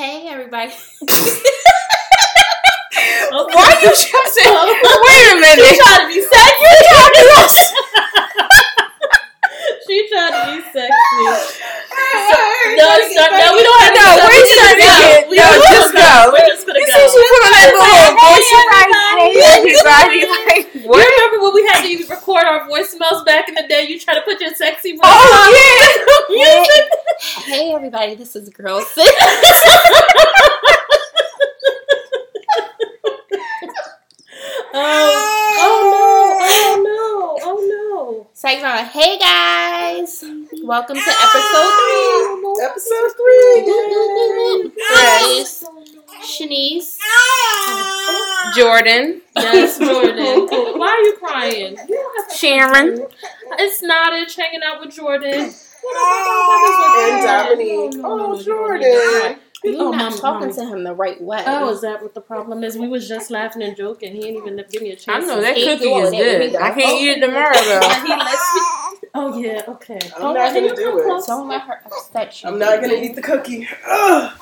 Hey, everybody. Why are you trying to say? Wait a minute. She trying to be sexy. she trying to be sexy. No, it's not, no, we don't have to. No, go. we're just gonna it. We No, just just gonna go. We're just gonna You go. see, she put on that little voice. She's like, everybody. hey, everybody. Like, You remember when we had to record our voicemails back in the day? You try to put your sexy voice Oh, on yeah. music. Hey everybody, this is Girl Six. oh, oh no, oh no, oh no. Segment on, hey guys, welcome to episode three. Episode three. Yes. Shanice. Jordan. Yes, Jordan. Why are you crying? You don't have Sharon. It's Nottage hanging out with Jordan. And And Dominique. Oh, oh Jordan. You're You're oh, not not talking to him the right way. Oh, is that what the problem is? We was just laughing and joking. He didn't even give me a chance. I know that cookie is good. I can't eat it tomorrow though. But he lets me. Oh yeah, okay. I'm Don't not gonna do it. close. Don't let her upset you. I'm not gonna eat the cookie. Ugh.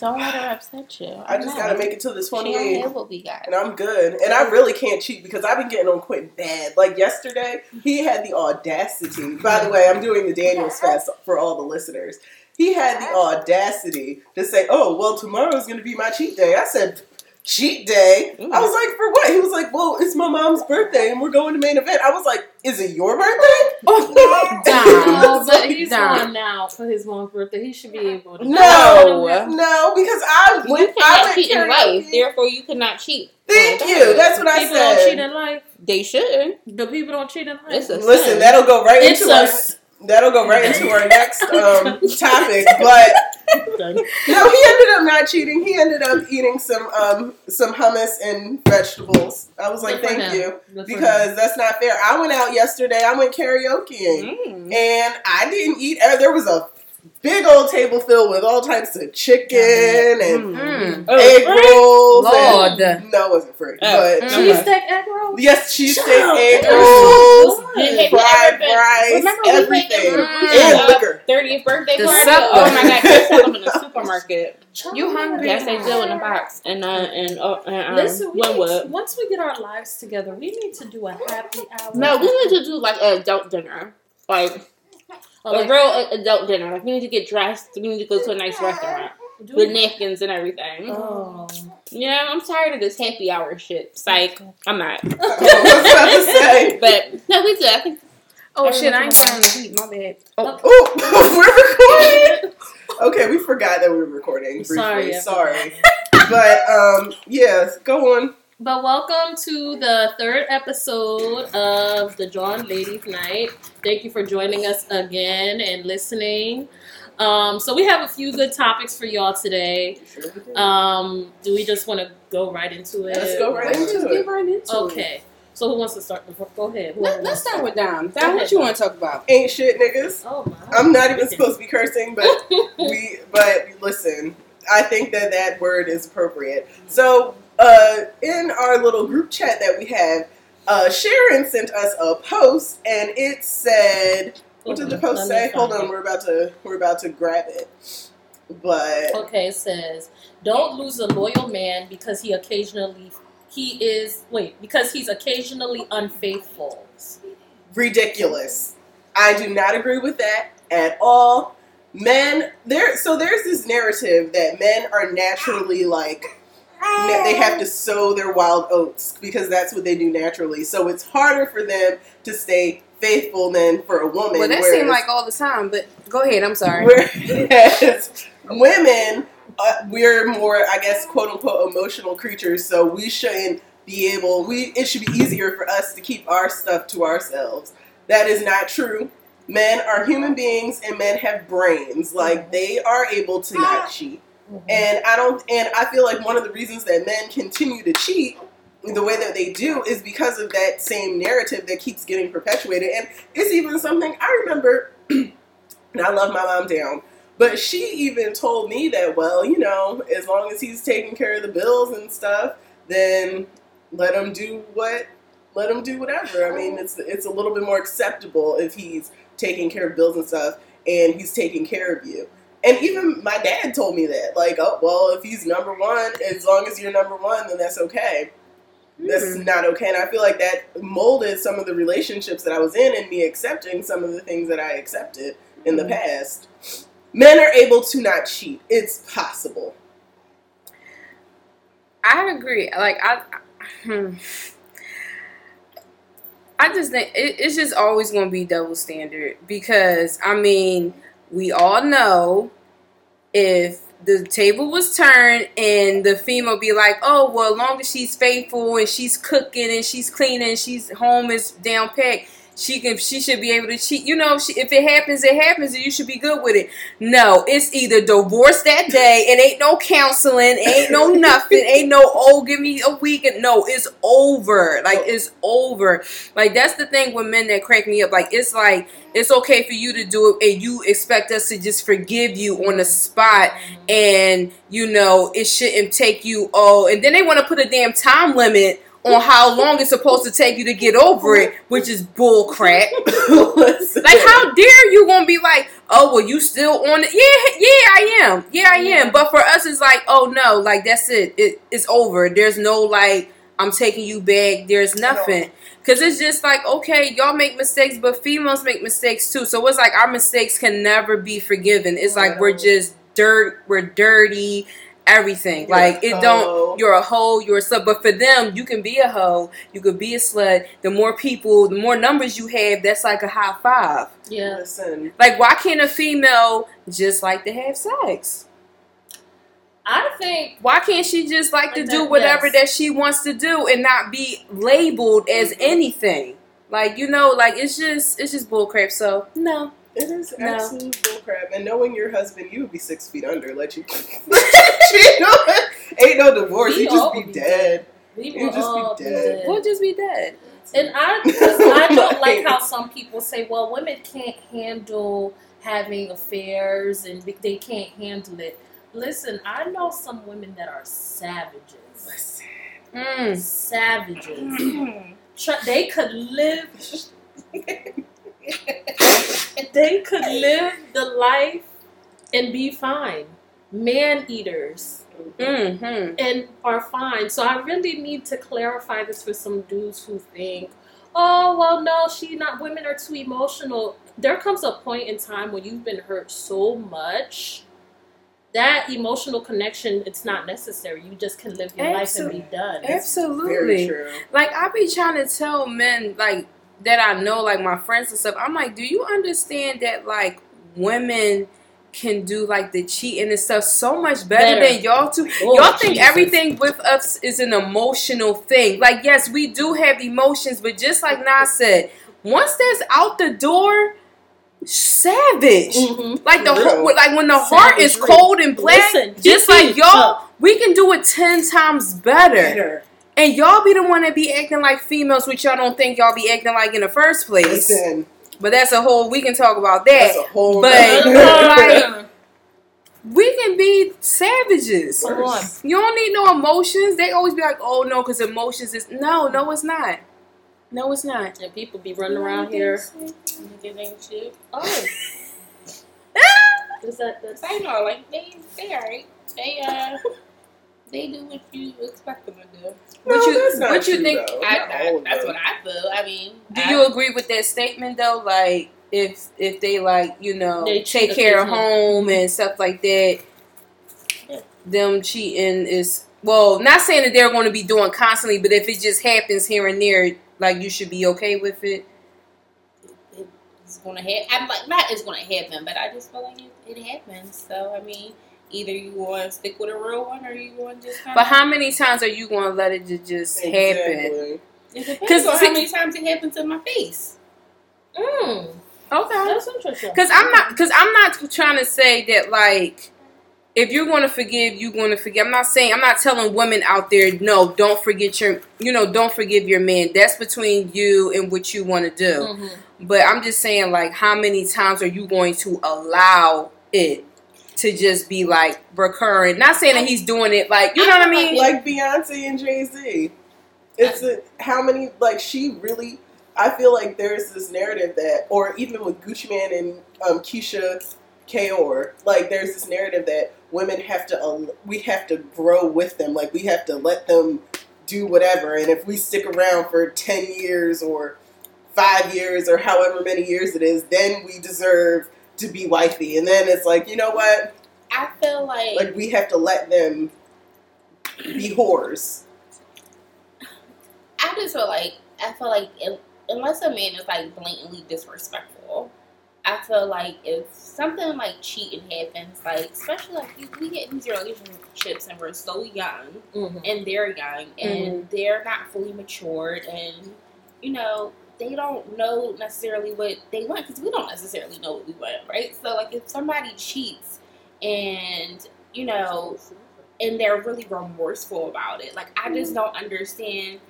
Don't let her upset you. I just gotta make it to the Share 28th. here what we got. And I'm good. And I really can't cheat because I've been getting on Quentin bad. Like yesterday, he had the audacity. By the way, I'm doing the Daniels fast for all the listeners. He had the audacity to say, Oh, well, tomorrow's going to be my cheat day. I said, Cheat day? I was like, For what? He was like, Well, it's my mom's birthday and we're going to main event. I was like, Is it your birthday? Oh, but he's Done. on now for his mom's birthday. He should be able to. No, no, because I You went, I cannot went cheat in karaoke. life, therefore you cannot cheat. Thank you. That's what I People don't cheat in life. They shouldn't. The people don't cheat in life. Listen, sin. that'll go right It's into a our, s- that'll go right into our next um, topic. But no, he ended up not cheating. He ended up eating some um, some hummus and vegetables. I was like, Good thank you, Good because that's not fair. I went out yesterday. I went karaokeing, Mm. and I didn't eat. uh, There was a big old table filled with all types of chicken and Mm. egg rolls. Lord. and, no, it wasn't free, Oh. but Mm. Cheesesteak egg roll. yes, cheesesteak, Shut egg rolls, fried ever rice, Remember we went everything, to and uh, liquor. 30th birthday The party? supper. Oh my god, they sell them in the supermarket. You hungry? Yes, they do in a box. And, uh, and, uh, and um, Listen, we need, Linwood. once we get our lives together, we need to do a happy hour. No, we need to do like an adult dinner. Like, Or a like, real adult dinner. Like, we need to get dressed. We need to go to a nice restaurant do with napkins and everything. Oh. You know, I'm tired of this happy hour shit. Psych. I'm not. I was about to say. But, no, we do. I think Oh shit, I ain't down to eat. My bad. Oh, Oh, we're recording. Okay, we forgot that we were recording. Briefly. Sorry, Sorry. But um, yes, go on. But welcome to the third episode of the Jawn Ladies Night. Thank you for joining us again and listening. Um, so we have a few good topics for y'all today. Um, do we just want to go right into it? Let's go right let's just into get it. right into it. Okay. So who wants to start? Go ahead. Let, let's start with Dom. Dom, what you want to talk about? Ain't shit, niggas. Oh my. I'm not even supposed to be cursing, but we. But listen, I think that that word is appropriate. So, uh, in our little group chat that we have, uh, Sharon sent us a post, and it said, "What did the post Let say?" Hold on, it. we're about to we're about to grab it. But Okay, it says, "Don't lose a loyal man because he occasionally he is wait because he's occasionally unfaithful." ridiculous. I do not agree with that at all. Men, there. So there's this narrative that men are naturally like they have to sow their wild oats because that's what they do naturally. So it's harder for them to stay faithful than for a woman. Well, that whereas- seemed like all the time, but go ahead. I'm sorry. Whereas women, uh, we're more, I guess, quote unquote, emotional creatures. So we shouldn't be able. We it should be easier for us to keep our stuff to ourselves. That is not true. Men are human beings, and men have brains. Like they are able to not cheat. Mm-hmm. And I don't. And I feel like one of the reasons that men continue to cheat the way that they do is because of that same narrative that keeps getting perpetuated. And it's even something I remember. and I love my mom down. But she even told me that, well, you know, as long as he's taking care of the bills and stuff, then let him do what, let him do whatever. I mean, it's it's a little bit more acceptable if he's taking care of bills and stuff, and he's taking care of you. And even my dad told me that. Like, oh, well, if he's number one, as long as you're number one, then that's okay. That's Mm. not okay. And I feel like that molded some of the relationships that I was in and me accepting some of the things that I accepted in the Mm. past. Men are able to not cheat. It's possible. I agree. Like I, hmm. I just think it, it's just always going to be double standard because I mean we all know if the table was turned and the female be like, oh well, as long as she's faithful and she's cooking and she's cleaning, she's home is down packed. She can. She should be able to cheat. You know, she, if it happens, it happens, and you should be good with it. No, it's either divorce that day and ain't no counseling, ain't no nothing, ain't no oh give me a week and no, it's over. Like it's over. Like that's the thing with men that crack me up. Like it's like it's okay for you to do it and you expect us to just forgive you on the spot and you know it shouldn't take you oh and then they want to put a damn time limit on how long it's supposed to take you to get over it, which is bull crap. Like, how dare you gonna be like, oh, well, you still on it? Yeah, yeah, I am. Yeah, I am. But for us, it's like, oh no, like that's it. it it's over. There's no like, I'm taking you back. There's nothing. Cause it's just like, okay, y'all make mistakes, but females make mistakes too. So it's like our mistakes can never be forgiven. It's like we're just dirt, we're dirty, everything. You're like it don't. You're a hoe. You're a slut. But for them, you can be a hoe. You could be a slut. The more people, the more numbers you have, that's like a high five. Yeah. Listen. Like, why can't a female just like to have sex? I think Why can't she just like to do whatever yes. that she wants to do and not be labeled as Mhm. anything? Like, you know, like it's just it's just bullcrap. So no. It is No. absolute bullcrap. And knowing your husband, you would be six feet under. Let you. you know, ain't no divorce. We You just be be dead. we You will just be all be dead. dead. We'll just be dead. And I, I don't like how some people say, well, women can't handle having affairs and they can't handle it. Listen, I know some women that are savages. Mm. Savages. Tr- They could live. they could live the life and be fine. Man eaters Mm-hmm. and are fine. So I really need to clarify this for some dudes who think, oh well, no, she not. Women are too emotional. There comes a point in time when you've been hurt so much that emotional connection it's not necessary. You just can live your life and be done. Very Absolutely. true. Like I be trying to tell men like that I know, like my friends and stuff. I'm like, do you understand that like women can do like the cheating and stuff so much better, Better. than y'all do? Oh, y'all think Jesus. everything with us is an emotional thing. Like, yes, we do have emotions, but just like Nas said, once that's out the door, savage. Mhm. Like the whole, like when the heart is cold and black, Listen, just like y'all, we can do it ten times better. Better. And y'all be the one that be acting like females, which y'all don't think y'all be acting like in the first place. Listen, But that's a whole. We can talk about that's that. a whole. But, like, we can be savages. Come. You don't need no emotions. They always be like, "Oh no," because emotions is no, no, it's not. No, it's not. And people be running around here. Niggas ain't shit. Oh. Is that that's I know, like they, they alright. They uh, they do what you expect them to do. What No, you- that's not what you true, think- I, I, that's what I feel. I mean, Do I- you agree with that statement though? Like, if if they like, you know, They take care of home and stuff like that, Yeah. them cheating is well, not saying that they're going to be doing constantly, but if it just happens here and there, like you should be okay with it. it's gonna happen. I'm like, not it's gonna happen, but I just feel like it, it happens. So I mean, either you want to stick with a real one, or you want to just. Kinda, But how many times are you going to let it ju- just happen? Exactly. It depends 'Cause on how many times it happens in my face. mm, Okay. that's interesting. Because I'm not, because I'm not trying to say that like, if you're going to forgive, you're going to forgive. I'm not saying, I'm not telling women out there, no, don't forget your, you know, don't forgive your man. That's between you and what you want to do. Mhm. But I'm just saying, like, how many times are you going to allow it to just be like recurring? Not saying that he's doing it, like, you know what I mean? like Beyonce and Jay Z. It's a, how many like she really. I feel like there's this narrative that, or even with Gucci Mane and um, Keyshia Ka'oir. Like there's this narrative that women have to um, we have to grow with them. Like we have to let them do whatever. And if we stick around for ten years or five years or however many years it is, then we deserve to be wifey. And then it's like, you know what? I feel like, Like we have to let them be whores. I just feel like I feel like if, unless a man is like blatantly disrespectful, I feel like if something like cheating happens, like especially like you, we get in these relationships and we're so young Mhm. and they're young and they're not fully matured and you know they don't know necessarily what they want because we don't necessarily know what we want, right? So like if somebody cheats and you know and they're really remorseful about it, like I just mm. don't understand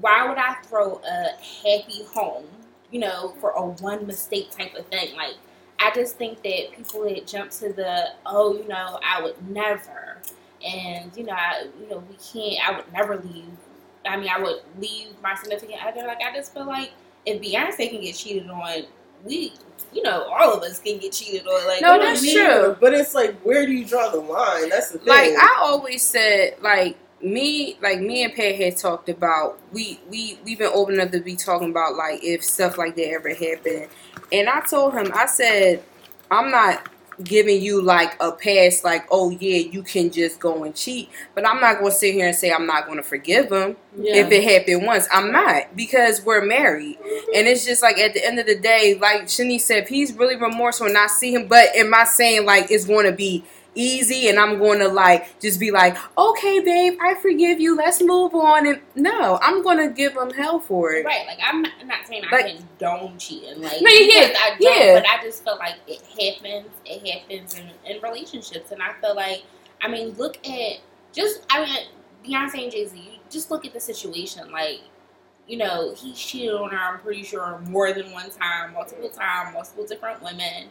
why would I throw a happy home, you know, for a one mistake type of thing? Like, I just think that people that jump to the, oh, you know, I would never, and you know, I, you know, we can't, I would never leave. I mean, I would leave my significant other. Like, I just feel like if Beyonce can get cheated on, we, you know, all of us can get cheated on. Like, No, that's you mean? true. But it's like, where do you draw the line? That's the thing. like I always said, like me, like me and Pat had talked about. We we we've been open enough to be talking about like if stuff like that ever happened. And I told him, I said, I'm not giving you like a pass, like oh yeah, you can just go and cheat. But I'm not to sit here and say I'm not to forgive him Yeah. if it happened once. I'm not because we're married, and it's just like at the end of the day, like Shani said, if he's really remorseful and I see him, but am I saying like it's to be easy and I'm going to like just be like, okay, babe, I forgive you. Let's move on. And no, I'm going to give him hell for it. Right, like I'm not, saying I'm not saying Like- I condone cheating, like No, yeah, I don't, yeah. but I just feel like it happens. It happens in, in relationships, and I feel like, I mean, look at just I mean, Beyonce and Jay Z. You just look at the situation, like. You know, he cheated on her. I'm pretty sure more than one time, multiple times, multiple different women.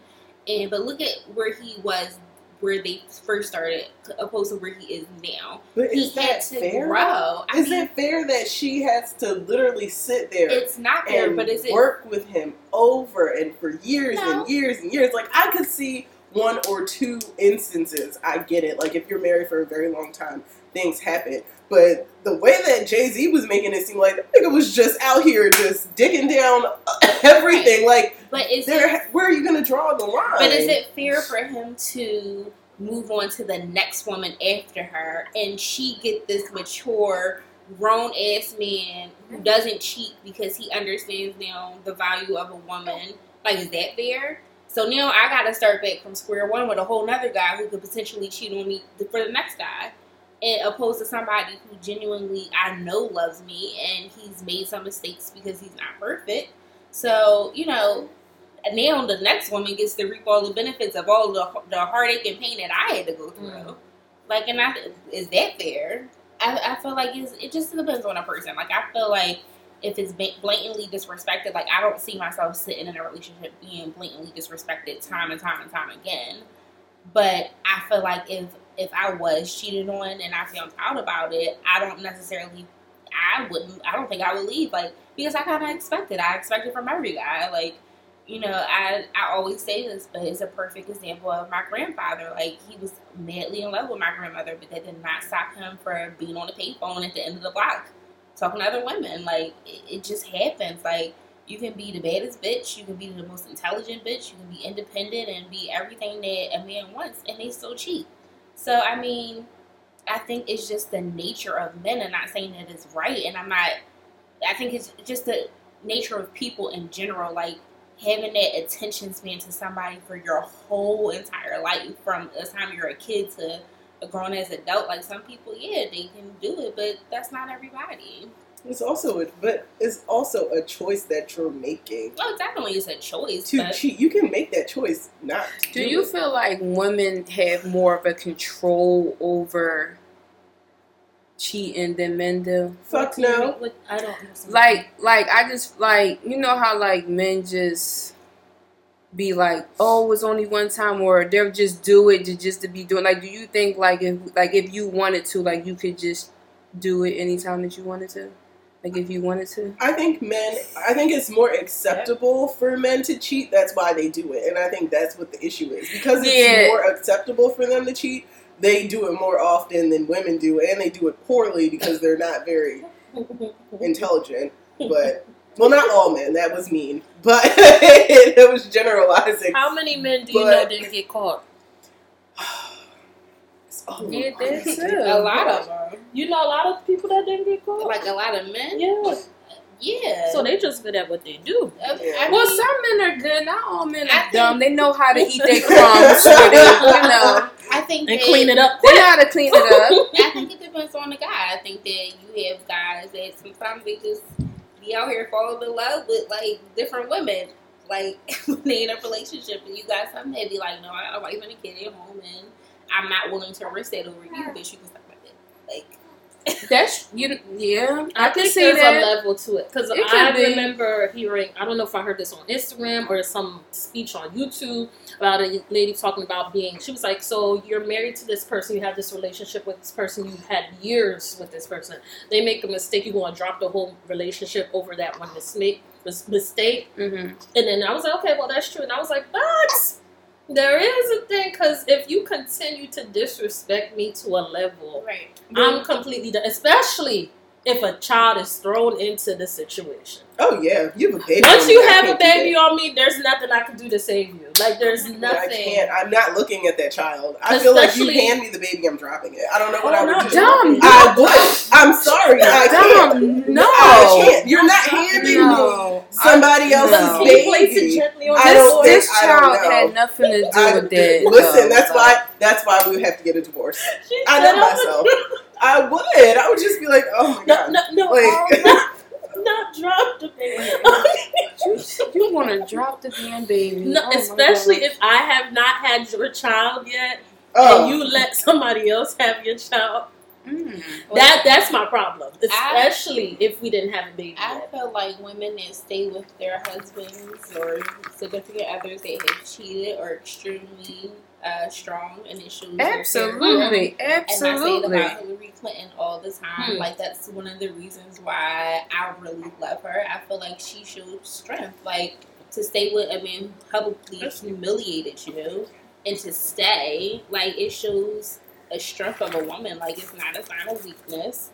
And but look at where he was, where they first started, opposed to where he is now. but He is had that to fair? grow. Is mean, it fair that she has to literally sit there it's not fair, and but is it work with him over and for years No. and years and years? Like I could see one or two instances. I get it. Like if you're married for a very long time, things happen. But the way that Jay Z was making it seem like that nigga was just out here just digging down everything. Like, But is it, there, where are you gonna draw the line? but is it fair for him to move on to the next woman after her, and she get this mature, grown ass man who doesn't cheat because he understands now the value of a woman? Like, is that fair? So now I got to start back from square one with a whole nother guy who could potentially cheat on me for the next guy. And opposed to somebody who genuinely I know loves me and he's made some mistakes because he's not perfect. So, you know, and now the next woman gets to reap all the benefits of all the, the heartache and pain that I had to go through. Mm. Like, and I, is that fair? I, I feel like it's, it just depends on a person. Like, I feel like if it's blatantly disrespected, like, I don't see myself sitting in a relationship being blatantly disrespected time and time and time again. But I feel like if if I was cheated on and I found out about it, I don't necessarily, I wouldn't, I don't think I would leave. Like, because I kind of expected. I expected from every guy. Like, you know, I I always say this, but it's a perfect example of my grandfather. Like he was madly in love with my grandmother, but that did not stop him from being on the payphone at the end of the block, talking to other women. Like it, it just happens. Like you can be the baddest bitch, you can be the most intelligent bitch, you can be independent and be everything that a man wants, and they still cheat. So I mean, I think it's just the nature of men, and not saying that it's right. And I'm not. I think it's just the nature of people in general. Like having that attention span to somebody for your whole entire life, from the time you're a kid to a grown as adult. Like some people, yeah, they can do it, but that's not everybody. It's also, a, but it's also a choice that you're making Well, definitely it's a choice. to cheat. You can make that choice not to Do do you it. feel like women have more of a control over cheating than men do? Fuck no. What, I don't know. Like, like I just like you know how like men just be like, oh, it's only one time, or they'll just do it to just to be doing. Like, do you think like if like if you wanted to, like you could just do it anytime that you wanted to, Like if you wanted to. I think men. I think it's more acceptable for men to cheat. That's why they do it, and I think that's what the issue is because it's Yeah. more acceptable for them to cheat. They do it more often than women do, and they do it poorly because they're not very intelligent. But well, not all men. That was mean, but it was generalizing. How many men do you But- know didn't get caught? Oh, Yeah, that's it. A lot of them, You know a lot of people that didn't get caught. like a lot of men. yeah. Yeah. So they just good at what they do. Yeah. Well, mean, some men are good. Not all men I are think- dumb. They know how to eat their crumbs. with it, you know, I think And that- clean it up they quick. know how to clean it up. I think it depends on the guy. I think that you have guys that sometimes they just be out here falling in love with like different women. Like when they in a relationship and you got something that be like, no, I got a wife and a kid at home and I'm not willing to risk that over you, bitch. You can stop my dick. Like That's you. Yeah, I, I, can see there's that. a level to it because I be. remember hearing. I don't know if I heard this on Instagram or some speech on YouTube about a lady talking about being. She was like, "So you're married to this person. You have this relationship with this person. You've had years with this person. They make a mistake. You going to drop the whole relationship over that one mistake? mis- Mistake." hmm And then I was like, "Okay, well that's true." And I was like, "But." There is a thing because if you continue to disrespect me to a level, right. I'm completely done, especially if a child is thrown into the situation. Oh yeah, you have a baby. Once on you me, have a baby on me, there's nothing I can do to save you. Like there's nothing. I nothing. can't. I'm not looking at that child. I feel like you hand me the baby, I'm dropping it. I don't know what Oh, I would not do. Dumb. I would. I'm sorry. I can't. Dumb. No. I can't. You're not handing me somebody I- else's no. Can you place it baby. gently on I don't floor? think- This I don't child had nothing to do I- with that. Listen, though. that's Like, why. That's why we would have to get a divorce. She I said, know myself. I would. I would just be like, oh my No, god. no, no, Like- oh, not, not drop the baby. You, you want to drop the damn baby. no, Oh especially if I have not had your child yet, Oh, and you let somebody else have your child. Mm. That that's my problem. Especially if we didn't have a baby. I yet. feel like women that stay with their husbands or significant others that have cheated are extremely uh, strong and it shows their. Absolutely, And I say absolutely. about Hillary Clinton all the time. Hmm. Like that's one of the reasons why I really love her. I feel like she showed strength, like to stay with a man who publicly humiliated you, and to stay. Like it shows a strength of a woman. Like it's not a sign of weakness.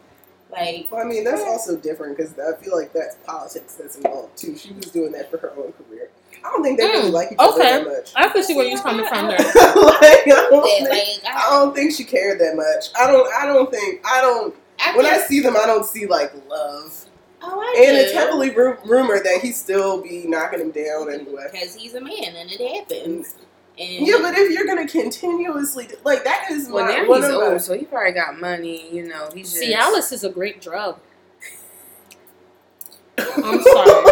Like Well, I mean, that's also different because I feel like that's politics that's involved too. She was doing that for her own career. I don't think they really Mm, like each other okay. that much. I can see where you're coming from there. like, I, don't that, think, like I I, don't think she cared that much. I don't. I don't think. I don't. I When I see them, I don't see like love. oh, I And do. it's heavily ru- rumored that he still be knocking him down anyway. because he's a man and it happens. And Yeah, but if you're gonna continuously like that is Well, my now one he's of my- so he probably got money. You know, he's just. Cialis is a great drug. I'm sorry,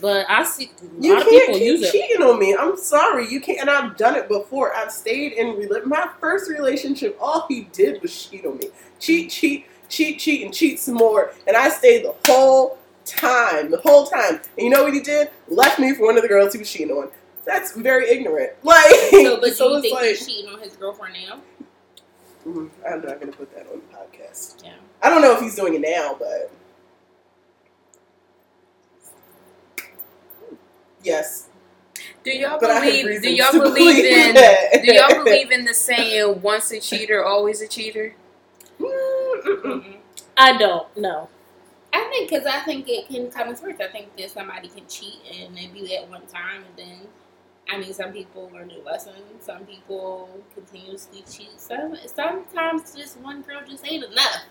but I see a You lot of can't people keep use it. cheating on me. I'm sorry. You can't. And I've done it before. I've stayed in my first relationship. All he did was cheat on me. Cheat, cheat, cheat, cheat, and cheat some more. And I stayed the whole time. The whole time. And you know what he did? Left me for one of the girls he was cheating on. That's very ignorant. Like, So, but do you think like, he's cheating on his girlfriend now? Mm, I'm not gonna put that on the podcast. Yeah. I don't know if he's doing it now, but yes. Do y'all But believe? Do y'all to believe in? that. Do y'all believe in the saying "once a cheater, always a cheater"? Mm-mm. I don't know. I think because I think it can come as worse. I think that somebody can cheat and they do that one time, and then I mean, some people learn their lesson. Some people continuously cheat. Some sometimes just one girl just ain't enough.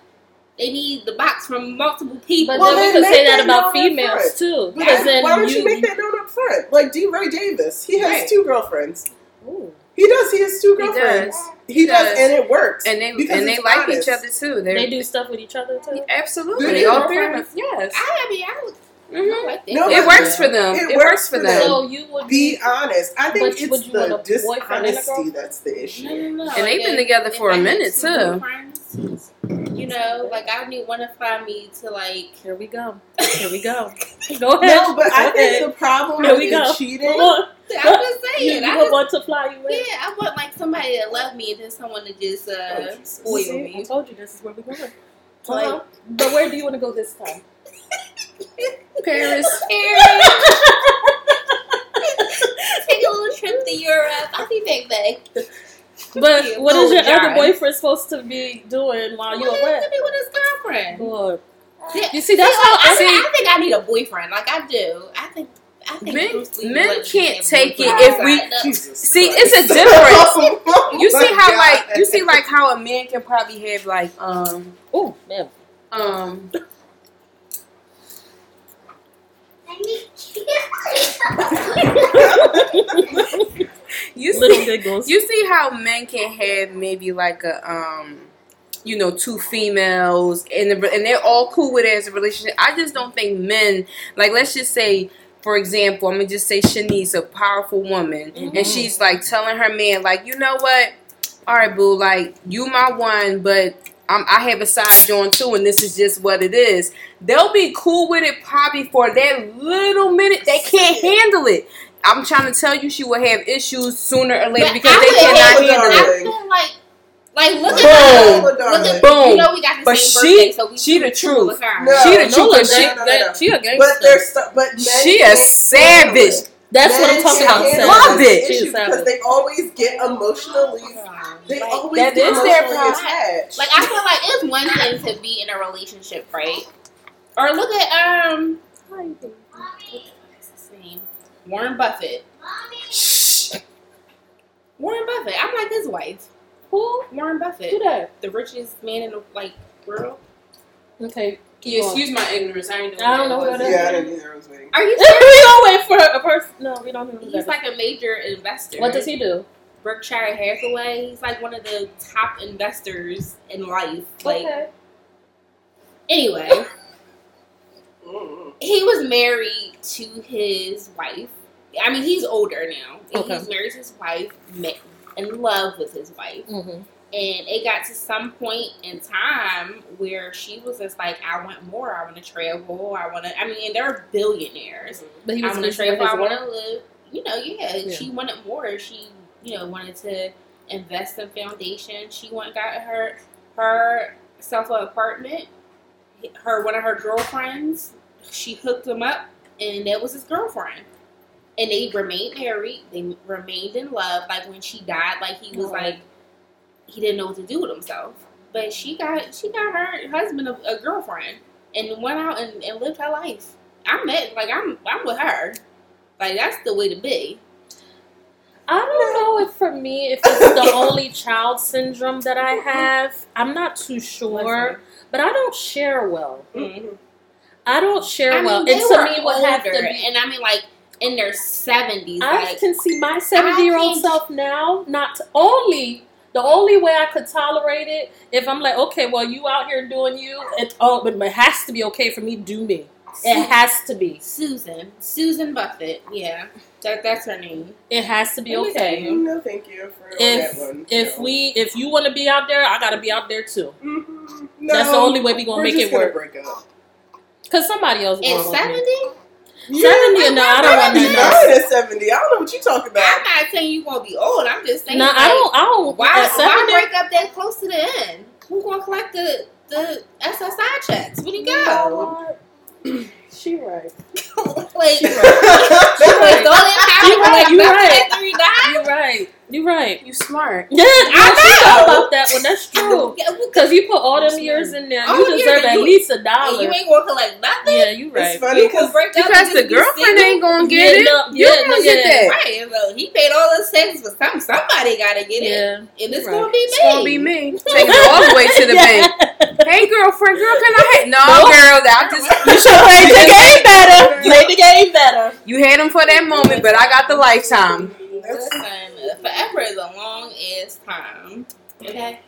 They need the box from multiple people. But Well, then we then could make say that that about females too, But because then why don't you, you, make that known up front? Like DeRay Davis, he has Right. two girlfriends. Ooh. He does. He has two He girlfriends. does. He, He does. does. and it works. And they Because and they like honest. each other too. They're, They do stuff with each other too. absolutely. Do They they all all three of friends? Yes. I mean, I, would, I Mhm. like. No, It works for them. It It, works works for for them. them. So you would Be honest. I think But it's would you want the a boyfriend and a dishonesty that's the issue. No, no, no. And they've been together for a minute, two too. You know, like I want to fly me to like. Here we go. Here we go. Go ahead. No, but I Go think the problem Here we go. cheating. I'm just You, saying. you I would just, want to fly you in? yeah, I want like somebody that love me and then someone to just uh, Oh, spoil See, I me. told you this is where we're going. Like, Uh-huh. but where do you want to go this time? Paris. Paris. Take a little trip to Europe. I'll be back back. But Yeah, what your with other boyfriend supposed to be doing while you're Well, away? to be with his girlfriend. Lord. You see, that's like, how I, I think, see- I think I need a boyfriend. Like I do. I think. I think Men- men would let me can't take it if we- outside the- Jesus See, Christ. it's a difference. Oh You see how like you see like how a man can probably have like um Oh, man. um you Little see giggles. you see how men can have maybe like a um you know two females and the, and they're all cool with it as a relationship. I just don't think men like let's just say for example, I'm gonna just say Shanice, a powerful woman, Mhm. and she's like telling her man, like, you know what? All right, boo, like you my one, but I'm, I have a side joint too, and this is just what it is. They'll be cool with it probably for that little minute. They can't handle it. I'm trying to tell you, she will have issues sooner or later But because I they cannot have- handle I feel like, like look Boom. at Look look at Boom. You know we got the But same she- birthday, so we she the truth. No. She the truth, Nola, cause she, she, no, no, no. she a gangster. But there's stu- but she a savage. handle it. That's what I'm talking about. handle Love it. Issues because they always get emotionally. They Like, always that get is their emotionally problem. attached. Like I feel like it's one thing to be in a relationship, right? Or look at um, what's his name? Warren Buffett. Shh. Warren Buffett. I'm like his wife. Who? Warren Buffett. Who Buffett, that? the richest man in the like world. Okay. Yeah, excuse my ignorance. I ain't know. I don't know who that is. yeah, I didn't either. I was waiting. Are you? we don't wait for a person. No, we don't know who He's that is. like a major investor. What does he do? Berkshire Hathaway. He's like one of the top investors in life. Like okay. anyway, mm-hmm. he was married to his wife. I mean, he's older now. And Okay. He's married to his wife, in love with his wife. Mm-hmm. And it got to some point in time where she was just like, I want more. I want to travel. I want to, I mean, they're billionaires. But he I was want to travel. I want to live. You know, yeah, Yeah. She wanted more. She, you know, wanted to invest in foundation. She went got her her self an apartment. Her one of her girlfriends, she hooked him up, and that was his girlfriend. And they remained married. They remained in love. Like when she died, like he was Oh. like he didn't know what to do with himself. But she got she got her husband a, a girlfriend and went out and, and lived her life. I'm met like I'm I'm with her. Like that's the way to be. I don't know if for me if it's the only child syndrome that I have. I'm not too sure, but I don't share well. Mhm. I don't share I mean, well, they and to were me, what have to older, be. and I mean like in their seventies. I Like can see my 70 year old self now. Not only the only way I could tolerate it if I'm like, okay, well, you out here doing you, it oh, but it has to be okay for me. to Do me. It has to be. Susan Susan Buffett. Yeah, that that's her name. It has to be Let okay. No, thank you for If that one. if No. we if you want to be out there, I gotta be out there too. Mhm. That's the only way we gonna we're make just it gonna work. break up. Cause somebody else. At going with me. seventy, Seventy? No, I don't want I'm that. at seventy. I don't know what you're talking about. I'm not saying you gonna be old. I'm just saying. No, like, I don't. I don't. Why, at why break up that close to the end? Who gonna collect the the SSI checks when you go? She right. like, She like, right. don't let You right, you right. after he died? You right. You right. You smart. Yeah, I know. thought about that one. That's true. Yeah, well, Because you put all them Yes, years in there, Oh, you yeah, deserve at least a and dollar. you ain't gonna collect nothing. Yeah, you It's right. funny You gonna because break up Because the girlfriend ain't gonna get Yeah, it. no, you yeah, gonna no, get that. Right, so he paid all his taxes, but some somebody gotta get it, Yeah. and it's Right. gonna be me. It's gonna be me. Take it all the way to the bank. Hey, girlfriend, girl, can I? Ha-? No, Nope. girl, I just You should play the game better. Play the game better. you had him for that moment, but I got the lifetime. Listen, forever is a long ass time. Okay.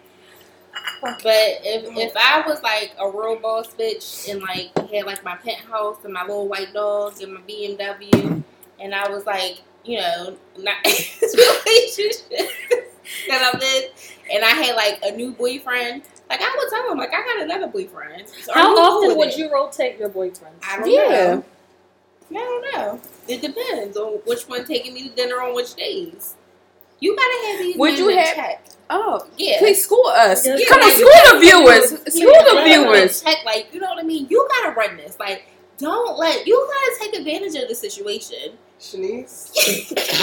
But if mm. if I was like a real boss bitch and like had like my penthouse and my little white dog and my BMW and I was like, you know, not relationship that I'm in and I had like a new boyfriend, like I would tell him like I got another boyfriend. So How you cool often would it? you rotate your boyfriends? I don't Yeah. know. I don't know. It depends on which one taking me to dinner on which days. You gotta have these Would you have- check. Oh, Yeah. please school us. Yeah, Come on, like, school the viewers. You School the have them in viewers. Check, like you know what I mean. You gotta run this. Like, don't let you gotta take advantage of the situation. Shanice,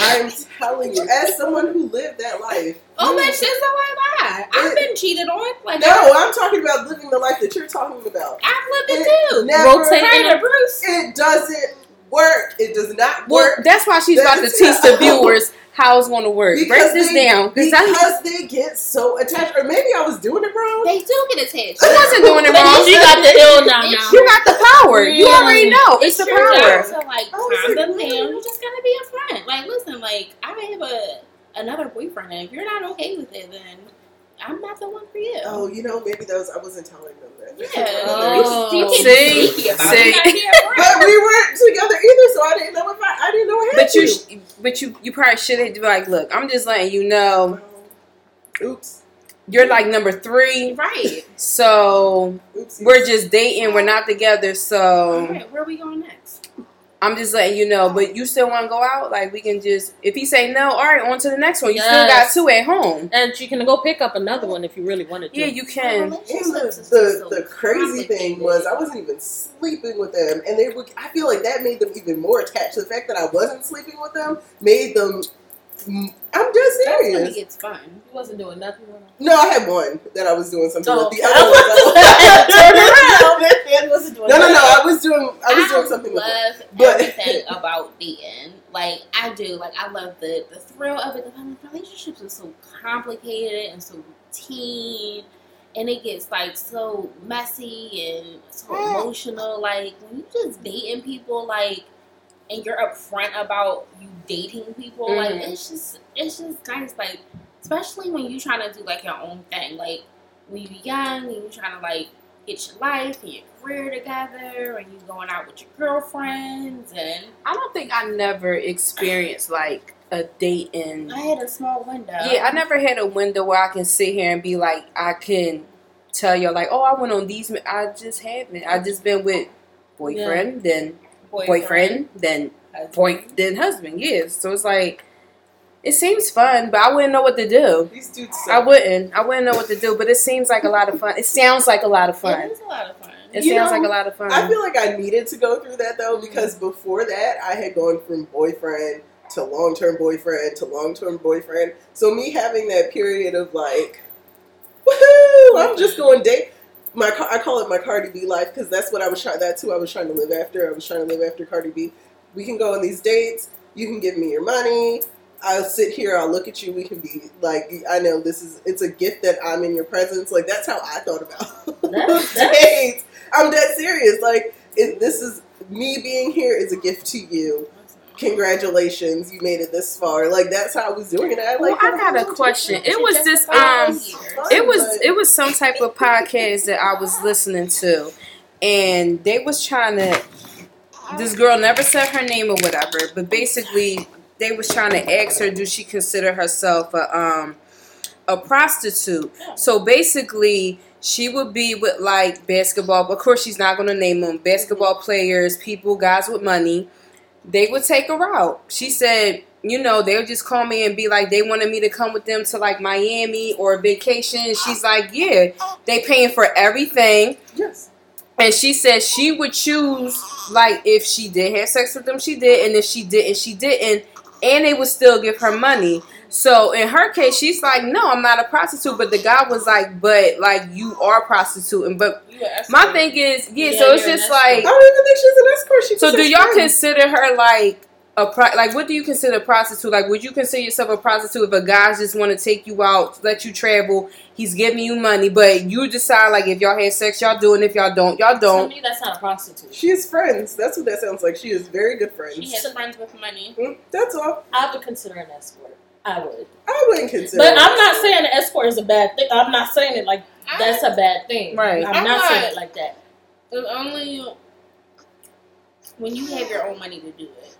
I'm telling you, as someone who lived that life. Oh, you- that shit's a lie. I've been cheated on. Like, No, I'm talking about living the life that you're talking about. I've lived It it too. never- Rotate Tyler Bruce. It doesn't work. It does not Well, work. that's why she's about to teach the viewers how it's going to work. Break this they, down. Because I, because they get so attached. Or maybe I was doing it wrong. They do get attached. I wasn't doing it wrong. she got the ill now. Now. You got the power. You already know. It's the your power. job to like I was calm them what? down. You just gotta be a friend. Like, listen, like I have a another boyfriend, and if you're not okay with it, then I'm not the one for you. Oh, you know, maybe those I wasn't telling them that. Yeah, Oh. you, you can See? be sneaky about See? it. You gotta be upfront. But we weren't together either, so I didn't know if I. I didn't know I had But you, to. sh- but you, you probably should have been like, look, I'm just letting you know, Oops. you're like number three, Right. so Oops. we're just dating, we're not together, so Alright, where are we going next? I'm just letting you know. But you still want to go out? Like we can just, if he say no, all right, on to the next one. You still got two at home. And you can go pick up another one if you really wanted to. Yeah, you can. And the, the, the crazy thing was I wasn't even sleeping with them, and they were. I feel like that made them even more attached. The fact that I wasn't sleeping with them made them. Mm, I'm just that's when it serious. gets fun. You wasn't doing nothing wrong. No, I had one that I was doing something Oh, with. The other ones, I Turn was- no, no, no. I was doing. I was doing something with them. love But- everything about dating. Like I do. Like I love the the thrill of it. The fun. Relationships are so complicated and so routine, and it gets like so messy and so emotional. Like when you just dating people, like. And you're upfront about you dating people, like Mhm. it's just it's just nice, like especially when you're trying to do like your own thing, like when you're young and you're trying to like get your life and your career together and you going out with your girlfriends and I don't think I never experienced like a date in. I had a small window. Yeah, I never had a window where I can sit here and be like, I can tell you like, oh, I went on these. I just haven't. I just been with boyfriend, then boyfriend, then husband. boy, then husband. Yes, so it's like. It seems fun, but I wouldn't know what to do. These dudes. I wouldn't. I wouldn't know what to do, but it seems like a lot of fun. It sounds like a lot of fun. is a lot of fun. It You sounds know, like a lot of fun. I feel like I needed to go through that though Mm-hmm. because before that I had gone from boyfriend to long term boyfriend to long term boyfriend. So me having that period of like, woohoo! I'm just going date. My I call it my Cardi B life because that's what I was trying. That's who I was trying to live after. I was trying to live after Cardi B. We can go on these dates. You can give me your money. I'll sit here. I'll look at you. We can be like, I know this is. It's a gift that I'm in your presence. Like that's how I thought about That's- that's- dates. I'm dead serious. Like it, this is me being here is a gift to you. Congratulations, you made it this far. Like that's how I was doing it. I Well, like. I got a question. It was this um. It was it was some type of podcast that I was listening to, and they was trying to. This girl never said her name or whatever, but basically they was trying to ask her, do she consider herself a um a prostitute? So basically, she would be with like basketball. Of course, she's not going to name them basketball players, people, guys with money. They would take her out. She said, you know, they would just call me and be like, they wanted me to come with them to like Miami or vacation. She's like, yeah, they paying for everything. Yes. And she said she would choose like if she did have sex with them, she did, and if she didn't, she didn't, and they would still give her money. So in her case, she's like, no, I'm not a prostitute. But the guy was like, but like you are prostituting. But my thing is, yeah. Yeah, so it's just escort. I like, don't even think she's an escort. She so do y'all friends. consider her like a pro- like what do you consider a prostitute? Like would you consider yourself a prostitute if a guy just want to take you out, let you travel, he's giving you money, but you decide like if y'all have sex, y'all do, and if y'all don't, y'all don't. me, that's not a prostitute. She has friends. That's what that sounds like. She is very good friends. She has friends with money. Mm, That's all. I would consider an escort. I would. I wouldn't consider. But it. I'm not saying an escort is a bad thing. I'm not saying it like that's a bad thing. Right. I'm I'm not saying it like that. It's only when you have your own money to do it.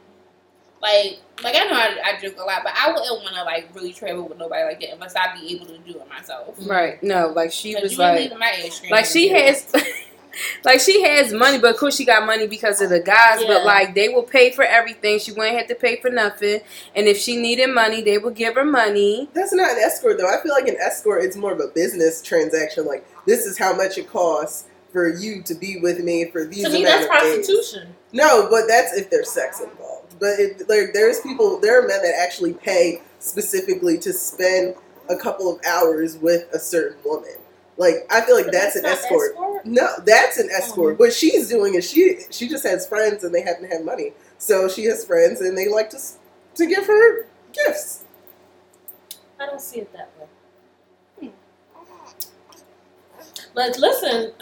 Like, like I know I, I joke a lot, but I wouldn't want to like really travel with nobody like that unless I be able to do it myself. Right. No, like she was you like leaving my ass like she has like she has money, but of course she got money because of the guys. Yeah. But like they will pay for everything. She wouldn't have to pay for nothing. And if she needed money, they would give her money. That's not an escort though. I feel like an escort it's more of a business transaction. Like this is how much it costs for you to be with me for these. To me, that's of days. prostitution. No, but that's if there's sex involved. But it, like, there's people, there are men that actually pay specifically to spend a couple of hours with a certain woman. Like I feel like But that's, an not escort. escort. No, that's an escort. Mm-hmm. What she's doing is she she just has friends and they haven't had money, so she has friends and they like to to give her gifts. I don't see it that way. But listen,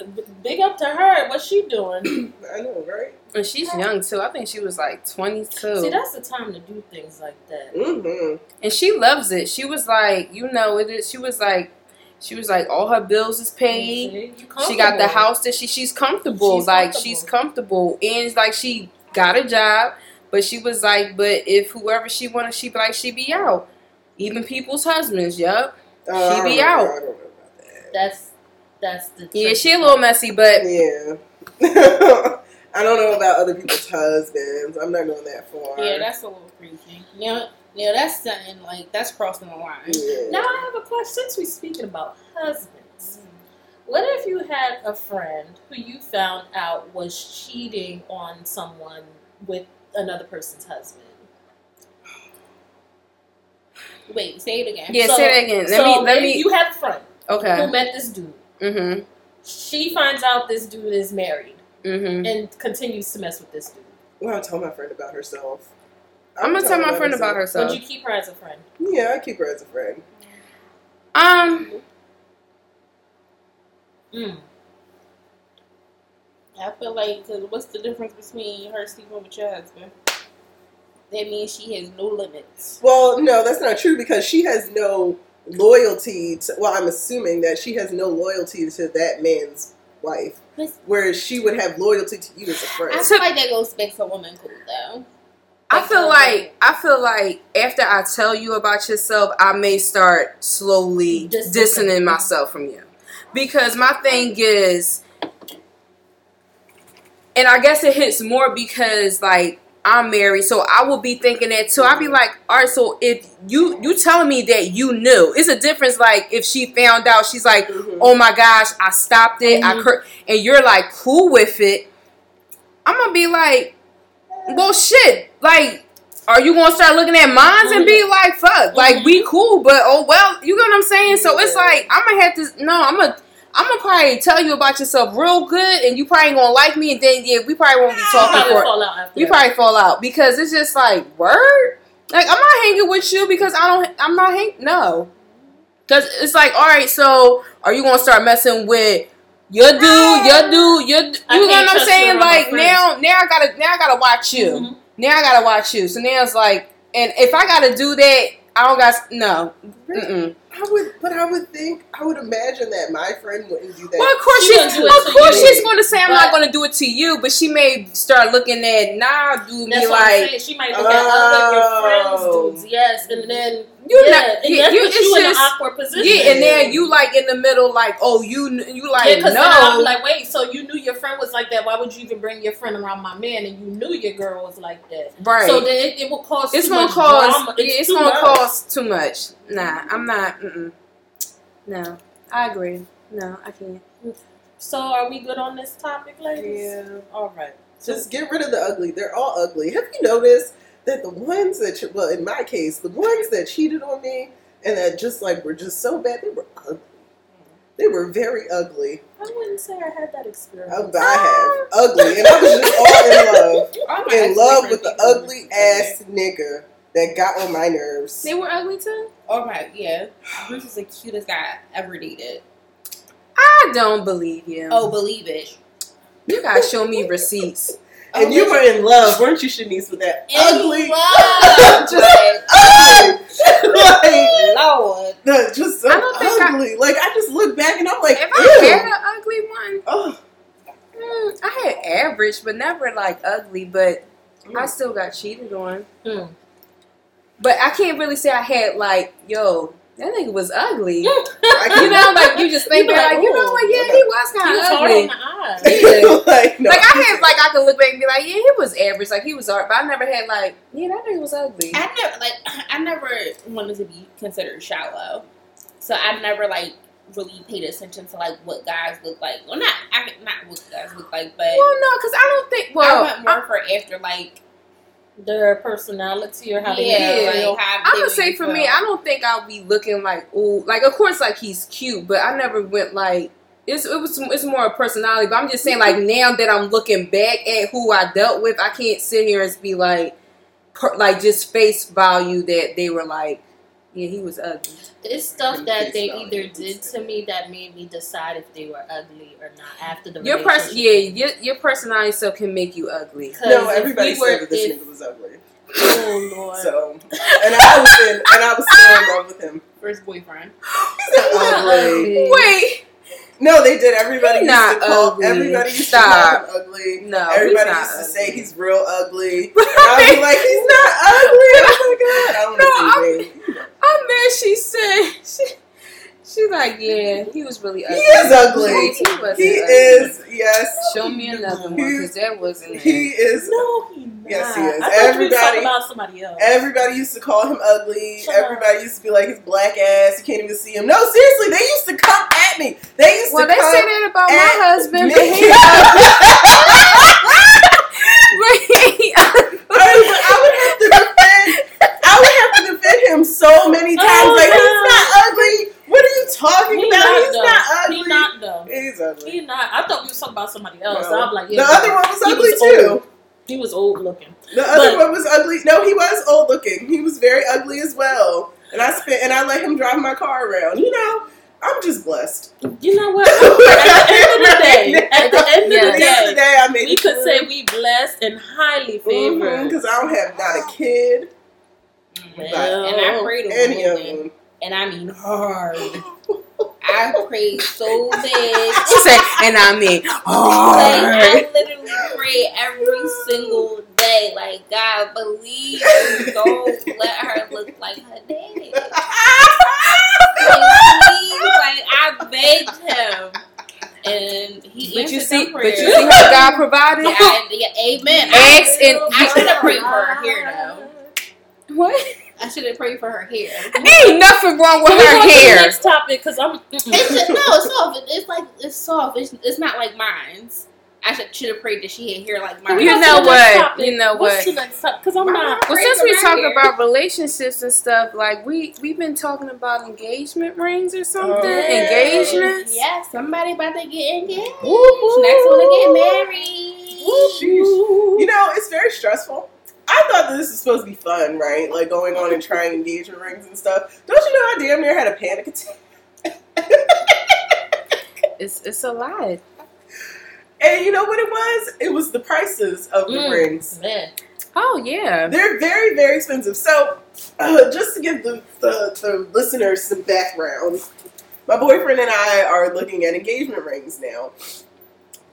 big up to her. What's she doing? I know, right? And she's young too. I think she was like twenty two. See, that's the time to do things like that. Mm-hmm. and she loves it. She was like, you know, it is. She was like, she was like, all her bills is paid. She got the house that she she's comfortable. She's like comfortable. she's comfortable, and like she got a job. But she was like, but if whoever she wanted, she be like, she be out. Even people's husbands, yup. Uh, She be don't know- out. I don't know about that. That's that's the Yeah, tricky she a little messy, but Yeah. I don't know about other people's husbands. I'm not going that far. Yeah, that's a little creepy. Yeah, yeah, that's something like that's crossing the line. Yeah. Now I have a question. Since we're speaking about husbands, what if you had a friend who you found out was cheating on someone with another person's husband? Wait, say it again. yeah, So- say it again. Let so me let me. You have a friend Okay. who Okay. met this dude. Mm-hmm. She finds out this dude is married Mhm. and continues to mess with this dude. Well, I'll tell my friend about herself. I'm gonna tell my friend about herself. Would you keep her as a friend? Yeah, I keep her as a friend. Um. Mm. I feel like, cause what's the difference between her sleeping with your husband? That means she has no limits. Well, no, that's not true because she has no loyalty to. Well, I'm assuming that she has no loyalty to that man's wife, whereas she would have loyalty to you as a friend. I feel like that goes back to a woman code though. I feel like I feel like after I tell you about yourself, I may start slowly Distancing. distancing myself from you. Because my thing is and I guess it hits more because like I'm married, so I will be thinking that too. I'll be like, all right, so if you you telling me that you knew, it's a difference. Like if she found out, she's like, Mhm. oh my gosh, I stopped it, I Mhm. cur-, and you're like cool with it. I'm gonna be like, well, shit. Like, are you gonna start looking at mines and be like, fuck, like we mm-hmm. cool, but oh well, you know what I'm saying? So it's like I'm gonna have to. No, I'm gonna. I'm gonna probably tell you about yourself real good, and you probably gonna like me, and then yeah, we probably won't be talking Probably for. fall out We probably fall out because it's just like word. Like I'm not hanging with you because I don't. I'm not hang. No, because it's like all right. So are you gonna start messing with your dude, your dude, your? You I know what I'm saying? Like now, now I gotta, now I gotta watch you. Mhm. Now I gotta watch you. So now it's like, and if I gotta do that, I don't got no. Mm-mm. I would, but I would think, I would imagine that my friend wouldn't do that. Well, of course She she's, gonna of course she's going to say I'm not going to do it to you, but she may start looking at nah, do That's me what I'm like saying. She might look at other your friends' Oh. dudes, yes, and then you yeah, not, and yeah, that you, puts you it's in an awkward position. yeah, and then you like in the middle, like oh you you like Yeah, because then I'm like, wait, so you knew your friend was like that? Why would you even bring your friend around my man? And you knew your girl was like that. right? So then it, it will cause. it's too gonna much cause Drama. yeah, it's gonna much. cause too much. Nah, I'm not. Mm-mm. No, I agree. No, I can't. So are we good on this topic, ladies? Yeah. All right. Just get rid of the ugly. They're all ugly. Have you noticed that the ones that, che- well, in my case, the ones that cheated on me and that just like were just so bad, they were ugly. They were very ugly. I wouldn't say I had that experience. Um, I, I have ah! ugly, and I was just all in love, in love with the ugly. ugly ass nigga that got on my nerves. They were ugly too. Oh my, yeah. Bruce is the cutest guy I ever dated. I don't believe you. Oh, believe it. you gotta show me receipts. And you were in love, weren't you, Shanice, with that in ugly, love, just ugly, like, Lord. no, just so I don't I- ugly. like I just look back and I'm like, If I had an ugly one, Oh, mm, I had average, but never like ugly. But I still got cheated on. Hmm. But I can't really say I had like, yo, that nigga was ugly. I You know, like you just think You be that, like, like, you know ooh, what? Yeah, he was He kind of hard on ugly. the Yeah. like, no. Like I had like I can look back and be like, yeah, he was average. Like he was art, but I never had like, yeah, that nigga was ugly. I never like I never wanted to be considered shallow, so I never like really paid attention to like what guys look like. Well, not I mean, not what guys look like, but Well, no, because I don't think. Well, I Well, went more for after like Their personality or how they yeah, feel. like how I they would say for you me. I don't think I'll be looking like ooh, like of course like he's cute, but I never went like it's it was it's more a personality. But I'm just saying like now that I'm looking back at who I dealt with, I can't sit here and be like per, like just face value that they were like yeah he was ugly. It's stuff that face they value. either did to me that made me decide if they were ugly or not after the Your person yeah your your personality so can make you ugly. no, if everybody we were- said that this if- nigga was ugly. Oh Lord. So, and I was in, and I was still in love with him. first boyfriend. He's not not ugly. ugly. Wait, No, they did. Everybody He used to call. ugly. Everybody used Stop. to call him ugly. no, Everybody he's not used to ugly. say he's real ugly. And I'd be like, he's not ugly. Oh my god! I don't No, want to say his name. I'm mad. She said she. She like yeah, he was really ugly. He is ugly. He, wasn't He ugly. is. Yes. Show me another one because that wasn't. He is. No, he not. Yes, he is. I thought you were Everybody- talking about somebody else. Everybody used to call him ugly. Shut up. Everybody used to be like his black ass. You can't even see him. No, seriously, they used to come at me. They used Well, to Well, they come say that about my husband, me. but he ugly. But he ugly. I, would- I would have to defend. I would have to defend him so many times. Oh, like no. he's not ugly. What are you talking He about? not he's though. not ugly. He not though. He's ugly. He not. I thought we was talking about somebody else. No. I'm like, yeah, the other one was ugly was too. old. He was old looking. The other But- one was ugly. No, he was old looking. He was very ugly as well. And I spent and I let him drive my car around. You know, I'm just blessed. You know what? At the end of the day, at the end of At the the end of the day, day, I made we could say we blessed and highly mm-hmm, favored. because I don't have not a kid. Well, And I prayed Any of them. And I mean hard. I prayed so bad. She said, and I mean, Like hard. I literally pray every single day. Like God, believe you don't let her look like her dad. Like, please, like I begged him, and he But you see, but you see how God provided. Yeah, I, yeah, amen. Ask and I should have prayed for her hair though. What? I should have prayed for her hair. Ain't nothing wrong with Can we go her to the next topic because I'm. It's just, no, it's soft. It's like it's soft. It's, it's not like mine's. I should should have prayed that she had hair like Can mine. You know what? topic? You know What's what? next topic? Because I'm not. Well, since we talk here. about relationships and stuff, like we we've been talking about engagement rings or something. Oh. Engagements. Yeah, somebody about to get engaged. Woo, woo. Next one to get married. Sheesh. You know, it's very stressful. I thought that this was supposed to be fun, right? Like going on and trying engagement rings and stuff. Don't you know I damn near had a panic attack? It's it's a lot. And you know what it was? It was the prices of the Mm. rings. Man. Oh yeah. They're very, very expensive. So, uh, just to give the, the, the listeners some background, my boyfriend and I are looking at engagement rings now,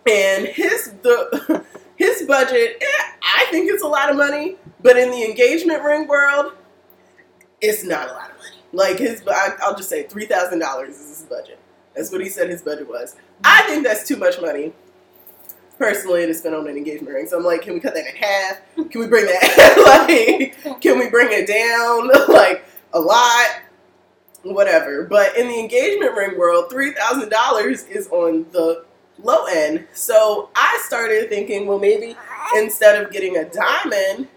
and his the his budget. eh, I think it's a lot of money, but in the engagement ring world, it's not a lot of money. Like his, I'll just say three thousand dollars is his budget. That's what he said his budget was. I think that's too much money personally to spend on an engagement ring. So I'm like, can we cut that in half? Can we bring that like can we bring it down like a lot? Whatever. But in the engagement ring world, three thousand dollars is on the low end. So I started thinking, well maybe instead of getting a diamond,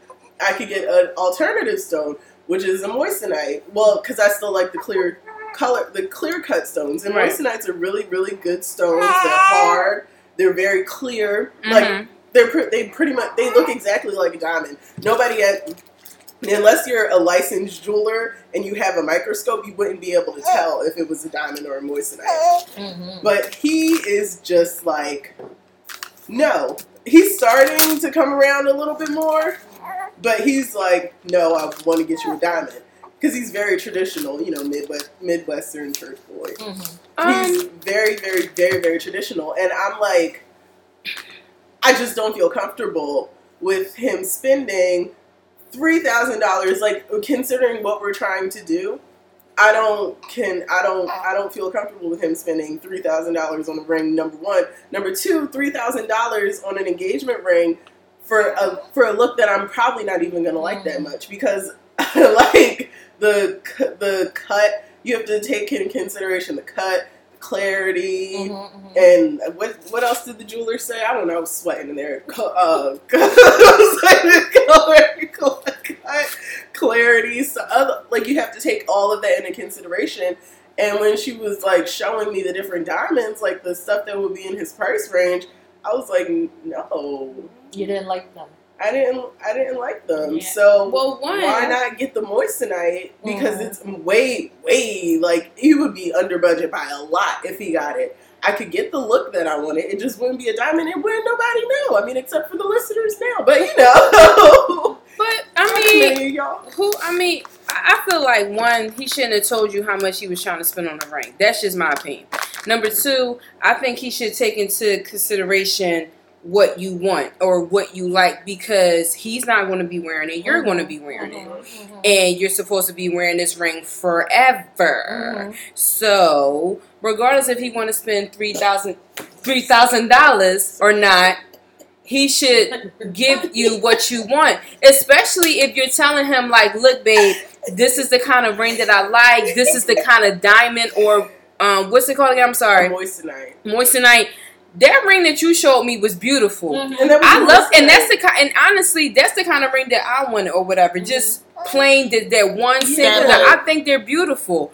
I could get an alternative stone, which is a moissanite. Well, because I still like the clear color, the clear cut stones. And Right. moissanites are really, really good stones. They're hard. They're very clear. Like Mhm. they're pre- they pretty much they look exactly like a diamond. Nobody at unless you're a licensed jeweler and you have a microscope, you wouldn't be able to tell if it was a diamond or a moissanite. Mm-hmm. But he is just like, no. He's starting to come around a little bit more, but he's like, no, I want to get you a diamond because he's very traditional, you know, Midwest Midwestern church boy. Mm-hmm. He's Um, very, very, very, very traditional. And I'm like, I just don't feel comfortable with him spending three thousand dollars. Like considering what we're trying to do, I don't can I don't I don't feel comfortable with him spending three thousand dollars on a ring. Number one, number two, three thousand dollars on an engagement ring for a for a look that I'm probably not even gonna like that mm. much because like the the cut you have to take in consideration the cut, clarity, Mhm, mhm. and what what else did the jeweler say? I don't know. I was sweating in there. Uh, cut, clarity. So other, like you have to take all of that into consideration. And when she was like showing me the different diamonds, like the stuff that would be in his price range, I was like, no, You didn't like them. I didn't, I didn't like them. Yeah. So Well, one. why not get the moissanite? Because it's way, way like he would be under budget by a lot if he got it. I could get the look that I wanted. It just wouldn't be a diamond. It wouldn't nobody know. I mean, except for the listeners now. But you know, But I mean, y'all. who? I mean, I feel like one, he shouldn't have told you how much he was trying to spend on the ring. That's just my opinion. Number two, I think he should take into consideration what you want or what you like because he's not going to be wearing it. You're going to be wearing it. Mhm, mhm. And you're supposed to be wearing this ring forever. Mhm. So, regardless if he want to spend three thousand three thousand dollars or not, he should give you what you want. Especially if you're telling him like, "Look, babe, this is the kind of ring that I like. This is the kind of diamond or um, what's it called again? I'm sorry, Moissanite. moissanite." That ring that you showed me was beautiful. Mhm. And was I love, and that's the kind, and honestly, that's the kind of ring that I wanted or whatever. Just plain that that one single. Yeah. I think they're beautiful.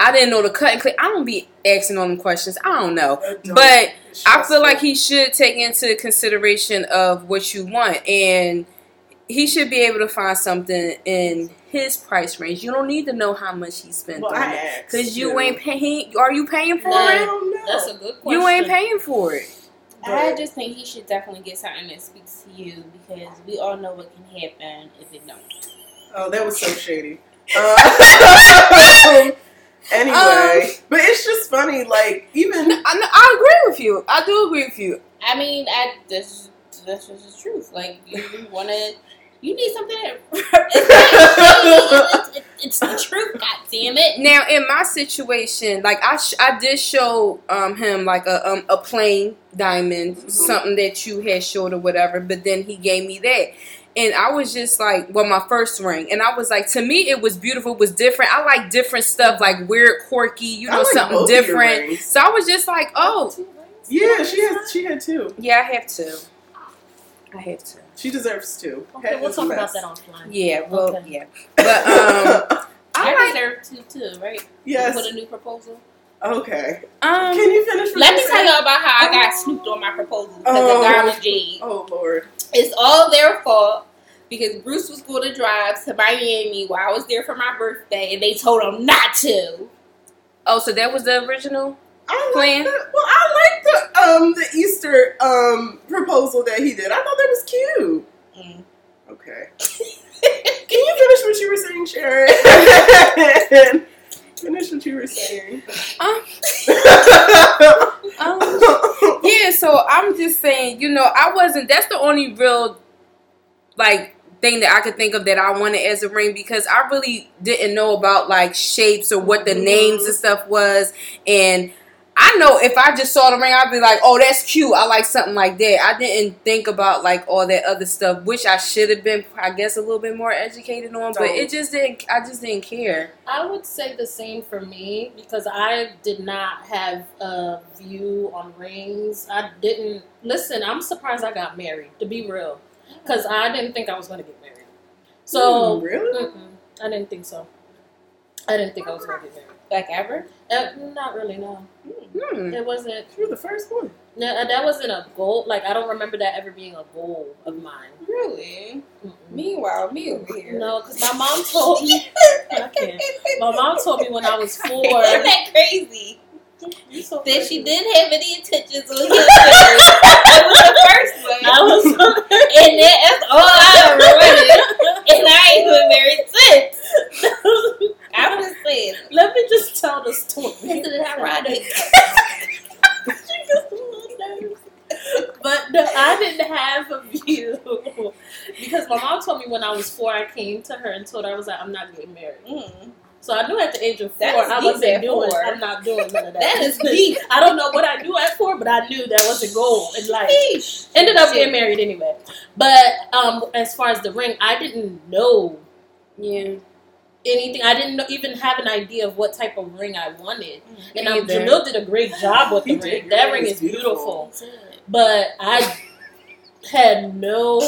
I didn't know the cut and click. I don't be asking all them questions. I don't know, Don't- but I feel like he should take into consideration of what you want, and he should be able to find something in his price range. You don't need to know how much he spent Well, on I it because you too. ain't paying. Are you paying for No. I it? don't know. That's a good question. You ain't paying for it. I just think he should definitely get something that speaks to you because we all know what can happen if it don't. Oh, that was so shady. Uh, anyway, Um, but it's just funny. Like even I, I agree with you. I do agree with you. I mean, I this that's just the truth. Like you, you want to, you need something. That, it's, it's, it's the truth. God damn it! Now, in my situation, like I, sh- I did show um him like a um a plain diamond, Mhm. something that you had showed or whatever. But then he gave me that, and I was just like, well, my first ring, and I was like, to me, it was beautiful, it was different. I like different stuff, like weird, quirky, you know, like something both of your different. So I was just like, oh, Yeah, she has. She had two. yeah, I have two. I have to. She deserves two. Okay, we'll is a talk about that offline. Yeah, well, Okay. yeah, but um, I, I like deserve two too, right? yes. With a new proposal. Okay. um. Can you finish? What Let me tell y'all about how I got snooped on my proposal because Oh. of Garland Jade. Oh Lord. It's all their fault because Bruce was going to drive to Miami while I was there for my birthday, and they told him not to. Oh, so that was the original. I Plan? like the, well, I like the um the Easter um proposal that he did. I thought that was cute. Mm. Okay. Can you finish what you were saying, Sharon? finish what you were saying. Um, um, yeah, so I'm just saying, you know, I wasn't. That's the only real like thing that I could think of that I wanted as a ring because I really didn't know about like shapes or what the names and stuff was, and I know if I just saw the ring, I'd be like, oh, that's cute. I like something like that. I didn't think about like all that other stuff, which I should have been, I guess, a little bit more educated on. But it just didn't. I just didn't care. I would say the same for me because I did not have a view on rings. I didn't listen. I'm surprised I got married. To be real, because I didn't think I was going to get married. So Hmm, really? I didn't think so. I didn't think I was going to get married. Like ever? Uh, not really. No, Hmm. it wasn't. You were the first one. No, uh, that wasn't a goal. Like I don't remember that ever being a goal of mine. Really? Mm-mm. Meanwhile, me over here. No, because my mom told me. I can't. My mom told me when I was four. Isn't that crazy? So That she didn't have any intentions on married. That was the first one. I was. and then that's all I ever wanted. And I ain't been married since. I was just saying. Let me just tell the story. Isn't ironic? But no, I didn't have a view because my mom told me when I was four, I came to her and told her I was like, I'm not getting married. Mm. So I knew at the age of four, I wasn't doing. Four. I'm not doing none of that. That is deep. I don't know what I knew at four, but I knew that was a goal in life. Sheesh. Ended up getting married anyway. But um, as far as the ring, I didn't know Yeah. Anything. I didn't even have an idea of what type of ring I wanted. And um, Either. Jamil did a great job with the ring. That ring is beautiful. beautiful. But I had no,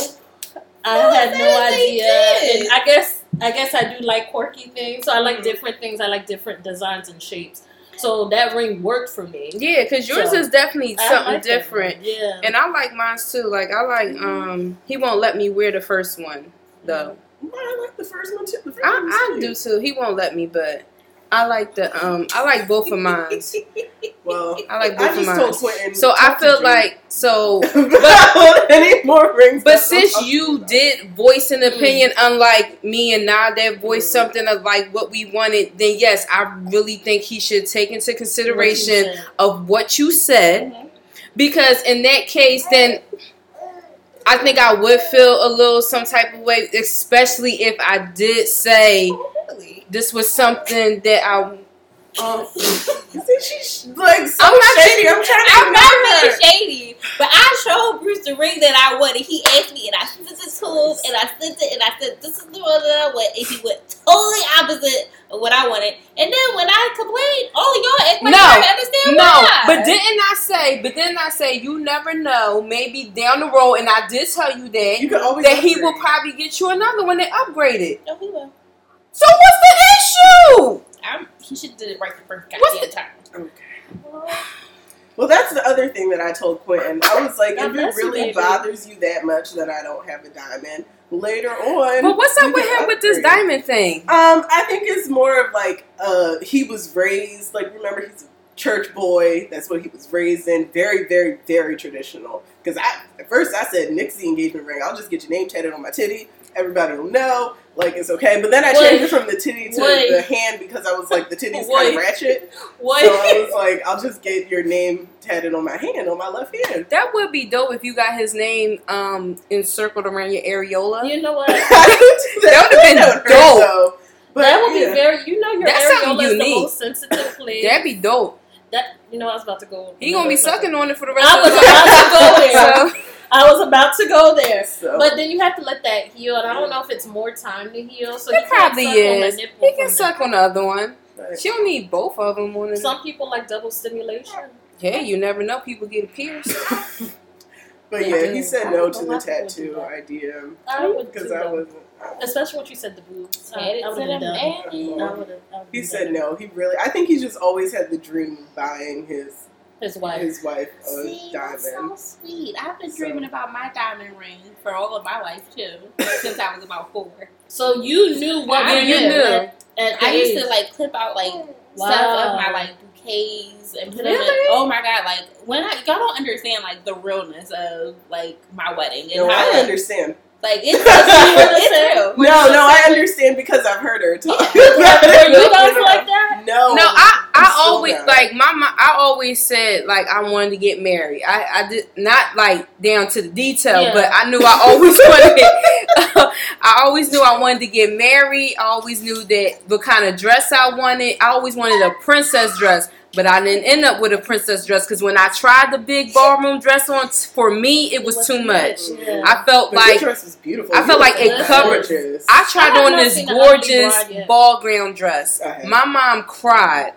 I had no idea. And I guess, I guess I do like quirky things. So I like Mhm. different things. I like different designs and shapes. So that ring worked for me. Yeah, because yours So, is definitely something like different. Yeah. And I like mine too. Like I like um he won't let me wear the first one though. I like the first one too. The first I, one was I do too. He won't let me, but I like the um I like both of mine. Well, I like I both of just told mine. Quentin. So I talk feel like so about any more rings. but that's what I'm since you about. did voice an Mm. opinion unlike me and Nader voiced Mm. something of like what we wanted, then yes, I really think he should take into consideration What of what you said. Mhm. Because in that case, then I think I would feel a little some type of way, especially if I did say oh, this was something that I. Um, see, she's like so I'm not- shady. I'm trying to I'm not ignore being shady, but I showed Bruce the ring that I wanted. He asked me, and I sent it to him, and I sent it, and I said, "This is the one that I want," and he went totally opposite of what I wanted. And then when I complained, all y'all act like No. I understand No, why. but didn't I say? But didn't I say you never know? Maybe down the road, and I did tell you that You can always that he will probably get you another one and upgrade it. no, he will. So what's the issue? I'm, he should have did it right the first What's goddamn time. Okay. Well, that's the other thing that I told Quentin. I was like, God if it bless you, really bothers you that much that I don't have a diamond, later on. But what's up with can him with this diamond thing? Um, I think it's more of like uh he was raised like remember he's a church boy. That's what he was raised in. Very, very, very traditional. Because I at first I said Nixie engagement ring. I'll just get your name tatted on my titty. Everybody will know. Like it's okay. But then I Wait. changed it from the titty to Wait. the hand because I was like the titty's kind Wait. of ratchet. What? So I was like, I'll just get your name tatted on my hand, on my left hand. That would be dope if you got his name um encircled around your areola. you know what? that would've been dope. though. But, that would yeah. be very. You know, your That's something areola is the most sensitive place. That'd be dope. that. You know, I was about to go. He gonna be sucking on it for the rest I of was his about to go there. So, I was about to go there. So- But then you have to let that heal, and I don't know if it's more time to heal. So it you probably can't suck on the is. nipple He can suck on the other one. She don't need both of them on the- it. Some people like double stimulation. Yeah, you never know. People get pierced. But yeah, he said no to the why people do tattoo that. idea I would because I though. wasn't. Especially what you said, the boobs. I, I would have done. man. I would've- I would've He said it. no. He really. I think he just always had the dream of buying his His wife. his wife a See, that's so sweet. I've been So- dreaming about my diamond ring for all of my life too, since I was about four. So you knew what I you you knew. knew. At, at I used to like clip out like stuff Wow. of my like bouquets and put them in. Really? Oh my god! Like when I y'all don't understand like the realness of like my wedding and No, how I like, understand. Like it's, it's real. No, no, I understand because I've heard her talk. Were about it. you guys like that? No, No, I, I'm so always not. like my mom. I always said like I wanted to get married. I, I did not like down to the detail, Yeah. but I knew I always wanted. I always knew I wanted to get married. I always knew that what kind of dress I wanted. I always wanted a princess dress, but I didn't end up with a princess dress because when I tried the big ballroom dress on, for me it was too much. Yeah. I felt But like your dress was beautiful. I You felt like look it covered- gorgeous. I tried I on this seen the Ugly gorgeous ball gown dress. My mom cried,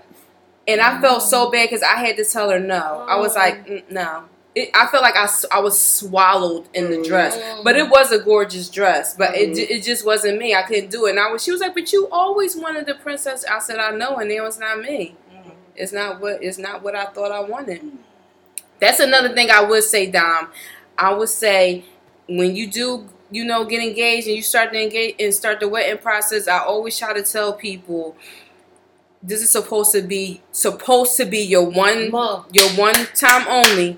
and I felt so bad because I had to tell her no. I was Oh. like, "Mm, no. It, I felt like I, I was swallowed in the Mm. dress, Mm. but it was a gorgeous dress. But it, it just wasn't me. I couldn't do it. And I was. She was like, "But you always wanted the princess." I said, "I know, and now it's not me. It's not what it's not what I thought I wanted." That's another thing I would say, Dom. I would say when you do, you know, get engaged and you start to engage and start the wedding process, I always try to tell people this is supposed to be supposed to be your one your one time only.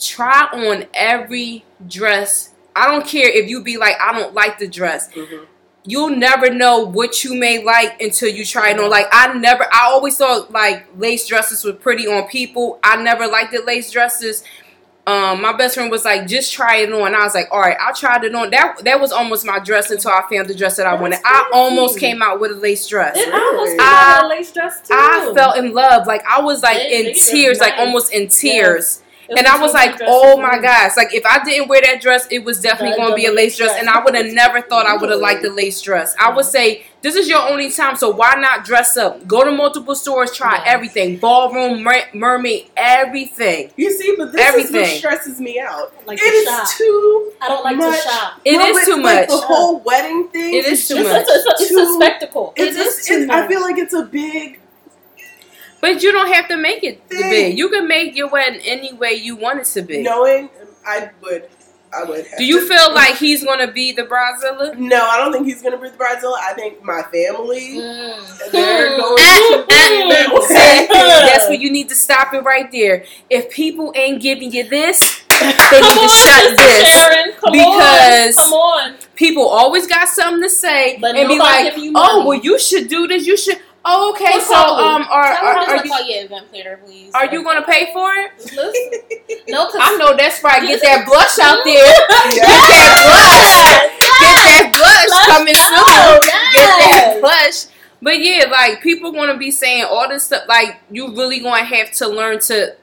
Try on every dress. I don't care if you be like, I don't like the dress. Mhm. You'll never know what you may like until you try it on. Like I never I always thought like lace dresses were pretty on people. I never liked the lace dresses. um, my best friend was like, just try it on. I was like, all right, I tried it on. That that was almost my dress until I found the dress that I wanted. I almost came out with a lace dress. It almost came I- out a lace dress too. I fell in love. Like I was like It- in tears, like almost in tears. It And I was a like, oh too. my gosh. Like if I didn't wear that dress, it was definitely going to be a lace dress. dress. And I would have never thought I would have liked the mm-hmm. lace dress. I would say, this is your only time, so why not dress up? Go to multiple stores, try Yes. everything. Ballroom, mer- mermaid, everything. You see, but this is Everything. what stresses me out. Like It to is shop. too. I don't like much. to shop. It No, is but, too like, much. The whole wedding thing. It is too It's, much. it's, a, it's a Too- spectacle. It's it a- too it's- much. I feel like it's a big. But you don't have to make it big. You can make your wedding any way you want it to be. Knowing, I would. I would. Have Do you to- feel like he's going to be the bridezilla? No, I don't think he's gonna be the bridezilla. I think my family. Mm. They're going Ah, to Okay, way. that's where you need to stop it right there. If people ain't giving you this, they need to shut this. Because- on. People always got something to say But and be like, "Oh, well, you should do this. You should." Oh, okay. Well, So, um, are are, her are you call your event planner, please. are you going to pay for it? Listen. No, I know that's right. Get that blush out there. Get that blush. Get that blush coming soon. Get that blush. But yeah, like people want to be saying all this stuff. Like you really going to have to learn to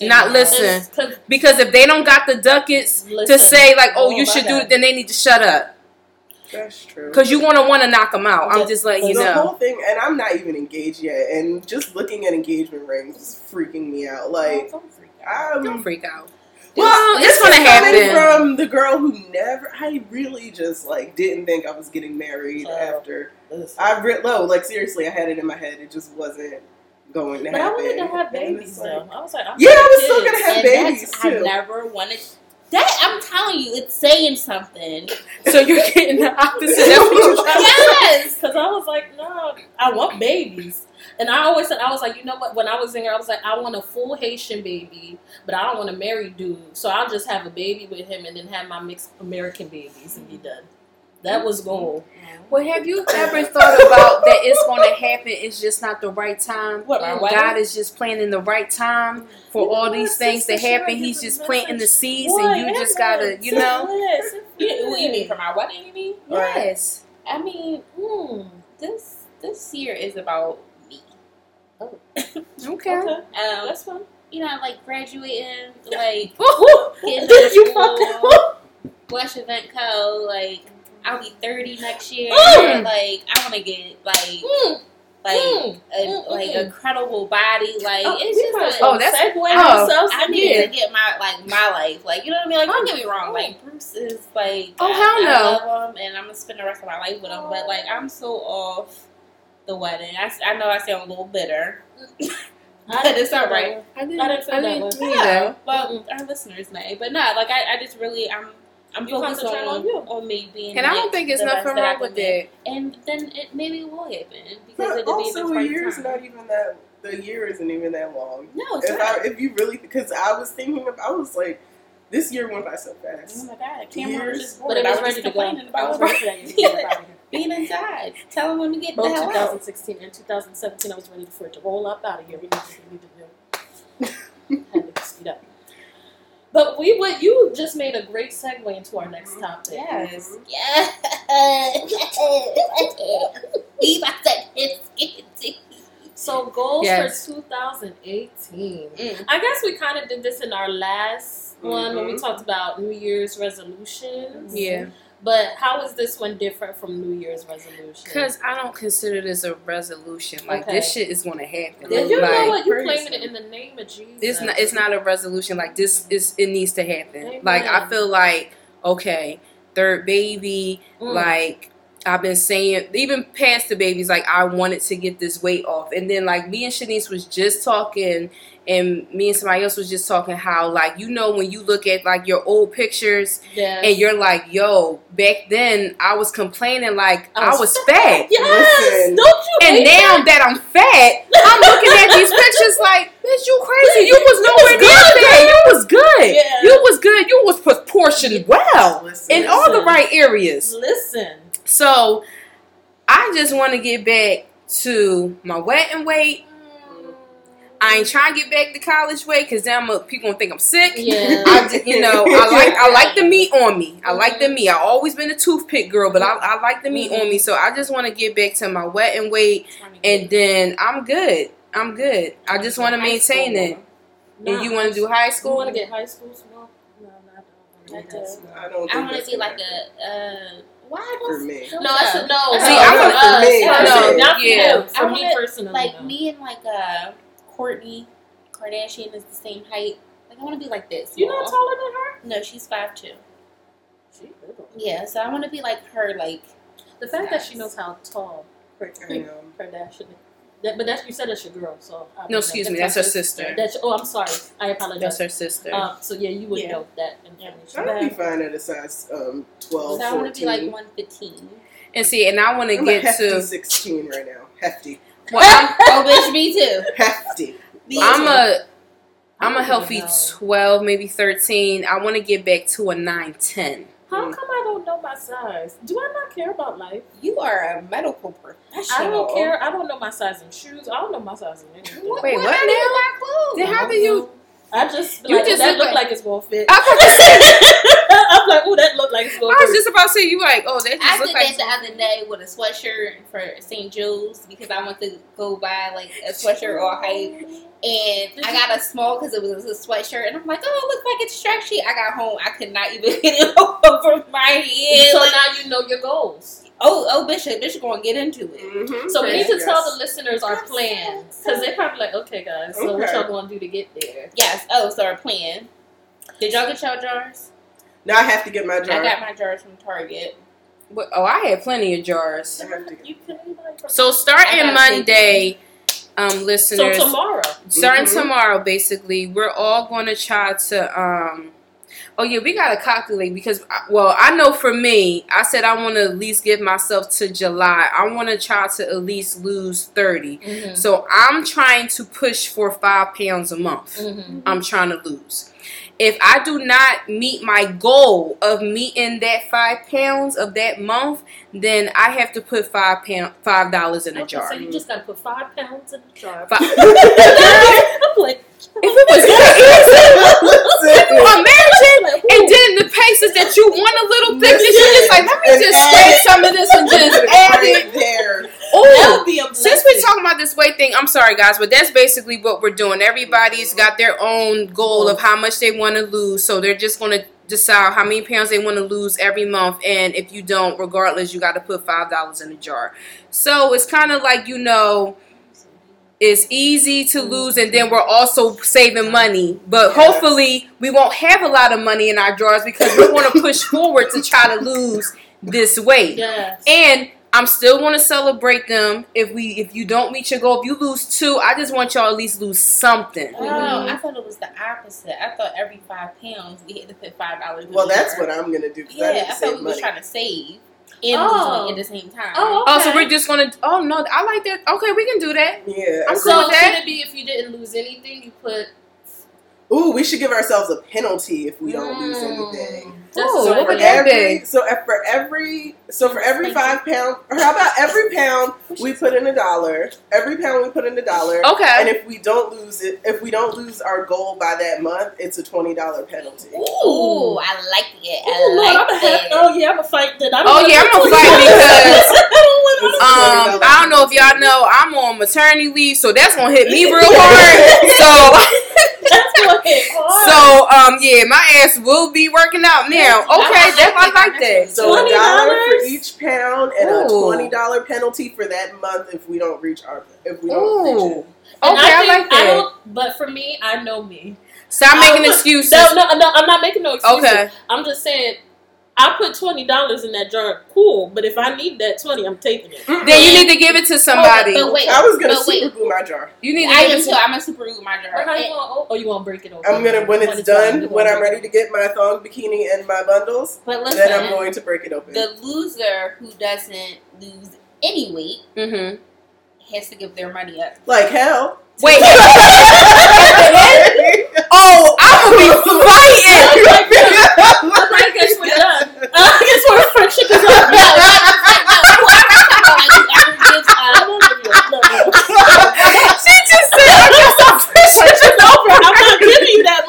Not listen. because if they don't got the ducats to say like, oh, Oh, you should do it, then they need to shut up That's true. because you want to want to knock them out. I'm just letting you the know. The whole thing, and I'm not even engaged yet, and just looking at engagement rings is freaking me out. Like, oh, Don't I'm. freak out. Well, it's it's gonna coming happen. from the girl who never. I really just like didn't think I was getting married Oh. after. I re- no, like seriously, I had it in my head. It just wasn't going to happen. But I wanted to have babies it's like- though. I was like, I'm Yeah, I was kids. still gonna have and babies too. I never wanted that. I'm telling you, it's saying something. So you're getting the opposite. That's what you're trying yes. Because I was like, no, I want babies. And I always said, I was like, you know what? When I was younger, I was like, I want a full Haitian baby, but I don't want a married dude. So I'll just have a baby with him and then have my mixed American babies and be done. That was goal. Well, have you ever thought about that it's going to happen? It's just not the right time. What, my? God is just planning the right time for You all these things to happen. He's just planting the seeds, Boy, and you just gotta, you know. Yes. You, what you mean for my wedding? You mean? Yes. I mean, Mm. this this year is about me. Okay. Okay. Um, That's fun. you know, like graduating, like Woo-hoo. getting Did out of school, fucking Flush Event Co. Like I'll be thirty next year. Mm. Like I want to get like Mm. like Mm. a, Mm, like mm, a credible body. Like Oh, it's just might a, as well Oh, that's- segue oh, I need here. to get my like my life. Like you know what I mean? Like don't get me wrong. Like Bruce is like Oh, I, hell I no. love him and I'm gonna spend the rest of my life with him. But like I'm so off the wedding. I, I know I sound a little bitter. But it's didn't right. I didn't, I didn't I that didn't way. either. Well, our listeners may, but no, like I, I just really I'm I'm You focused on on you. on me being. And I don't think it's nothing wrong with that. And then it maybe it will happen because But it'll be also, the a right year's time. not even that. The year isn't even that long. no, it's If not. I, if you really, because I was thinking, of, I was like, this year went by so fast. Oh fast. my god, Cameron Years. was just But bored. it I was was ready just to go. complaining I was ready for that year to get up out of here. being inside. Tell him when we get the Both hell out. 2016 and 2017, I was ready for it to roll up out of here. We needed, we needed to, had to speed up. But we would. You just made a great segue into our next topic. Yes. Yes. we about to hit So goals Yes. for 2018. Mm. I guess we kind of did this in our last one when we Mhm. talked about New Year's resolutions. Yeah. But how is this one different from New Year's resolutions? Because I don't consider this a resolution. Like Okay. this shit is going to happen. Did you like, know what? You crazy. claiming it in the name of Jesus. it's not it's not a resolution like this is it needs to happen Amen. like i feel like okay third baby Mm. like i've been saying even past the babies like i wanted to get this weight off and then like me and shanice was just talking and me and somebody else was just talking how like you know when you look at like your old pictures Yes. and you're like yo back then i was complaining like I i was was, fat Yes. Listen. Don't you? and hate now that? that I'm fat, I'm looking at these pictures like, bitch, you crazy. You was nowhere near good, fat. You was good. Yeah. You was good. You was proportioned well Listen, in all the right areas. Listen. So I just want to get back to my wet and weight. I ain't trying to get back the college way because then I'm a, people gonna think I'm sick. Yeah. I, ju- you know, I like I like the meat on me. I like the meat. I always been a toothpick girl, but I, I like the meat on me. So I just want to get back to my wet and weight, and then I'm good. I'm good. I just want to maintain it. And you want to do high You school? want to get high school small? No, no, I don't. Okay. I don't. I want to see like a. Uh, why for was me. No, that's a no. See, I want for me. No, not for yeah. you. For I me want- personally, like no. me and like uh Kourtney Kardashian is the same height. Like I want to be like this. You're not taller than her. No, she's five two. She little. Yeah, so I want to be like her. Like The fact that she knows how tall Kardashian. is. That, but that's you said that's your girl, so I No, mean, excuse me. That's her sister. That's oh, I'm sorry. I apologize. That's her sister. Um, so yeah, you would Yeah. know that information. I'd be fine at a size um, 12, so I want to be like one fifteen. And see, and I want to get to. 16 right now. Hefty. Well, I'm, oh, bitch, me too. Hefty. Me I'm too. a I'm I a don't healthy know. twelve, maybe thirteen. I want to get back to a nine, ten. How come I don't know my size? Do I not care about life? You are a medical professional. I don't care. I don't know my size in shoes. I don't know my size in anything. Wait, what how do now? you? Then how I do you? I just You like, just that look look like- like it's gonna fit. I was, about to say, I'm like, oh, that look like it's I was just about to say you like, oh, that I just look did like. that the other day with a sweatshirt for St. Jude's because I went to go buy like a sweatshirt or a hype, and I got a small because it was a sweatshirt, and I'm like, oh, it looks like it's stretchy. I got home, I could not even get it over my head. So Like, now you know your goals. oh, oh, Bishop, Bishop gonna get into it. Mm-hmm. So we need to yes. tell the listeners our I'm plan because they're probably like, okay, guys, so what y'all gonna do to get there? Yes. Oh, so our plan. Did y'all get y'all jars? Now I have to get my jars. I got my jars from Target. What- Oh, I had plenty of jars. I have to get- You can anybody from- So starting Monday, um, so tomorrow. starting Mhm. tomorrow basically we're all going to try to um oh yeah we got to calculate because uh, well i know for me i said i want to at least give myself to july i want to try to at least lose 30 Mm-hmm. so i'm trying to push for five pounds a month Mm-hmm. i'm trying to lose if i do not meet my goal of meeting that five pounds of that month then i have to put five pound five dollars in a Okay, jar so you just gotta put five pounds in the jar. Fi- I'm like, if it was that easy Listen. Imagine, and then the paces that you want a little thickness, you're just like, let me just add some of this and just add it. there. Oh, would be a since we're talking about this weight thing, I'm sorry guys, but that's basically what we're doing. Everybody's got their own goal of how much they want to lose, so they're just going to decide how many pounds they want to lose every month. And if you don't, regardless, you got to put five dollars in a jar. So it's kind of like you know. It's easy to lose, and then we're also saving money. But hopefully, we won't have a lot of money in our jars because we want to push forward to try to lose this weight. Yes. And I'm still going to celebrate them if we if you don't reach your goal. If you lose two, I just want y'all at least lose something. Oh, I thought it was the opposite. I thought every five pounds we had to put five dollars. Well, that's what I'm gonna do because I Yeah, to I thought save we were trying to save and Oh. at the same time. Oh, okay. Oh, so we're just gonna. Oh no, I like that. Okay, we can do that. Yeah. I'm So cool with should that. it be if you didn't lose anything, you put Ooh, we should give ourselves a penalty if we don't lose Mm. anything. Ooh, so what would Every so for every so for every five pound or how about every pound we put in a dollar. Every pound we put in a dollar. Okay. And Okay. if we don't lose it, if we don't lose our goal by that month, it's a twenty dollar penalty. Ooh, I like it. I Oh, Lord, like I'm a oh yeah, I'm a fight that. Oh yeah, I'm do gonna fight because um I don't know if y'all know I'm on maternity leave, so that's gonna hit me real hard. That's what it So hard. so um yeah, my ass will be working out now. Okay, that I like that. So a dollar for each pound and a twenty dollar penalty for that month if we don't reach our if we don't reach Ooh. it. And Okay, I, think like that. don't, but for me, I know me. Stop I making put- excuses. No, no, no. I'm not making no excuses. Okay. I'm just saying. I put twenty dollars in that jar. Cool, but if I need that twenty, I'm taking it. Then you need to give it to somebody. but wait, I was gonna but wait. super glue my jar. You need to I give am it too. to I'm a super glue my jar. Or how you And- want? Oh, you want to break it open? I'm gonna when it's done, done, when I'm ready to get my thong bikini and my bundles, But listen, then I'm going to break it open. the loser who doesn't lose any weight Mm-hmm. has to give their money up. like hell. Wait. oh, I'm gonna be fighting. I guess where friendship is all about. She just friendship is. I'm not giving you that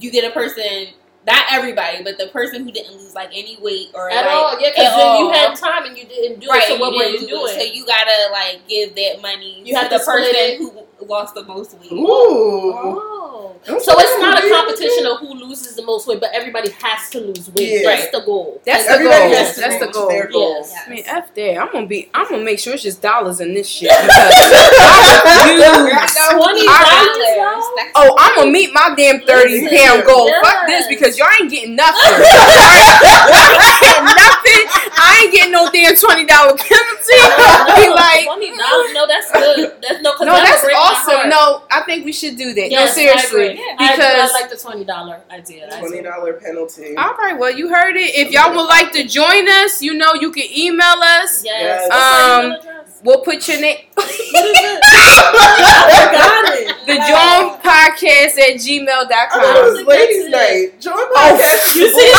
you get a person who didn't lose like any weight or At like, all, yeah, because then you had time and you didn't do right. it. So what you were you do it. doing? So you gotta like give that money You to have the to split person it. who lost the most weight. Ooh. Oh. So it's not a competition of who loses the most weight, but everybody has to lose weight. Yeah. That's the goal. That's the Everybody goal. has to That's the goal. Their goals. Yes. I mean, f that. I'm gonna be. I'm gonna make sure it's just dollars in this shit because I Twenty dollars. That's- Oh, I'm gonna meet my damn thirty Listen, pound goal. yes. Fuck this because y'all ain't getting nothing. I ain't getting nothing. I ain't getting no damn twenty dollar penalty. Be like, twenty dollars. No, that's good. That's no. 'cause no, that would that's awesome. No, I think we should do that. Yes, no, seriously, I agree. I- because I, like the twenty dollar idea. Twenty dollar penalty. all right, well, you heard it. If y'all would like to join us, you know, you can email us. Yes. Yes. Um. We'll put your name. What is it? I forgot it. The Jawn Podcast at gmail.com. I thought it was ladies' that's it. Night. Jawn podcast. You see?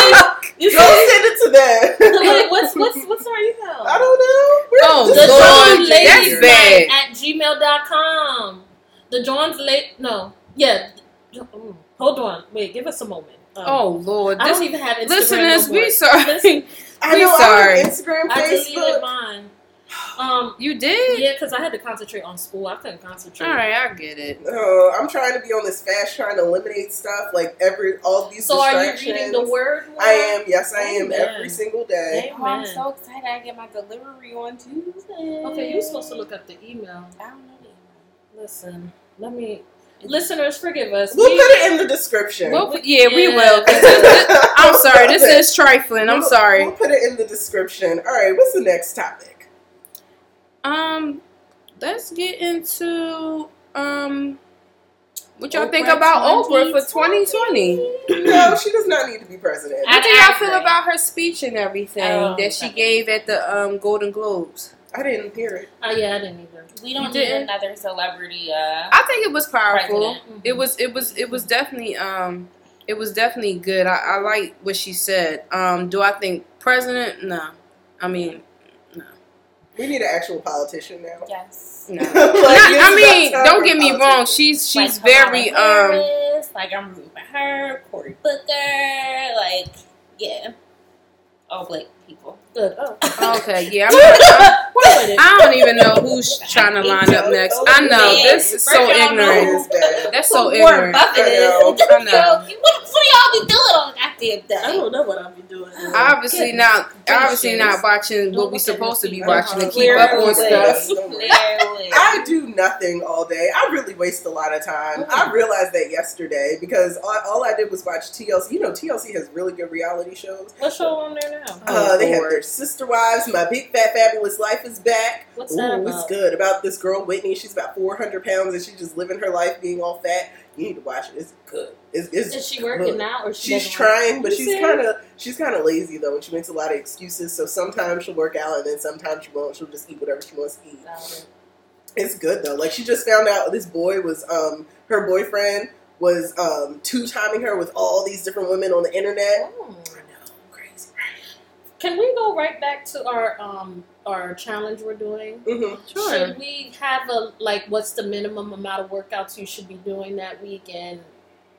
You Don't see? send it to them. Wait, what's what's what's our email? I don't know. We're Oh, The Jawn Ladies Night at gmail.com. The Jawn's late. No. Yeah. Mm, Hold on. Wait, give us a moment. Um, Oh, Lord. I This, don't even have Instagram. listeners, no we sorry. Listen, I We know. sorry. I'm on Instagram, I deleted Facebook. mine. Um, You did? yeah, because I had to concentrate on school. I couldn't concentrate. All right, I get it. Uh, I'm trying to be on this fast, trying to eliminate stuff like every all these So are you reading the word? more? I am. Yes, I am. Every single day. Oh, I'm so excited! I get my delivery on Tuesday. Okay, you're supposed to look up the email. I don't know the email. Listen, let me. Listeners, forgive us. We'll We- put it in the description. Well, yeah, we will. will. 'cause this- this- I'm sorry. This is trifling. I'm We'll- sorry. We'll put it in the description. All right. What's the next topic? Um, let's get into um, what y'all Oprah think about Oprah for 2020? No, she does not need to be president. I- What do y'all feel about her speech and everything Oh, that she okay. gave at the um Golden Globes? I didn't hear it. Oh yeah, I didn't either. We don't need another celebrity. Uh, I think it was powerful. President. It was it was it was definitely um it was definitely good. I, I like what she said. Um, do I think president? No. I mean, We need an actual politician now. yes. no. Like, Not- I mean, don't get me wrong. She's she's Like very Kamala um. Like I'm rooting for her. Cory Booker, like yeah, all black people. Good. Oh, Okay, yeah. I'm, I'm- wait a. I don't even know who's trying to line up next. I know this is so First y'all know ignorant. It is bad. That's so Who Warren ignorant. Buffett I know. I know. What, what do y'all be doing on goddamn I day? don't know what I'll be doing. Obviously not. Obviously Goodness. not watching what we look supposed to be watching to Uh-huh. keep up on Clearly. stuff. Clearly. I do nothing all day. I really waste a lot of time. I realized that yesterday because all, all I did was watch TLC. You know, TLC has really good reality shows. What show on there now? Oh, Uh, they have their sister wives. My big fat fabulous life is back. What's that Ooh, it's good about this girl Whitney. She's about four hundred pounds and she's just living her life being all fat. You need to watch it. It's good. It's, it's Is she working good. now or she She's trying, but she's kind of she's kind of lazy though, and she makes a lot of excuses. So sometimes she'll work out, and then sometimes she won't. She'll just eat whatever she wants to eat. Got it. It's good though. Like she just found out this boy was um her boyfriend was um two timing her with all these different women on the internet. Oh. I know, crazy. Can we go right back to our um our challenge we're doing? hmm Sure. Should we have a like what's the minimum amount of workouts you should be doing that week and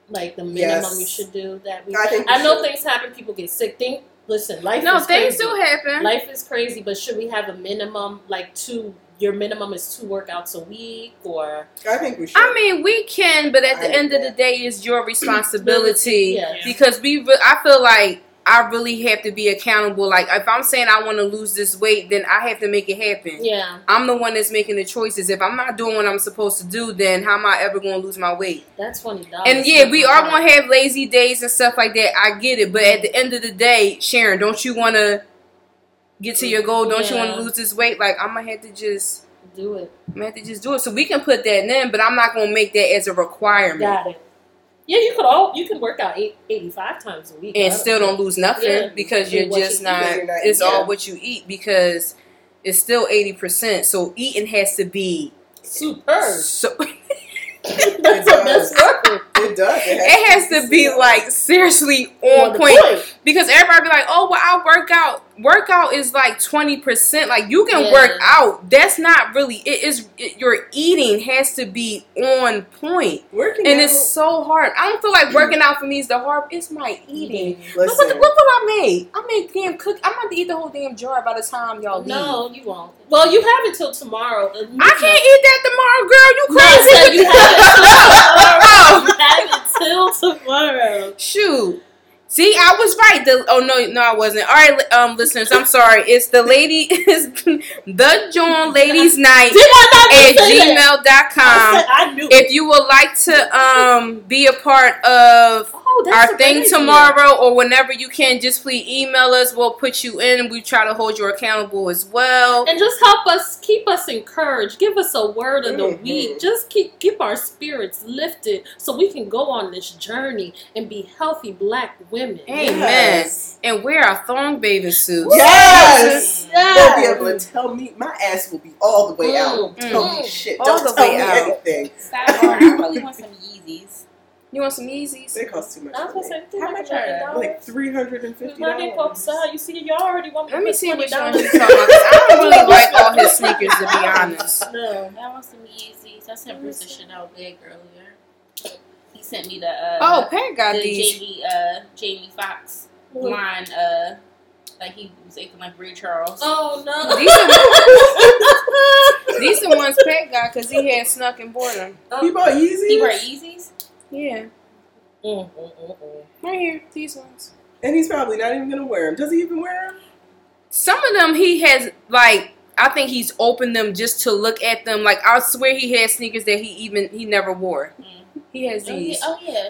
like the minimum Yes. you should do that week? I think we I know should. things happen, people get sick. Think listen, life No, is things crazy. do happen. Life is crazy, but should we have a minimum like two your minimum is two workouts a week or I think we should. I mean, we can, but at the I end of the day, it's your responsibility Yeah. because we. Re- I feel like I really have to be accountable. Like if I'm saying I want to lose this weight, then I have to make it happen. Yeah, I'm the one that's making the choices. If I'm not doing what I'm supposed to do, then how am I ever going to lose my weight? that's twenty dollars. And yeah, we are going to have lazy days and stuff like that. I get it, but at the end of the day, Sharon, don't you want to get to your goal? Don't you want to lose this weight? Like I'm gonna have to just, do it. I'm gonna have to just do it. So we can put that in, but I'm not gonna make that as a requirement. Got it. Yeah, you could all you can work out eight, 85 times a week and I still don't lose nothing Yeah. because you're what you just eat. not. You're not It's eating. all what you eat because it's still eighty percent. So eating has to be superb. so. That's the best word. it does. It has to be like seriously on On the point point. because everybody be like, "Oh, well, I work out." Workout is like 20%. Like you can Yeah. work out. That's not really it is it, your eating has to be on point. Working And out, it's so hard. I don't feel like working out for me is the hard. It's my eating. Look what, look what I made. I made damn cook. I'm about to eat the whole damn jar by the time y'all leave. No, you won't. Well, you have until tomorrow. Uh, I can't eat that tomorrow, girl. You No, I crazy? you have Oh. until tomorrow. Oh. You have until tomorrow. Shoot. See, I was right. The oh no, no, I wasn't. All right, um, listeners, I'm sorry. It's the lady, it's the Jawn Ladies Night Did I not at that? I, gmail.com. said, I knew. If you would like to um be a part of oh, that's our thing idea. tomorrow or whenever you can, just please email us. We'll put you in. We try to hold you accountable as well. and just help us keep us encouraged give us a word of the Mhm. week just keep keep our spirits lifted so we can go on this journey and be healthy black women Amen. Yes. And wear our thong bathing suits. Yes. Yes. They'll be able to tell me my ass will be all the way out. Don't Mm. tell Mm. me shit. All Don't the tell way me out. anything. Sidebar, I really want some Yeezys. You want some Yeezys? They cost too much. I was for gonna me. say, How much are they? Like three hundred and fifty Honey, folks, uh, dollars. you see, y'all already want me Let me see which one $20 he's talking about. 'cause I don't really like all his sneakers, to be honest. No. I want some Yeezys. I sent Bruce a Chanel bag earlier. He sent me the uh, Oh, Pat got the these. Jamie uh Jamie Foxx line uh like he was acting like Ray Charles. Oh no. These are, these the ones Pat got because he had snuck and bought them. He bought Yeezys. He wear Yeezys. Yeah, Mm, mm, mm, mm. right here, these ones. and he's probably not even gonna wear them. Does he even wear them? Some of them he has like. I think he's opened them just to look at them. Like I swear he had sneakers that he even he never wore. Mm. He has Oh yeah. these. Oh yeah.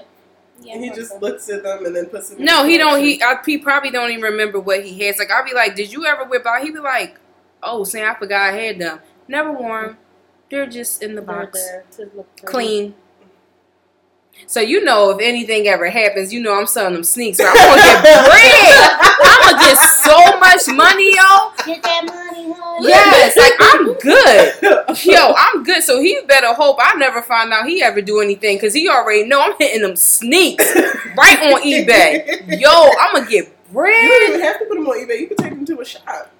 Yeah. he just looks at them and then puts them. No, his he don't. He I, he probably don't even remember what he has. Like I'll be like, "Did you ever whip out?" He be like, "Oh, Sam, I forgot I had them. Never wore them. They're just in the box, there to look pretty. clean." So you know, if anything ever happens, you know I'm selling them sneaks. So I'm gonna get bread. I'm gonna get so much money, yo. Get that money, honey. Yes, like I'm good. Yo, I'm good. So he better hope I never find out he ever do anything because he already know I'm hitting them sneaks right on eBay. Yo, I'm gonna get bread. You don't even have to put them on eBay. You can take them to a shop.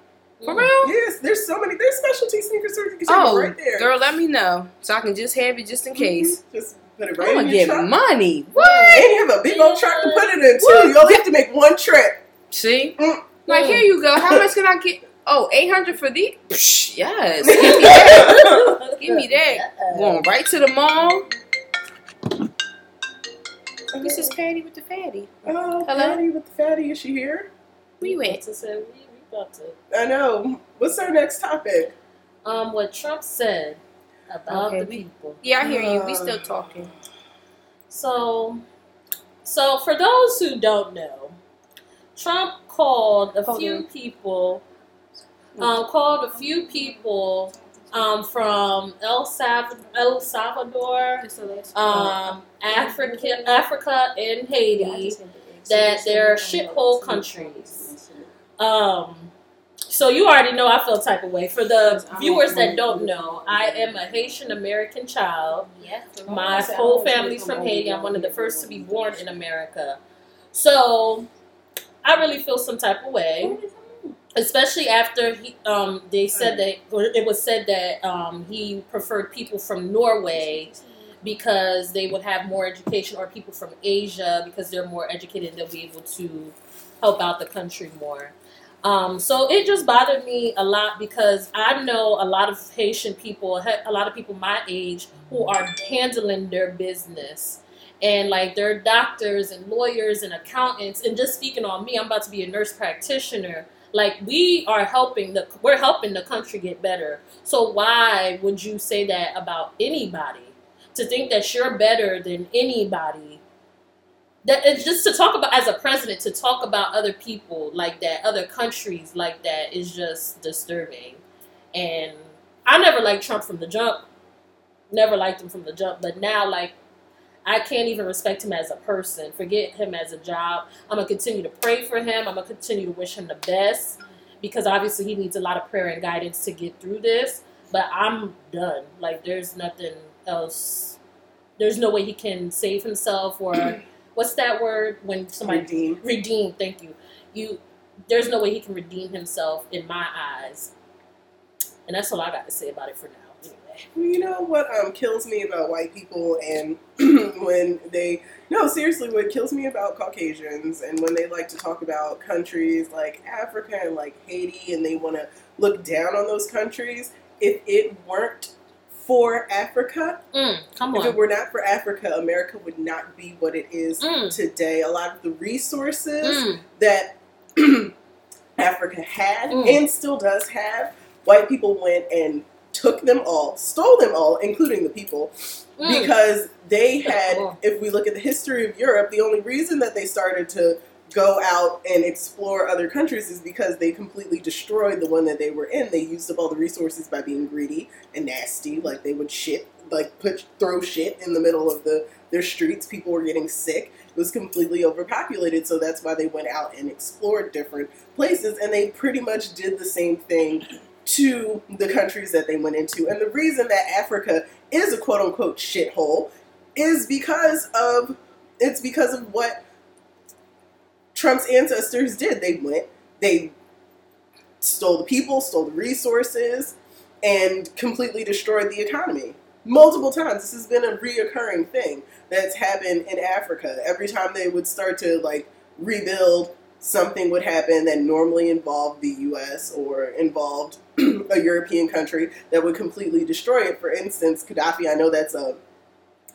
For real? Yes, there's so many. There's specialty sneaker stores you can take Oh, them right there. girl, let me know so I can just have it just in case. Mhm. Just put it right I'm in gonna your get truck. money. And What? you have a big old truck to put it in too. What? You only have to make one trip. See? Mm. Like here you go. How much can I get? Oh, 800 for these? Psh, yes. Give me that. Give me that. Going right to the mall. This is Patty with the fatty. Oh, Hello? Patty with the fatty. Is she here? We you About at? to say, we, we about to. I know. What's our next topic? Um, what Trump said about Okay, the people. Yeah, I hear you. We still talking. So, so for those who don't know, Trump called a Hold few on. people, um, called a few people um, from El, Salv- El Salvador, um, Africa, Africa, and Haiti that they're shithole countries. Um, so you already know I feel type of way. For the viewers that don't know, I am a Haitian American child. My whole family's from Haiti. I'm one of the first to be born in America. So I really feel some type of way, especially after he, um, they said that, or it was said that um, he preferred people from Norway because they would have more education, or people from Asia because they're more educated and they'll be able to help out the country more. Um, so it just bothered me a lot because I know a lot of Haitian people, a lot of people my age, who are handling their business. And like they're doctors and lawyers and accountants. And just speaking on me, I'm about to be a nurse practitioner. Like we are helping the we're helping the country get better. So why would you say that about anybody? To think that you're better than anybody that it's just to talk about as a president to talk about other people like that other countries like that is just disturbing. And i never liked trump from the jump. Never liked him from the jump. But now like i can't even respect him as a person. Forget him as a job. I'm gonna continue to pray for him. I'm gonna continue to wish him the best because obviously he needs a lot of prayer and guidance to get through this. But i'm done. Like there's nothing else. There's no way he can save himself or what's that word when somebody Redeem. redeem thank you you there's no way he can redeem himself in my eyes. And that's all I got to say about it for now. Anyway. You know what um, kills me about white people and when they no seriously what kills me about Caucasians and when they like to talk about countries like Africa and like Haiti and they want to look down on those countries if it weren't for Africa Mm, come if it were not for Africa America would not be what it is Mm. today a lot of the resources Mm, that Africa had Mm. and still does have, white people went and took them all, stole them all, including the people, mm. because they had, if we look at the history of Europe, the only reason that they started to go out and explore other countries is because they completely destroyed the one that they were in. They used up all the resources by being greedy and nasty, like they would shit, like put throw shit in the middle of the their streets. People were getting sick. It was completely overpopulated, so that's why they went out and explored different places, and they pretty much did the same thing to the countries that they went into. And the reason that Africa is a quote unquote shithole is because of it's because of what Trump's ancestors did. They went, they stole the people, stole the resources, and completely destroyed the economy. Multiple times. This has been a reoccurring thing that's happened in Africa. Every time they would start to like rebuild, something would happen that normally involved the US or involved a European country that would completely destroy it. For instance, Gaddafi, I know that's a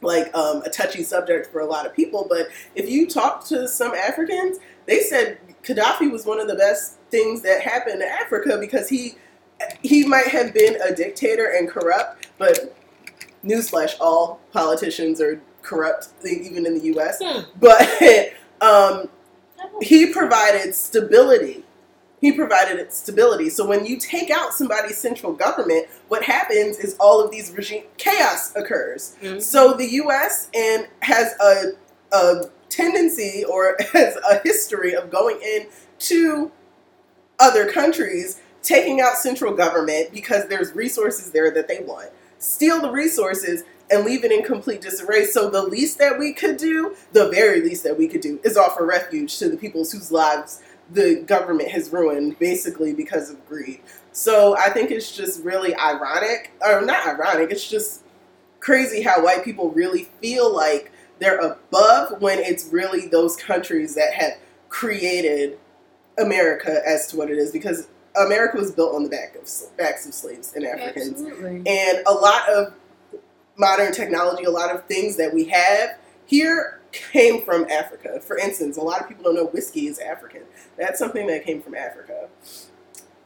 like um, a touchy subject for a lot of people, but if you talk to some Africans, they said Gaddafi was one of the best things that happened to Africa because he he might have been a dictator and corrupt, but newsflash, all politicians are corrupt, even in the U.S. Hmm. But um, he provided stability. He provided stability. So when you take out somebody's central government, what happens is all of these regime chaos occurs. Mhm. So the U.S. and has a, a tendency or has a history of going in to other countries, taking out central government because there's resources there that they want, steal the resources and leave it in complete disarray. So the least that we could do, the very least that we could do, is offer refuge to the peoples whose lives the government has ruined, basically because of greed. So I think it's just really ironic, or not ironic. It's just crazy how white people really feel like they're above when it's really those countries that have created America as to what it is because America was built on the back of backs of slaves and Africans. Absolutely. And a lot of modern technology, a lot of things that we have here came from Africa. For instance, a lot of people don't know whiskey is African. That's something that came from Africa.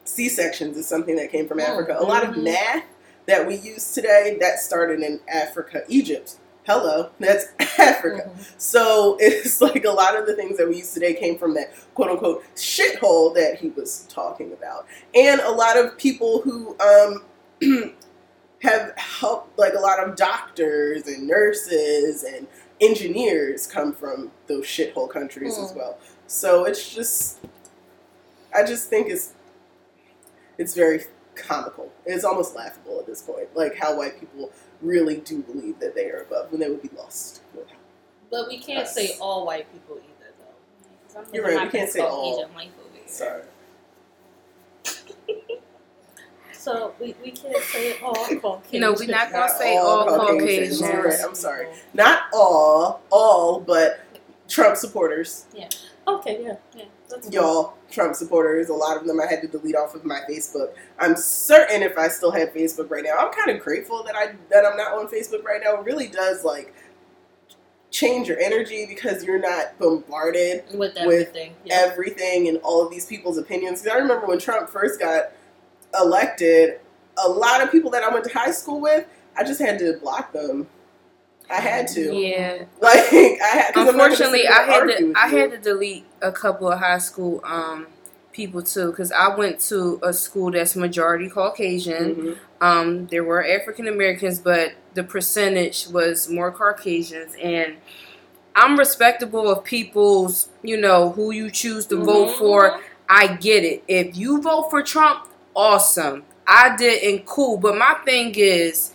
C sections is something that came from Oh, Africa. A lot of mhm. math that we use today that started in Africa, Egypt. Hello, that's Africa. Mhm. So it's like a lot of the things that we use today came from that quote unquote shithole that he was talking about. And a lot of people who um, have helped, like a lot of doctors and nurses and engineers come from those shithole countries as Mm. well. So it's just, I just think it's, it's very comical. It's almost laughable at this point, like how white people really do believe that they are above when they would be lost. without. But we can't Us. say all white people either, though. You're right, have we can't say all. Caucasian life over here. Sorry. So we, we can't say all Caucasian. No, we're not gonna Not say all all Caucasians. Caucasians. Right, I'm sorry. Not all, all, but Trump supporters. Okay, yeah, yeah. That's. Y'all, Trump supporters. A lot of them I had to delete off of my Facebook. I'm certain if I still had Facebook right now, I'm kind of grateful that I that I'm not on Facebook right now. It really does like change your energy because you're not bombarded with with everything. yeah. everything and all of these people's opinions. Because I remember when Trump first got elected, a lot of people that I went to high school with, I just had to block them. I had to. Yeah. Like I had. 'cause I'm not gonna Unfortunately, I had to I you. had to delete a couple of high school um people too because I went to a school that's majority Caucasian. Mhm. Um, there were African Americans, but the percentage was more Caucasians, and I'm respectable of people's, you know, who you choose to vote Mhm. for. I get it. If you vote for Trump, awesome. I didn't, cool. But my thing is,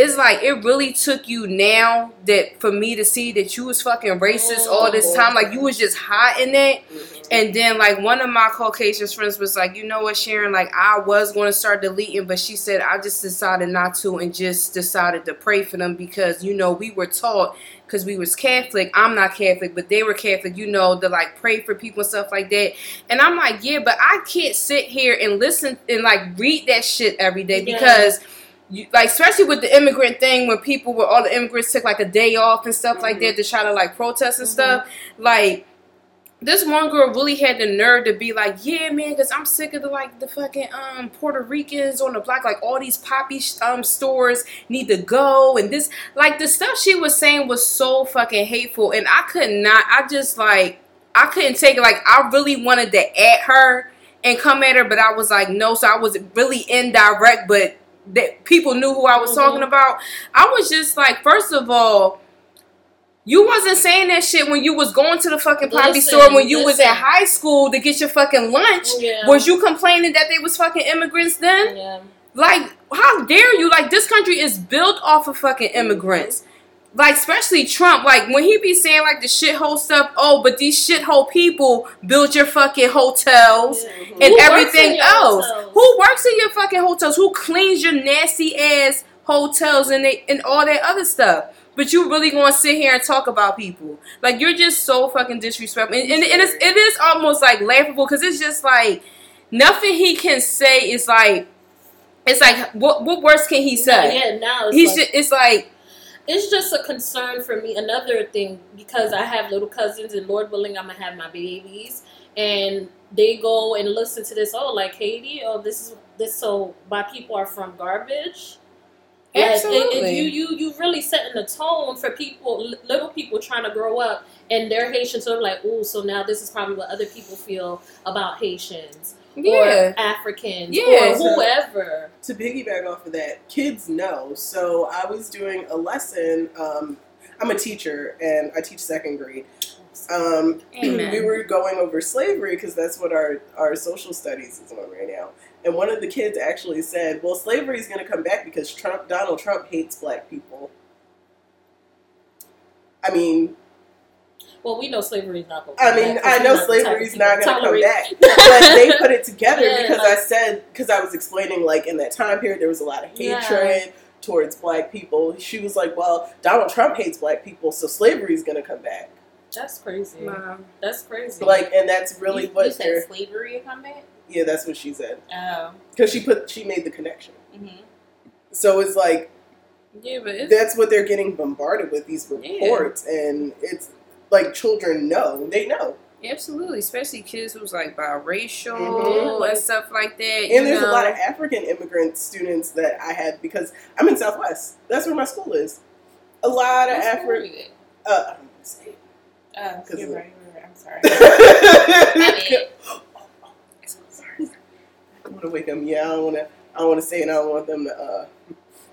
it's like it really took you now that for me to see that you was fucking racist all this time. Like you was just hot in that. And then like one of my Caucasian friends was like, you know what, Sharon, like I was gonna start deleting, but she said I just decided not to and just decided to pray for them because you know we were taught because we was Catholic. I'm not Catholic, but they were Catholic, you know, to like pray for people and stuff like that. And I'm like, yeah, but I can't sit here and listen and like read that shit every day Yeah. because you, like especially with the immigrant thing when people were all the immigrants took like a day off and stuff like that to try to like protest and Mhm. stuff like this one girl really had the nerve to be like, yeah, man, because I'm sick of the like the fucking um Puerto Ricans on the block, like all these poppy um stores need to go, and this like the stuff she was saying was so fucking hateful, and I could not, I just like I couldn't take it. Like I really wanted to at her and come at her, but I was like, no. So I was really indirect, but that people knew who I was Mhm. talking about. I was just like, first of all. You wasn't saying that shit when you was going to the fucking poppy Listen, store when you was at high school to get your fucking lunch. Yeah. Was you complaining that they was fucking immigrants then? Yeah. Like, how dare you? Like, this country is built off of fucking immigrants. Like, especially Trump. Like, when he be saying, like, the shithole stuff, oh, but these shithole people build your fucking hotels Mhm. and Who everything else. hotels? Who works in your fucking hotels? Who cleans your nasty ass hotels and, they, and all that other stuff? But you really gonna sit here and talk about people? Like, you're just so fucking disrespectful. And, and, and it's, it is almost, like, laughable because it's just, like, nothing he can say is, like, it's like, what, what worse can he say? Yeah, now it's He's like, just, it's like, it's just a concern for me. Another thing because I have little cousins, and Lord willing, I'm gonna have my babies, and they go and listen to this. Oh, like Haiti. Oh, this is this. So my people are from garbage. Like, and- and Absolutely. you you you really setting the tone for people, little people trying to grow up, and they're Haitian. So they're like, oh, so now this is probably what other people feel about Haitians yeah. or Africans Yeah. or whoever. to piggyback off of that, kids know. So I was doing a lesson. Um, I'm a teacher and I teach second grade. Um, we were going over slavery because that's what our, our social studies is on right now. And one of the kids actually said, "Well, slavery is going to come back because Trump, Donald Trump, hates black people." I mean, Well, we know slavery is not going. I mean, I know slavery's not going to come back, but they put it together Yeah, because like- I said because I was explaining like in that time period there was a lot of Yeah. hatred towards black people. She was like, "Well, Donald Trump hates black people, so slavery is going to come back." That's crazy. Wow. That's crazy. Like, and that's really you, what you said they're. slavery would come back. Yeah, that's what she said Oh. because she put she made the connection. Mm-hmm. So it's like Yeah, but it's, that's what they're getting bombarded with these reports, and it's like children know they know, Absolutely, especially kids who's like biracial Mhm. and stuff like that. and there's know. a lot of African immigrant students that I had because I'm in Southwest. That's where my school is. A lot of African. Uh, I don't wanna say it. 'Cause you're right, you're right. I'm sorry. I want to wake them. Yeah, I don't want to. I don't want to say it. And I don't want them to. uh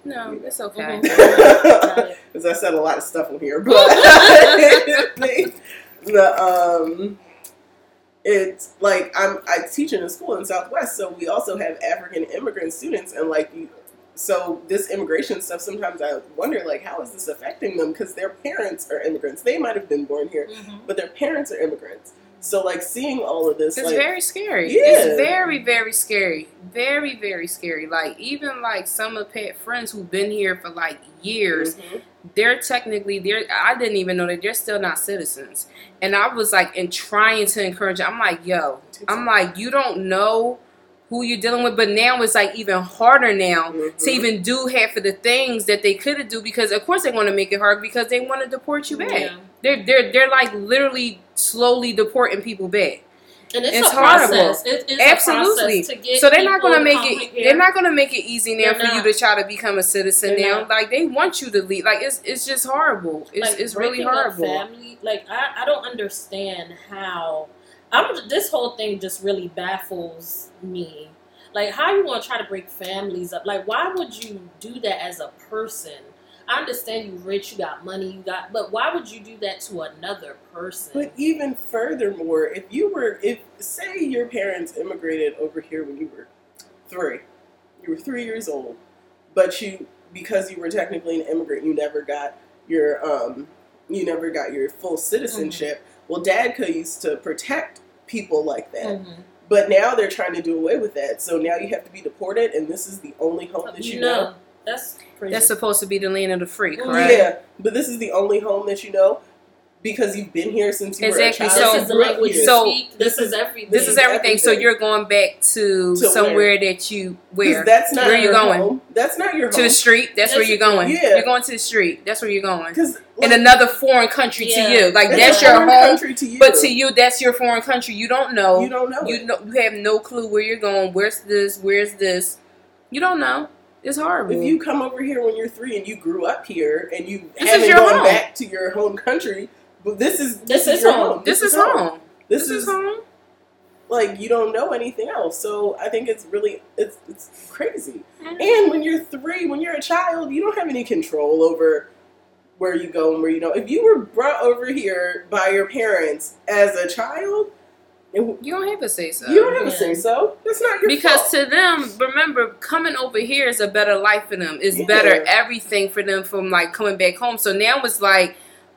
no, it's okay. Because I said a lot of stuff on here, but the um, it's like I'm I teach in a school in Southwest, so we also have African immigrant students, and like you, so this immigration stuff. Sometimes I wonder like how is this affecting them because their parents are immigrants. They might have been born here, Mhm. but their parents are immigrants. So like seeing all of this, It's like very scary. Yeah. It's very, very scary. Very, very scary. Like even like some of Pat friends who've been here for like years, Mhm. they're technically they're I didn't even know that they're still not citizens. And I was like in trying to encourage I'm like, yo, I'm like, you don't know who you're dealing with, but now it's like even harder now to Mhm. even do half of the things that they could have do because of course they want to make it hard because they want to deport you back. Yeah. They're they're they're like literally slowly deporting people back. And it's, It's a horrible. It, it's Absolutely. A process to get So they're not gonna make it. here. They're not gonna make it easy now They're for you to try to become a citizen They're now. not. Like they want you to leave. Like it's it's just horrible. It's like, it's really horrible. Family, like I, I don't understand how. I'm this whole thing just really baffles me. Like how you want to try to break families up? Like why would you do that as a person? I understand you rich, you got money, you got, but why would you do that to another person? But even furthermore, if you were, if say your parents immigrated over here when you were three, you were three years old, but you because you were technically an immigrant, you never got your um, you never got your full citizenship. Well, DACA used to protect people like that. Mhm. But now they're trying to do away with that. So now you have to be deported, and this is the only home that you know. No, that's crazy. That's supposed to be the land of the free, correct? Yeah, but this is the only home that you know because you've been here since you Exactly, were a this child. so- is the You grew up language you. So, speak. This, this is is- everything. This is everything. So you're going back to, To somewhere that you where that's not Where you're going? home. That's not your to the street. That's, where you're going. Yeah. You're going to the street. That's where you're going. Because In another foreign country Yeah. to you, like it's that's a your home. country to you. But to you, that's your foreign country. You don't know. you don't know. You it. know. You have no clue where you're going. Where's this? Where's this? You don't know. It's horrible. If you come over here when you're three and you grew up here and you This is haven't gone home. back to your home country, but this is This is your home. this, is home. This, This is is home. like you don't know anything else. So I think it's really it's it's crazy. Mm-hmm. And when you're three, when you're a child, you don't have any control over where you go and where you don't. If you were brought over here by your parents as a child, it, You don't have to say so. you don't have to Yeah. say so. That's not your because fault. to them, remember, coming over here is a better life for them. It's Yeah. better everything for them from like coming back home. So now it's like,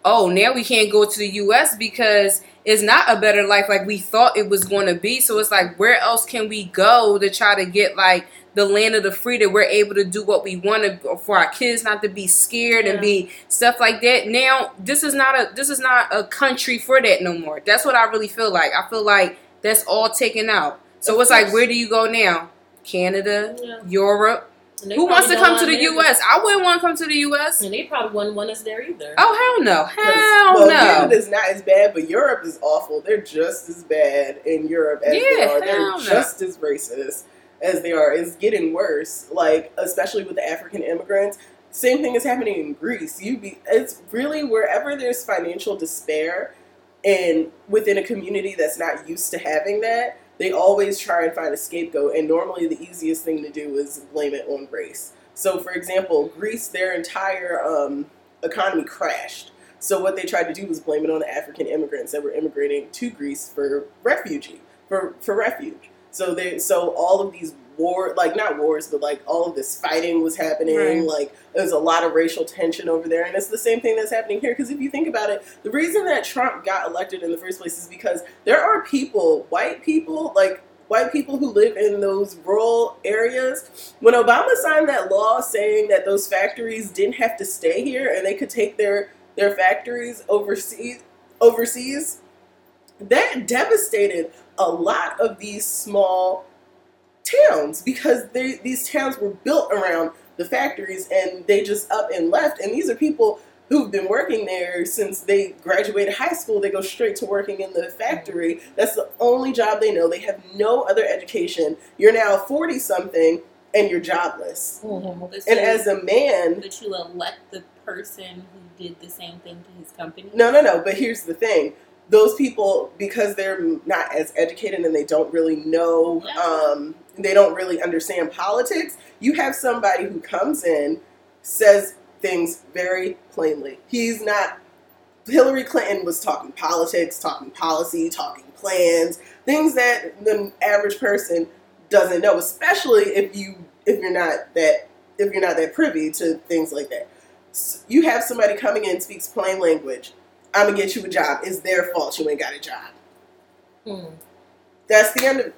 oh, now we can't go to the U.S. because it's not a better life like we thought it was going to be. So it's like, where else can we go to try to get like the land of the free that we're able to do what we want to for our kids not to be scared and be stuff like that. Now this is not a this is not a country for that no more. That's what I really feel like. I feel like that's all taken out. So Of it's like, where do you go now? Canada, Yeah. Europe. And they Who wants to come to the U.S.? I wouldn't want to come to the U.S. And they probably wouldn't want us there either. Oh hell no, 'Cause, hell well, no. Canada's not as bad, but Europe is awful. They're just as bad in Europe as they are. They're no. just as racist as they are. It's getting worse. Like especially with the African immigrants. Same thing is happening in Greece. You be it's really wherever there's financial despair and within a community that's not used to having that, they always try and find a scapegoat. And normally the easiest thing to do is blame it on race. So for example, Greece, their entire um, economy crashed. So what they tried to do was blame it on the African immigrants that were immigrating to Greece for refugee, for for refuge. So they so all of these war like not wars, but like all of this fighting was happening. Right. Like there's a lot of racial tension over there, and it's the same thing that's happening here. Because if you think about it, the reason that Trump got elected in the first place is because there are people, white people, like white people who live in those rural areas. When Obama signed that law saying that those factories didn't have to stay here and they could take their their factories overseas overseas, that devastated a lot of these small towns because they, these towns were built around the factories and they just up and left. And these are people who've been working there since they graduated high school. They go straight to working in the factory. That's the only job they know. They have no other education. You're now 40 something and you're jobless. Mm-hmm. And as a man, but you elect the person who did the same thing to his company. No, no, no. But here's the thing: those people, because they're not as educated and they don't really know, um, they don't really understand politics. You have somebody who comes in, says things very plainly. He's not. Hillary Clinton was talking politics, talking policy, talking plans, things that the average person doesn't know, especially if you if you're not that if you're not that privy to things like that. S- You have somebody coming in speaks plain language. I'm gonna get you a job. It's their fault you ain't got a job. Hmm. That's the end of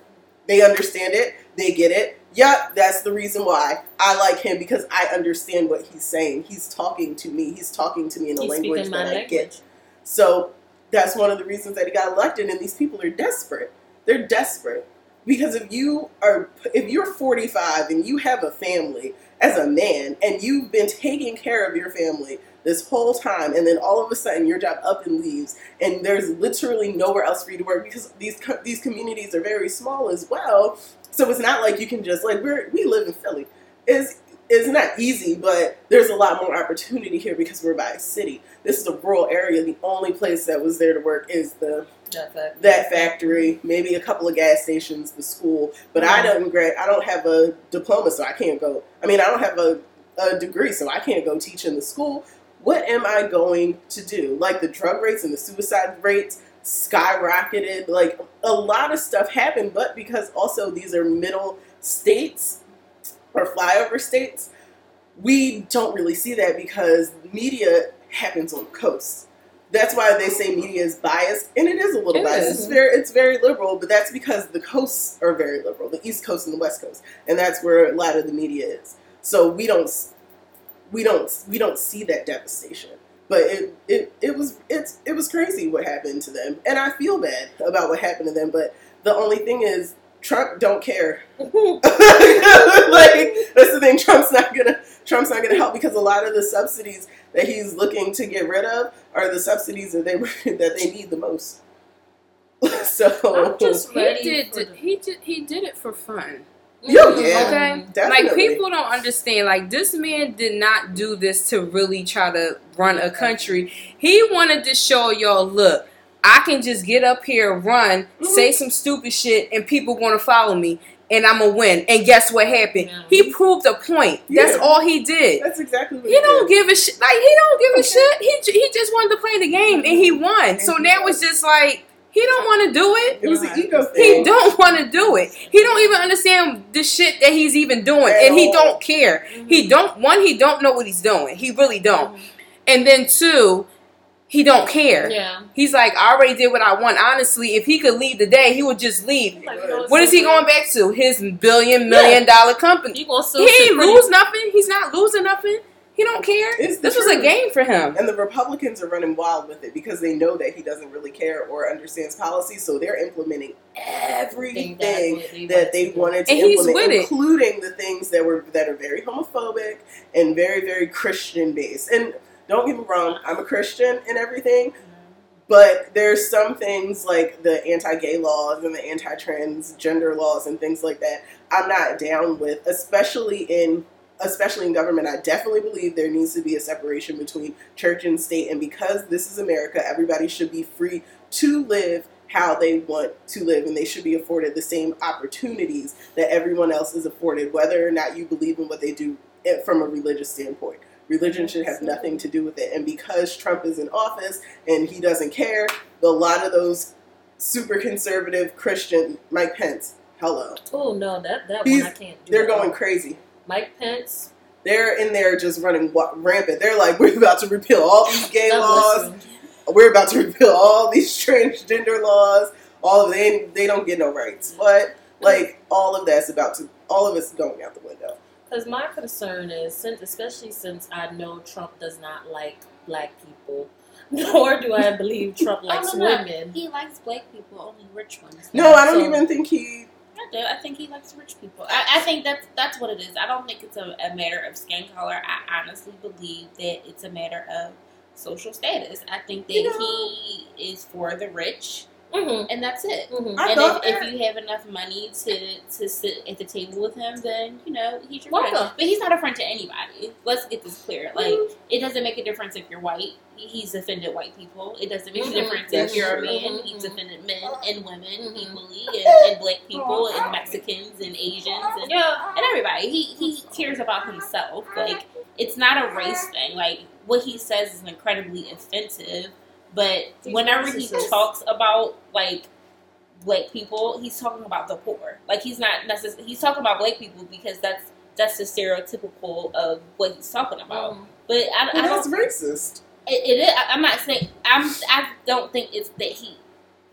They understand it. They get it. Yep, that's the reason why I like him because I understand what he's saying. He's talking to me. He's talking to me in a He's language that my I get. So that's one of the reasons that he got elected. And these people are desperate. They're desperate because if you are if you're 45 and you have a family as a man and you've been taking care of your family this whole time and then all of a sudden your job up and leaves and there's literally nowhere else for you to work because these these communities are very small as well so it's not like you can just like we're we live in Philly it's it's not easy but there's a lot more opportunity here because we're by a city this is a rural area the only place that was there to work is the That's it. that factory, maybe a couple of gas stations, the school. But I mm-hmm. don't grad. I don't have a diploma, so I can't go. I mean, I don't have a, a degree, so I can't go teach in the school. What am I going to do? Like the drug rates and the suicide rates skyrocketed. Like a lot of stuff happened, but because also these are middle states or flyover states, we don't really see that because media happens on the coast. That's why they say media is biased, and it is a little It biased. is. It's very, it's very liberal, but that's because the coasts are very liberal, the East Coast and the West Coast, and that's where a lot of the media is. So we don't, we don't, we don't see that devastation. But it, it, it was, it's, it was crazy what happened to them, and I feel bad about what happened to them. But the only thing is, Trump don't care. like that's the thing. Trump's not gonna Trump's not gonna help because a lot of the subsidies that he's looking to get rid of are the subsidies that they that they need the most. so I'm just He ready did. for the- He did. He did it for fun. Yo, yeah, Okay. definitely. Like people don't understand. Like this man did not do this to really try to run a country. He wanted to show y'all, look, I can just get up here, run, Mhm. say some stupid shit, and people gonna follow me, and I'm gonna win. And guess what happened? Yeah. He proved a point. That's all he did. That's exactly what He don't give a shit. Like he don't give a shit. He j- he just wanted to play the game, and he won. So And he now it's just like he don't want to do it. It was an ego thing. He don't want to do it. He don't even understand the shit that he's even doing, At and he all. don't care. He don't one. He don't know what he's doing. He really don't. And then two, he don't care. Yeah. He's like, I already did what I want. Honestly, if he could leave today, he would just leave. Like, What is he going back to? His billion million dollar company. You He ain't lose nothing. He's not losing nothing. He don't care. It's the This was a game for him. And the Republicans are running wild with it because they know that he doesn't really care or understands policy, so they're implementing everything that they wanted to And implement, with it. including the things that were that are very homophobic and very very Christian based. And don't get me wrong, I'm a Christian and everything, but there's some things like the anti-gay laws and the anti-transgender laws and things like that I'm not down with, especially in especially in government. I definitely believe there needs to be a separation between church and state, and because this is America, everybody should be free to live how they want to live, and they should be afforded the same opportunities that everyone else is afforded, whether or not you believe in what they do eh, from a religious standpoint. Religion should have nothing to do with it, and because Trump is in office and he doesn't care, a lot of those super conservative Christian Mike Pence, hello, Oh no, that that He's- one I can't do. they're going crazy. Mike Pence. They're in there just running rampant. They're like, we're about to repeal all these gay God laws. bless. We're about to repeal all these transgender laws. All of they they don't get no rights. But like all of that's about to all of it's going out the window. Because my concern is, since, especially since I know Trump does not like black people, nor do I believe Trump oh, likes oh, no, no. women. He likes black people, only rich ones. No, I don't So- even think he. I do. I think he likes rich people. I, I think that's that's what it is. I don't think it's a, a matter of skin color. I honestly believe that it's a matter of social status. I think that You know- he is for the rich, Mm-hmm. and that's it. Mm-hmm. And if, if you have enough money to to sit at the table with him, then you know he's your Welcome. friend. But he's not a friend to anybody. Let's get this clear. Like Mhm. it doesn't make a difference if you're white. He's offended white people. It doesn't make a difference That's if you're a true. man. Mhm. He's offended men and women equally, and, and black people and Mexicans and Asians and Yeah. and everybody. He he cares about himself. Like it's not a race thing. Like what he says is incredibly offensive. But He's whenever he racist. talks about like black people, he's talking about the poor. Like he's not necessarily he's talking about black people because that's that's the stereotypical of what he's talking about. Mhm. But I, I Well, that's don't. racist. It, it is. I- I'm not saying. I'm. I don't think it's that he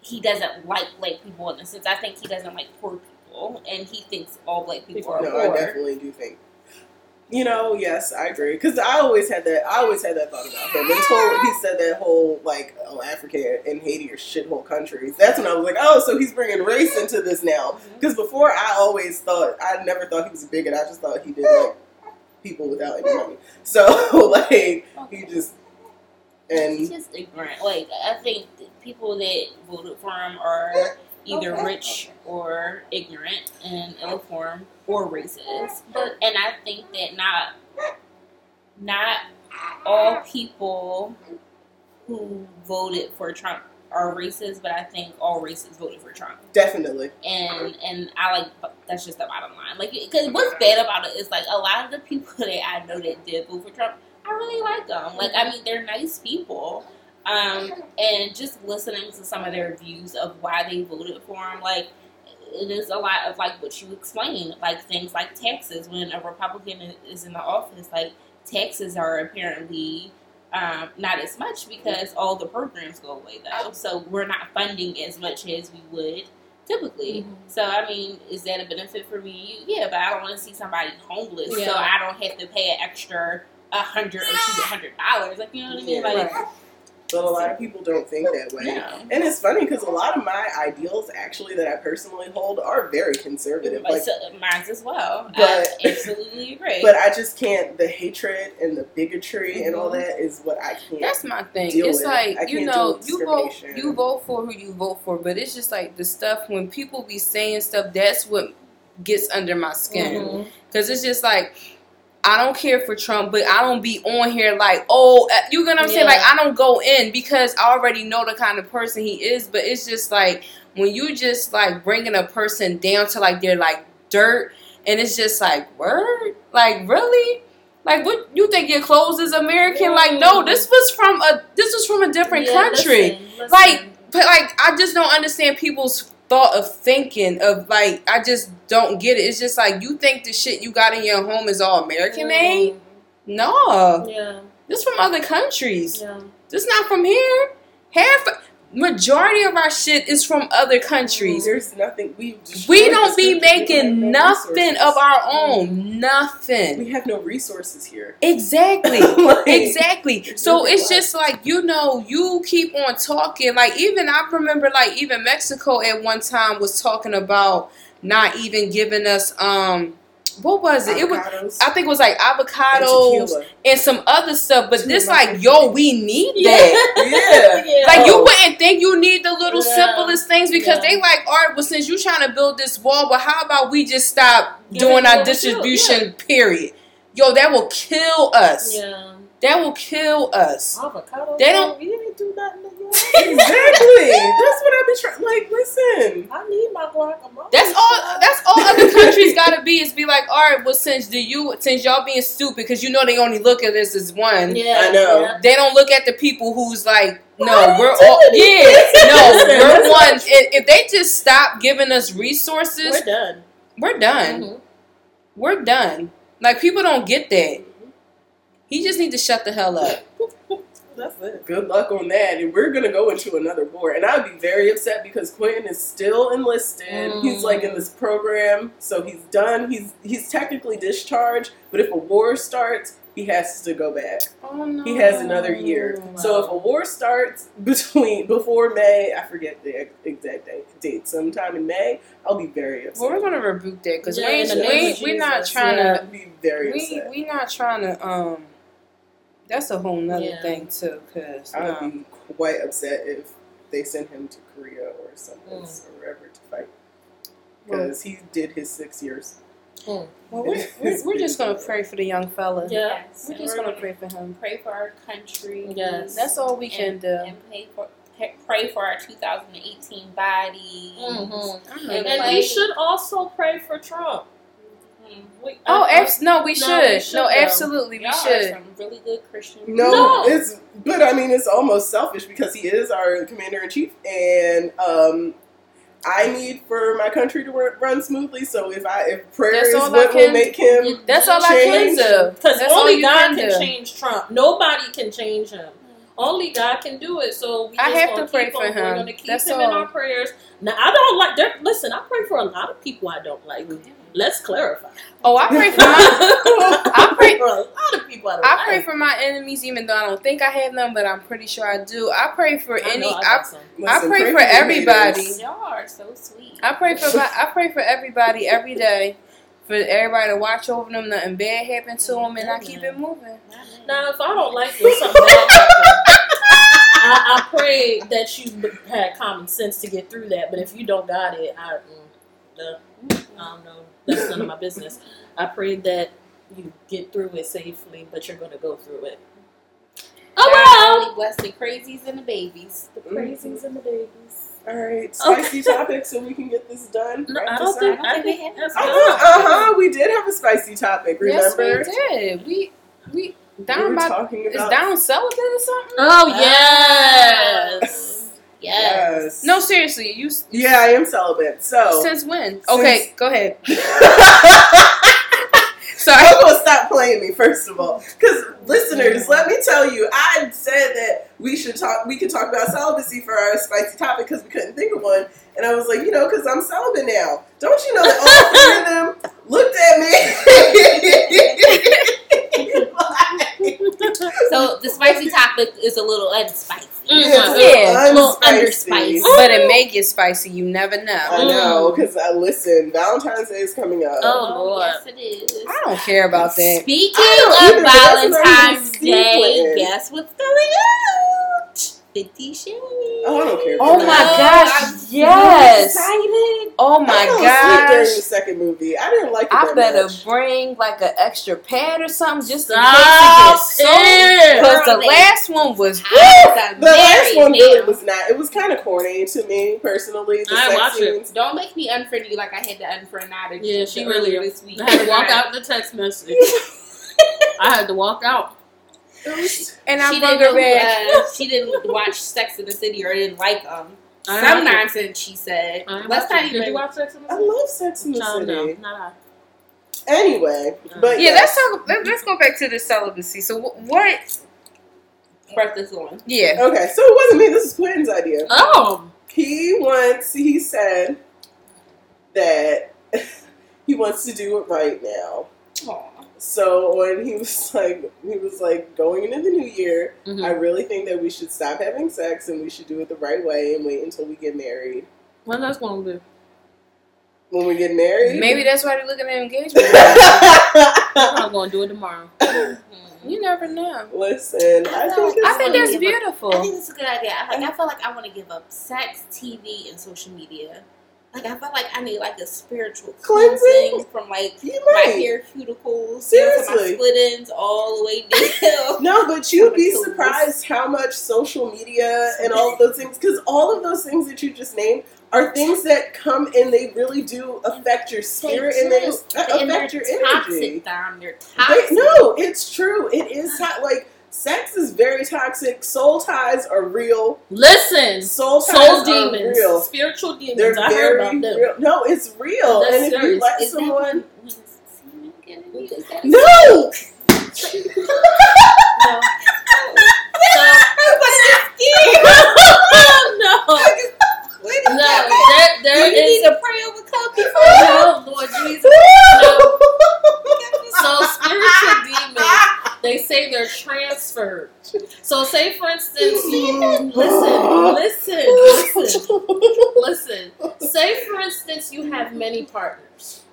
he doesn't like black people in the sense. I think he doesn't like poor people, and he thinks all black people are No, I definitely do think. You know, yes, I agree. Because I always had that. I always had that thought about him until he said that whole like, "Oh, Africa and Haiti are shithole countries." That's when I was like, "Oh, so he's bringing race into this now." Mm-hmm. Because before, I always thought I never thought he was a bigot. I just thought he did like people without any money. So like he just He's and just ignorant. Like I think people that voted for him are either rich or ignorant and ill formed or racist. But And I think that not not all people who voted for Trump are racist, but I think all racists voted for Trump. definitely And and I like that's just the bottom line. Like because what's bad about it is like a lot of the people that I know that did vote for Trump, I really like them. Like I mm-hmm. mean they're nice people. Um, and just listening to some of their views of why they voted for him, like it is a lot of like what you explained, like things like taxes. When a Republican is in the office, like taxes are apparently um, not as much because all the programs go away though. So we're not funding as much as we would typically. Mhm. So I mean, is that a benefit for me? Yeah, but I don't want to see somebody homeless, Yeah. so I don't have to pay an extra a hundred or two hundred dollars. Like you know what I mean? Like But a lot of people don't think that way. yeah. And it's funny because a lot of my ideals, actually, that I personally hold, are very conservative. Like, Like, so, mine's as well. But- I absolutely agree. but I just can't. The hatred and the bigotry and Mm-hmm. all that is what I can't. That's my thing. it's with like you know, you vote, you vote for who you vote for, but it's just like the stuff when people be saying stuff. That's what gets under my skin because it's just like. I don't care for Trump, but I don't be on here like, oh, uh, you know what I'm saying? Like, I don't go in because I already know the kind of person he is. But it's just like when you just like bringing a person down to like they're like dirt, and it's just like word, like really, like what you think your clothes is American? Like, no, this was from a this was from a different Yeah, country. listen, listen. Like, but like I just don't understand people's thought of thinking of like I just don't get it. It's just like you think the shit you got in your home is all American made. No, Yeah, this from other countries. yeah. This not from here. Half majority of our shit is from other countries. There's nothing we. We don't be country. We have making no nothing resources. of our own. Nothing. We have no resources here. Exactly. Like, Exactly. So really it's just like you know, you keep on talking. Like even I remember, like even Mexico at one time was talking about not even giving us um, what was it? It was I think it was like avocados tequila. and some other stuff. But Too this like, yo, we need that. Yeah. Like you wouldn't think you need the little Yeah. simplest things because Yeah. they like, all right, well since you trying to build this wall, but how about we just stop Giving doing our what we distribution? Period. Yo, that will kill us. Yeah. That will kill us. Avocado. They don't- You didn't do nothing to you. exactly. That's what I've been trying. Like, listen. I need my guacamole. That's all. That's all other countries gotta be is be like, all right, well since do you since y'all being stupid because you know they only look at this as one. Yeah, I know. yeah. They don't look at the people who's like, no, Why we're all yeah, this? no, we're one. If, if they just stop giving us resources, We're done. we're done. Mhm. We're done. Like people don't get that. He just needs to shut the hell up. That's it. Good luck on that. And we're gonna go into another war. And I'd be very upset because Quentin is still enlisted. Mm. He's like in this program, so he's done. He's he's technically discharged. But if a war starts, he has to go back. Oh no. He has another year. So if a war starts between before May, I forget the exact date, date, sometime in May, I'll be very upset. Well, we're gonna rebuke that because Yeah, we in ain't, the we name ain't, of we're not trying yeah. to. Be very We upset. we not trying to. Um, that's a whole nother Yeah. thing too. Cause I'd um, be quite upset if they sent him to Korea or something Mm. or wherever to fight because he did his six years. Mm. well, we're, we're, we're just gonna pray for the young fella. Yeah. Yes, We're just we're gonna pray for him. pray for our country. Yes. That's all we can do. And pray for pray for our 2018 body. Mhm. Mhm. And, And we should also pray for Trump. We, Oh, I- abs- no, we No, should. we should, no, absolutely, we Y'all are should. some really good Christian. No, No. it's but I mean it's almost selfish because he is our commander in chief, and um, I need for my country to run, run smoothly. So if I if prayer That's is all I what will make him, That's all I can Change. do. Because only God can can, change Trump. Nobody can change him. Only God can do it. So we I just have gonna to pray keep for him. We're gonna keep That's him in our prayers. Now I don't like. there- Listen, I pray for a lot of people I don't like. Let's clarify. Oh, I pray for my. I pray- for a lot of people I don't I like. pray for my enemies, even though I don't think I have them, but I'm pretty sure I do. I pray for I any. know I I, got some. I pray for the everybody. Y'all are so sweet. I pray for my, I pray for everybody every day, for everybody to watch over them. Nothing bad happen to them, and I keep it moving. Now, if I don't like you, something bad happens, I, I pray that you had common sense to get through that. But if you don't got it, I, mm, I don't know. That's none of my business. I pray that you get through it safely, but you're going to go through it. Oh well. Only bless the crazies and the babies. The crazies and the babies. All right, spicy topic, so we can get this done. No, Wrap I don't think. I I don't think think we that's Uh huh. Uh. We did have a spicy topic. Remember? Yes, we did. We we we down were by talking is down celibate or something? Oh yes. Yes. No, seriously, you Yeah, I am celibate. So since when? Okay, go ahead. So Sorry. I'm gonna stop playing me first of all, because listeners, let me tell you, I said that we should talk. We could talk about celibacy for our spicy topic because we couldn't think of one, and I was like, you know, because I'm celibate now. Don't you know that all three of them looked at me? So the spicy topic is a little unspicy. Mm. Yeah, a little unspicy. underspiced. but it may get spicy. You never know. I know. know, because I listen. Valentine's Day is coming up. Oh, Lord. yes, it is. I don't care about that. Speaking I don't of either, but that's what I'm Valentine's Day, guess what's coming out? Fifty Shades. Oh, I don't care. Oh for my that. gosh, I'm so yes. excited. Oh I my fell asleep during the second movie. I didn't like it I that better much. bring like an extra pad or something just in Stop case it gets it. Because the last one was The last one really now. was not. It was kind of corny to me personally. The I sex watch it. scenes. Don't make me unfriend you like I had to unfriend Nada. Yeah, she really this week. I had to walk out the text message. I had to walk out. and I She didn't, uh, she didn't watch Sex in the City or didn't like them. I Sometimes, and she said, I ain't "Let's not even." Did you watch Sex in the City? I love Sex in the no, City. not I. Anyway, I. but Yeah, yes. let's talk. Let, let's go back to the celibacy. So wh- what? Press this one. Yeah. Okay, so it wasn't me. This is Quentin's idea. Oh, He wants. He said that he wants to do it right now. Aw. So when he was like, he was like going into the new year. Mhm. I really think that we should stop having sex and we should do it the right way and wait until we get married. when that's gonna be? When we get married, Maybe that's why they're looking at engagement. I'm gonna do it tomorrow. you never know. Listen, I think it's I think that's give up- beautiful. I think it's a good idea. I, like, I feel like I want to give up sex, TV, and social media. Like I felt like I need like a spiritual Cleansing? cleansing from like you my hair cuticles, Seriously. my split ends, all the way down. No, but you'd be surprised how much social media and all of those things, because all of those things that you just named are things that come and they really do affect your spirit and they and affect they're your energy. toxic, Dom. They're They, toxic. no, it's true. It is like sex is very toxic. Soul ties are real. Listen, Soul soul demons, real. spiritual demons. They're I heard about them. real. No, it's real. That's and if you let Is someone, when- when semen get in you? Is that- no, No. no, no. There, there you is need to pray over before no, Lord Jesus. So say they're transferred. So say for instance, listen, listen, listen, listen. Say for instance you have many partners.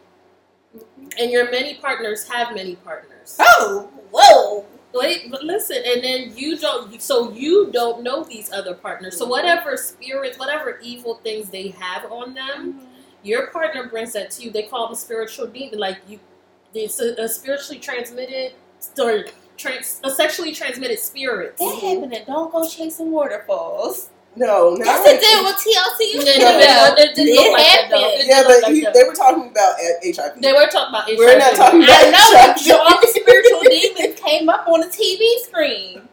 And your many partners have many partners. Oh, whoa. Wait, but listen, and then you don't. So you don't know these other partners. So whatever spirits, whatever evil things they have on them, your partner brings that to you. They call them spiritual demon. Like you, it's a, a spiritually transmitted or trans, a sexually transmitted spirit. That happened and don't go chasing waterfalls. no, not That's like the deal with TLC. It You didn't, No. it didn't- it didn't look It like happened. Yeah, but like he, they were talking about uh, HIV. They were talking about HIV. We're not talking I about know that HIV. all the spiritual demons came up on the TV screen.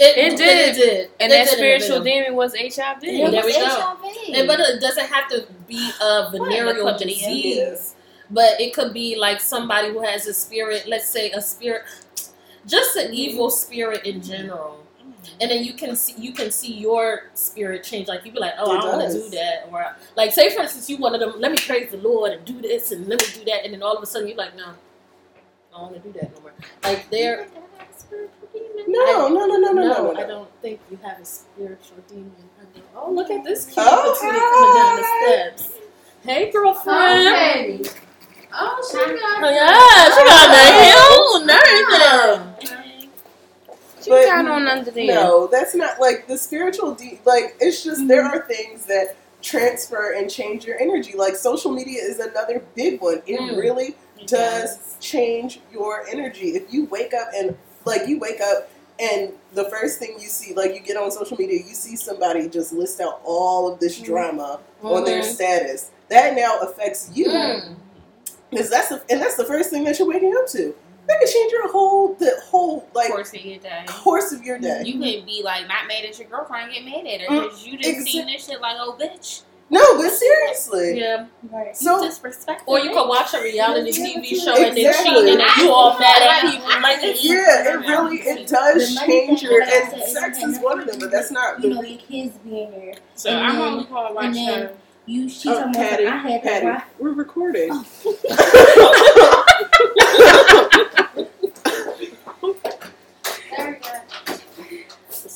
It, It it did. did. And It that did the spiritual demon was HIV. Yeah, there we go. HIV. And- but it doesn't have to be a venereal What? Disease. But it could be like somebody who has a spirit, let's say a spirit, just an evil spirit in general. And then you can see you can see your spirit change. Like you be like, oh, It I don't want to do that, or like say for instance, you one of them. Let me praise the Lord and do this and let me do that, and then all of a sudden you're like, no, I don't want to do that no more. Like there, No, no, no, no, no, no, no. I don't think you have a spiritual demon. I Oh, look at this cute Oh, petite coming down the hi. steps. Hey, girlfriend. Oh, she got Oh, yeah, she got the heel and everything. But got on under there. No, that's not like the spiritual. De- like it's just there are things that transfer and change your energy. Like social media is another big one. It Mm. really does change your energy. If you wake up and like you wake up and the first thing you see, like you get on social media, you see somebody just list out all of this drama on their status. That now affects you Mm. because that's the, and that's the first thing that you're waking up to. That could change your whole the whole like course of your day. course of your day. You could be like not mad at your girlfriend, get mad at her mm, because you didn't exa- see this shit like, oh bitch, No, but seriously. Yeah. right. So- you disrespectful. Or you could watch a reality TV show and then Exactly. cheat and you all mad at people. Like, it's, Yeah, it really it does change your and sex is one of them, but that's not You know, the your kids being there. So And I'm then- only gonna watch and then- her. You, she Oh, told me Patty, I had Patty, that. we're recording. Oh.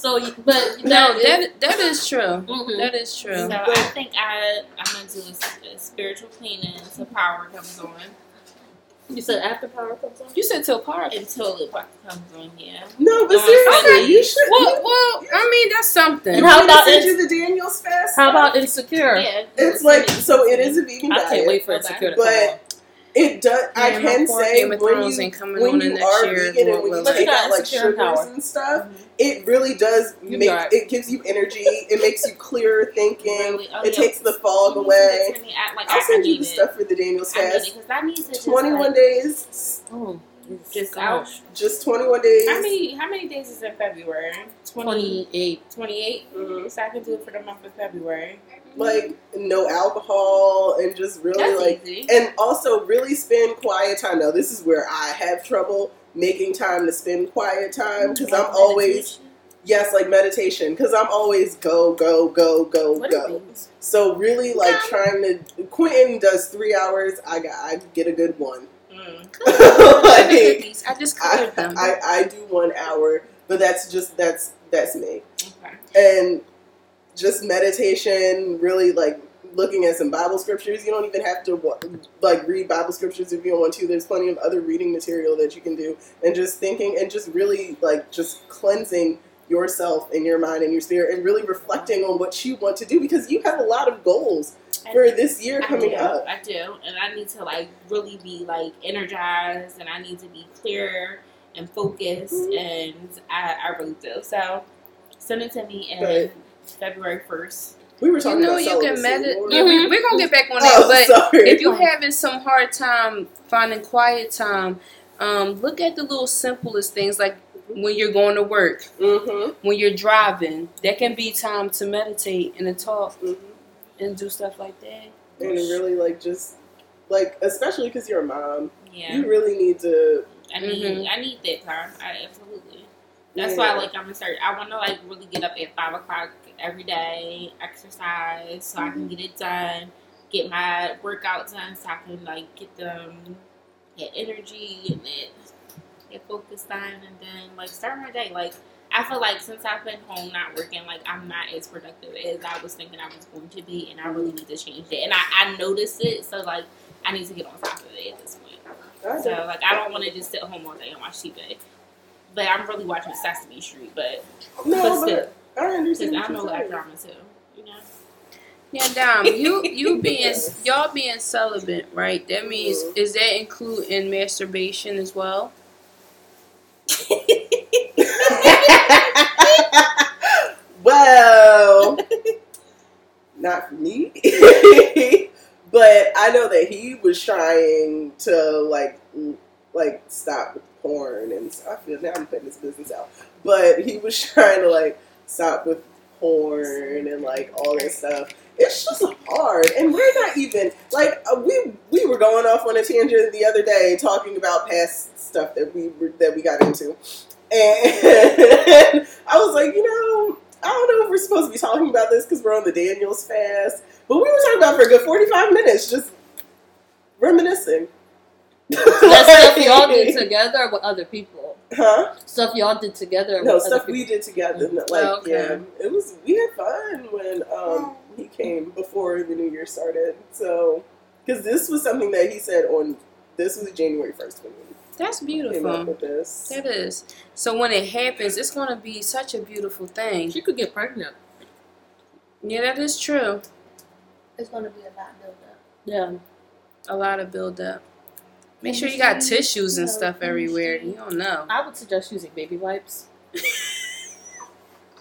so, you, but No, that, that that is true. Mhm. That is true. So I think I I'm gonna do a, a spiritual cleaning until power comes on. you said after power comes on. You said till power. Until it comes on, yeah. No, but Oh, seriously, okay. you should. Well, well, I mean that's something. And how you about send ins- you the Daniels fast? How stuff? about insecure? Yeah. It's like so. It is a vegan I diet. can't wait for Okay. insecure to But on. It does. I Yeah, my can poor say Game of when Thrones you ain't coming when on you in next are year. vegan and Lord when you willing. take out like Insecure and sugars power. and stuff, Mhm. It really does You make got it gives you energy. It makes you clearer thinking. Really? Oh, it yeah. takes the fog You need away. send it to me. I, like, I'll send I you the it. stuff for the Daniels I fast. because I need to Twenty one like, days. Oh, Just gosh. Just twenty one days. How many how many days is in February? 20, 28. 28? Mhm. So I can do it for the month of February. Like no alcohol and just really That's like easy. and also really spend quiet time. Now this is where I have trouble making time to spend quiet time because I'm always yes like meditation because I'm always go go go go What go. So really like trying to Quentin does three hours. I got I get a good one. Mm. like. I just I, them. I I do one hour, but that's just that's that's me. Okay. And just meditation, really like looking at some Bible scriptures. You don't even have to like read Bible scriptures if you don't want to. There's plenty of other reading material that you can do, and just thinking and just really like just cleansing yourself and your mind and your spirit, and really reflecting on what you want to do because you have a lot of goals for this year coming do, up. I do, and I need to like really be like energized, and I need to be clear and focused, Mhm. and I, I really do. So send it to me in Right. February first. We were You talking know about you can celibacy, meditate. Lord. Yeah, we, we're gonna get back on that. Oh, but sorry. if you're having some hard time finding quiet time, um, look at the little simplest things like when you're going to work, hmm when you're driving. That can be time to meditate and to talk hmm and do stuff like that. and really like just like especially because you're a mom, Yeah, you really need to. I need Mhm. I need that time. I absolutely. That's Yeah. why like I'm gonna start. I want to like really get up at five o'clock every day, exercise, so I can mm-hmm. get it done, get my workout done, so I can like get them that energy and that that focus done, and then like start my day. Like I feel like since I've been home not working, like I'm not as productive as I was thinking I was going to be, and I really need to change that. And I I noticed it, so like I need to get on top of it at this point. So like I don't want to just sit home all day and watch TV. But I'm really watching Sesame Street, but No, but but still, I understand. because I know you're that drama too. You know. Yeah, Dom, you you being y'all being celibate, right? That means Mhm. is that include in masturbation as well? well, not for me. but I know that he was trying to like like stop with porn and stuff. I feel now I'm putting this business out. But he was trying to like stop with porn and like all this stuff. It's just hard, and we're not even like uh, we we were going off on a tangent the other day talking about past stuff that we were, that we got into, and I was like, you know, I don't know if we're supposed to be talking about this because we're on the Daniels fast, but we were talking about for a good forty five minutes, just reminiscing. That stuff y'all did together with other people. Huh? Stuff y'all did together. No stuff other we did together. Like Oh, okay. yeah, it was we had fun when um he came before the new year started. So because this was something that he said on this was January first when That's he came up beautiful. with this. That is. So when it happens, it's gonna be such a beautiful thing. She could get pregnant. Yeah, that is true. It's gonna be a lot built up. Yeah. A lot of build up. Make sure you got tissues and stuff everywhere. You don't know. I would suggest using baby wipes.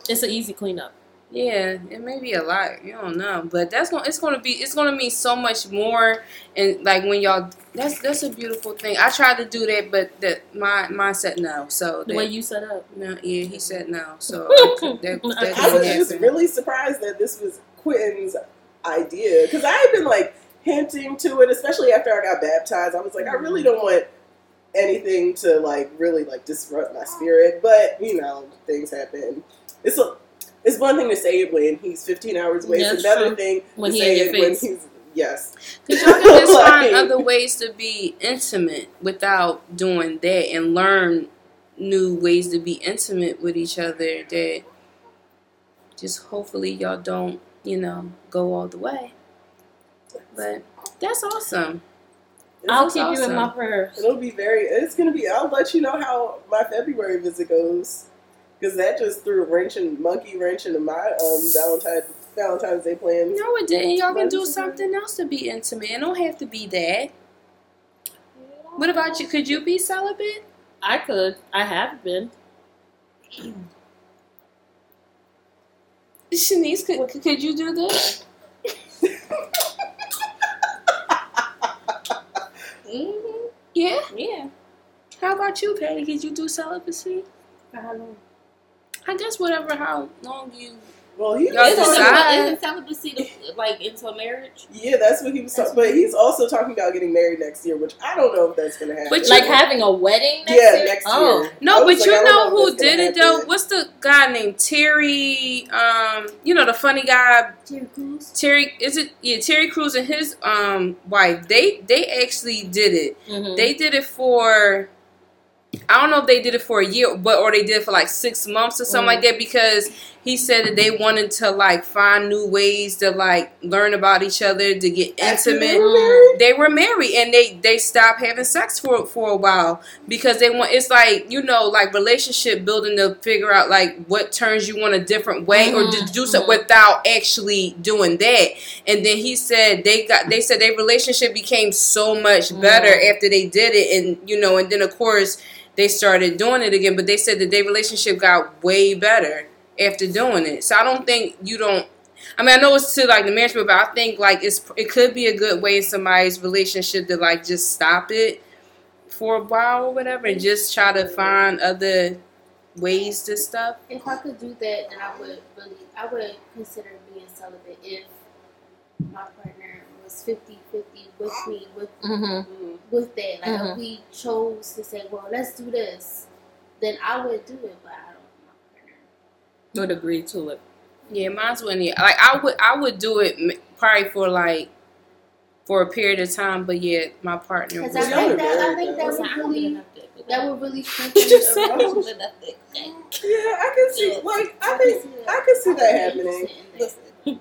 it's an easy cleanup. Yeah, it may be a lot. You don't know, but that's gonna it's gonna be it's gonna mean so much more. And like when y'all, that's that's a beautiful thing. I tried to do that, but that my mine said no. So The way you set up. no, yeah, he said no. So I that, that I was didn't just really surprised that this was Quentin's idea because I had been like hinting to it, especially after I got baptized. I was like, I really mm-hmm. don't want anything to like really like disrupt my spirit, but you know, things happen. It's a it's one thing to say it when he's 15 hours away. Yeah, it's another true. thing When to he say it when he's yes. Cause y'all can just find other ways to be intimate without doing that, and learn new ways to be intimate with each other. That just hopefully y'all don't, you know, go all the way. But that's awesome. I'll keep is you in my awesome. prayers. It'll be very. It's gonna be. I'll let you know how my February visit goes, because that just threw a wrench and monkey wrench into my um Valentine Valentine's Day plans. No, it didn't. Y'all can do something else to be intimate. It don't have to be that. What about you? Could you be celibate? I could. I have been. Shanice, could, could you do this? Yeah. Yeah. How about you, Patty? Did you do celibacy? For how long? I guess whatever how long you Well, he Y'all was decide. talking- Isn't celibacy the, like into a marriage? Yeah, that's what he was talking. But he's also talking about getting married next year, which I don't know if that's gonna happen. But Like having a wedding next yeah, year? next oh. year. No, but like, you I don't know who did it though? What's the guy named Terry? Um, you know the funny guy Terry Crews? Terry. Is it yeah Terry Crews and his um wife? They they actually did it. Mhm. They did it for. I don't know if they did it for a year, but or they did it for like six months or something Mm. like that because he said that they wanted to like find new ways to like learn about each other to get intimate. were they were married and they they stopped having sex for for a while because they want it's like you know like relationship building to figure out like what turns you on a different way or to do so without actually doing that and then he said they got they said their relationship became so much better Mm. after they did it and you know and then of course they started doing it again but they said that their relationship got way better after doing it so i don't think you don't I mean, I know it's to like the marriage, but I think like it's it could be a good way in somebody's relationship to like just stop it for a while or whatever, and just try to find other ways to stuff. If I could do that, then I would really, I would consider being celibate if my partner was 50 50 with me, with, Mhm. Mm. with that. Like, Mhm. if we chose to say, well, let's do this, then I would do it, but I don't, my partner. Would agree to it. Yeah, mine's wouldn't. yeah. Like I would, I would do it probably for like for a period of time, but yeah, my partner. Because I think that, I think that would I don't get really, that would really strengthen Just a say- I don't relationship. get enough dick. Yeah, I can see. Like, I think I can see that happening. Listen,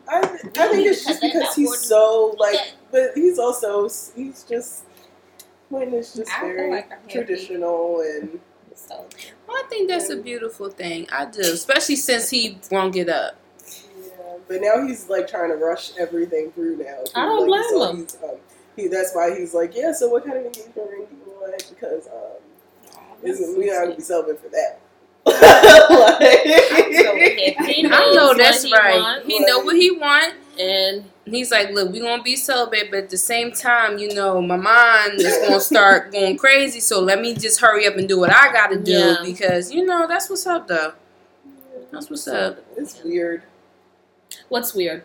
I, I think it's just because he's so like, but he's also he's just Quentin is just I very like traditional and so Well, I think that's a beautiful thing. I do, especially since he won't get up. yeah. But now he's like trying to rush everything through now. I don't like, blame so him. He's, um, he, that's why he's like, yeah. So what kind of engagement ring do you want? Because um, isn't we not gonna be celibate for that. He I knows know that's he right. want, he know what he want. and He's like, look, we're gonna be celibate, but at the same time, you know, my mind is gonna start going crazy. So let me just hurry up and do what I gotta do Yeah. because you know that's what's up, though. That's what's up. It's weird what's weird?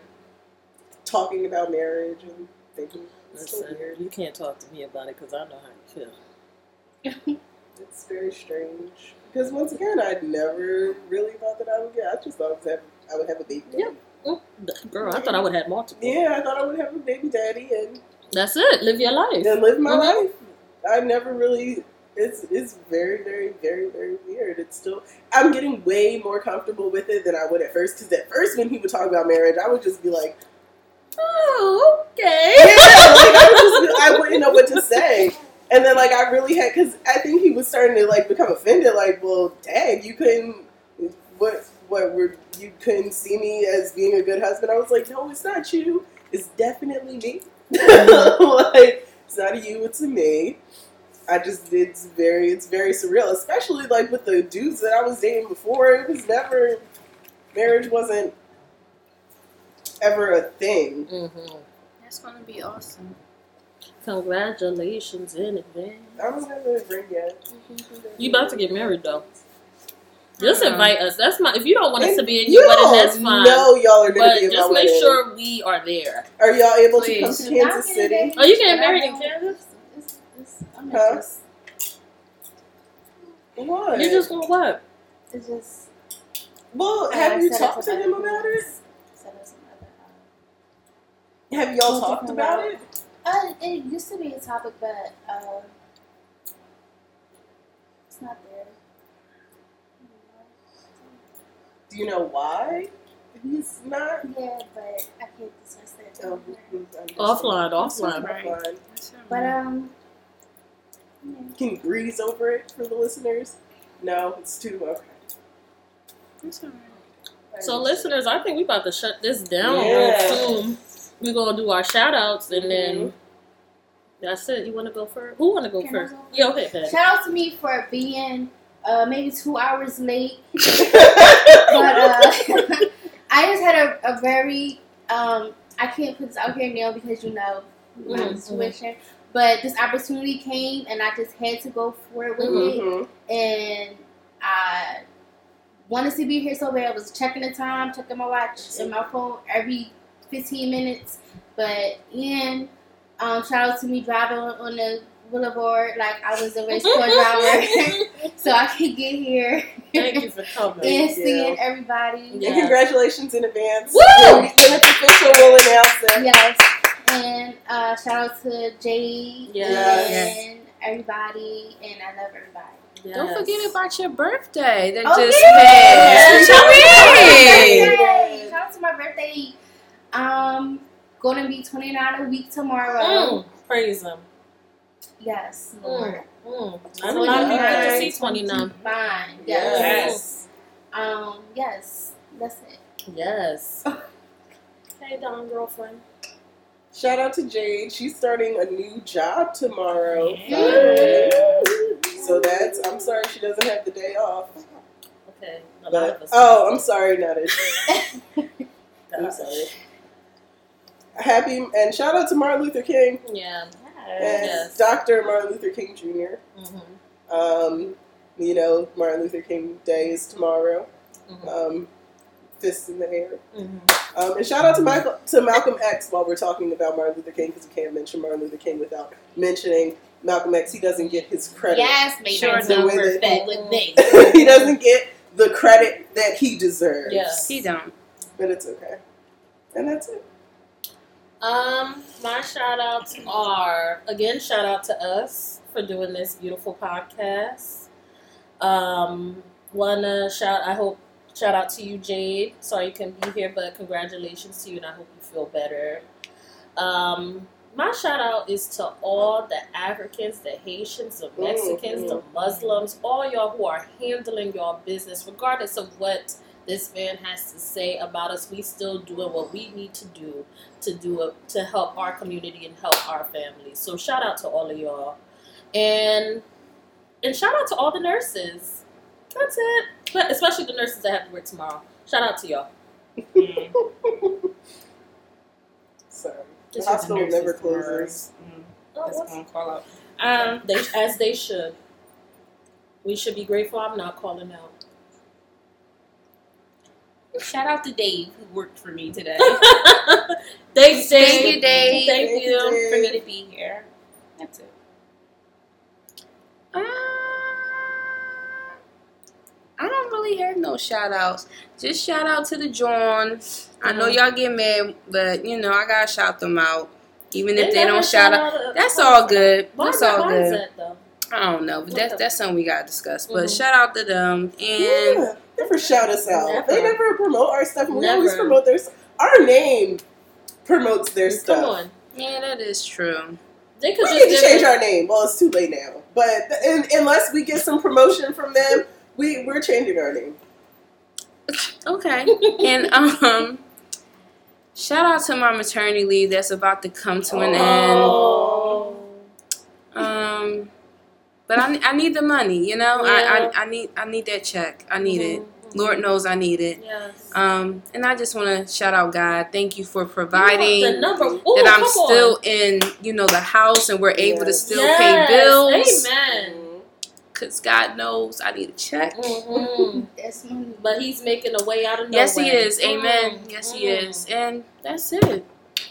talking about marriage and thinking. It's so Listen, weird. you can't talk to me about it because I know how you feel. It's very strange because once again, I'd never really thought that I would get. I just thought I would have, I would have a baby. Daddy. Oh, girl, I thought I would have multiple. Yeah, I thought I would have a baby daddy and That's it. Live your life. then live my Mhm. life. I never really. It's it's very very very very weird. It's still. I'm getting way more comfortable with it than I would at first. Because at first, when he would talk about marriage, I would just be like, Oh, okay. yeah, like, I, would just I wouldn't know what to say. And then like I really had because I think he was starting to like become offended. Like, well, dang, you couldn't. What what were you couldn't see me as being a good husband? I was like, no, it's not you. It's definitely me. like it's not a you, it's a me. I just it's very it's very surreal, especially like with the dudes that I was dating before. It was never marriage wasn't ever a thing. Mm-hmm. That's gonna be awesome. Congratulations in advance. I don't have a ring yet. You about to get married though. Just Uh-huh. invite us. That's my. If you don't want us to be in you your wedding, that's fine. know y'all are going but to be in just my make wedding. sure we are there. Are y'all able to come to Kansas City? Oh, you getting married in Kansas? It's, it's, I'm Huh? What? You just gonna what? it's just. well, uh, have you talked to him about it? things. Set up some other, um, Have y'all talked different about it? Uh, it used to be a topic, but um, it's not there. Do you know why he's not? Yeah, but I can't discuss that. Oh, Offline, offline. Offline. But um, yeah. Can you breeze over it for the listeners? No, it's too okay. That's alright. So, listeners, I think we about to shut this down Yeah. real soon. We're gonna do our shout outs and then that's it. You wanna go first? Who wanna go Can first? go Yo, hit that. shout out to me for being uh maybe two hours late, but uh, I just had a, a very um I can't put this out here now because you know my Mhm, situation. But this opportunity came and I just had to go for it with it. Mhm. and I wanted to be here so bad. I was checking the time, checking my watch and my phone every 15 minutes. But Ian, um, shout out to me driving on the boulevard like I was a race car driver, so I could get here Thank you for coming. and you. seeing everybody. Yeah. And congratulations in advance. Woo! When, when official, we'll announce it. Yes, and uh, shout out to Jade Yes. and everybody, and I love everybody. Don't forget about your birthday that Oh, just yeah. passed. Yes. Birthday! Shout out to my birthday. Um, gonna be 29 a week tomorrow. Mm, praise him. Yes, Mm, Lord. mm. Not a lot of people to see 29. Fine. Yes. Yes. Um. Yes. That's it. Yes. hey, Don, girlfriend. Shout out to Jade. She's starting a new job tomorrow. Yeah. So that's, I'm sorry she doesn't have the day off. Okay. A lot of But, oh, I'm sorry, not it. I'm sorry. Happy, and shout out to Martin Luther King Yeah. And Yes. Dr. Martin Luther King Jr. Mm-hmm. Um, you know, Martin Luther King Day is tomorrow. Mm-hmm. Um, fists in the air. Mm-hmm. Um, and shout out to Michael to Malcolm X while we're talking about Martin Luther King because we can't mention Martin Luther King without mentioning Malcolm X. He doesn't get his credit. Yes, make Sure sure enough. number fed with this. he doesn't get the credit that he deserves. Yes. He don't. But it's okay. And that's it. Um, my shout outs are again shout out to us for doing this beautiful podcast. Um, wanna shout I hope shout out to you, Jade. Sorry you couldn't be here, but congratulations to you and I hope you feel better. Um, my shout out is to all the Africans, the Haitians, the Mexicans, the Muslims, all y'all who are handling your business, regardless of what this man has to say about us. We still doing what we need to do to do it to help our community and help our families. So shout out to all of y'all, and and shout out to all the nurses. That's it, but especially the nurses that have to work tomorrow. Shout out to y'all. Sorry. The hospital never closes. Oh, That's gonna call out. Um, they as they should. We should be grateful. I'm not calling out. Shout out to Dave who worked for me today Thanks, Dave. Thank you, Dave. Thank Thank you. Dave. for me to be here. That's it. Uh, I don't really have no shout outs. Just shout out to the Jawn. I know y'all get mad, but you know, I gotta shout them out. Even if they never don't shout out. uh, That's all good. That's all good. I don't know, but that's that's something we gotta discuss. But Mhm. shout out to them and Yeah. Never shout us out. Never. They never promote our stuff. We always promote their Our name promotes their Come stuff. on. yeah, that is true. They We could need to change it- our name. Well, it's too late now. But and, unless we get some promotion from them, we we're changing our name. Okay. and um shout out to my maternity leave that's about to come to an Oh. end. Um but I, I need the money, you know. Yeah. I, I I need I need that check. I need it. Mhm, Lord knows I need it. Yes. Um, and I just want to shout out God. Thank you for providing want the number. Ooh, that I'm still on. in, you know, the house and we're able to still Yes. pay bills. Amen. Cause God knows I need a check. hmm That's money. But he's making a way out of no Yes, way. He is. Amen. Mm, Yes, He is. And that's it.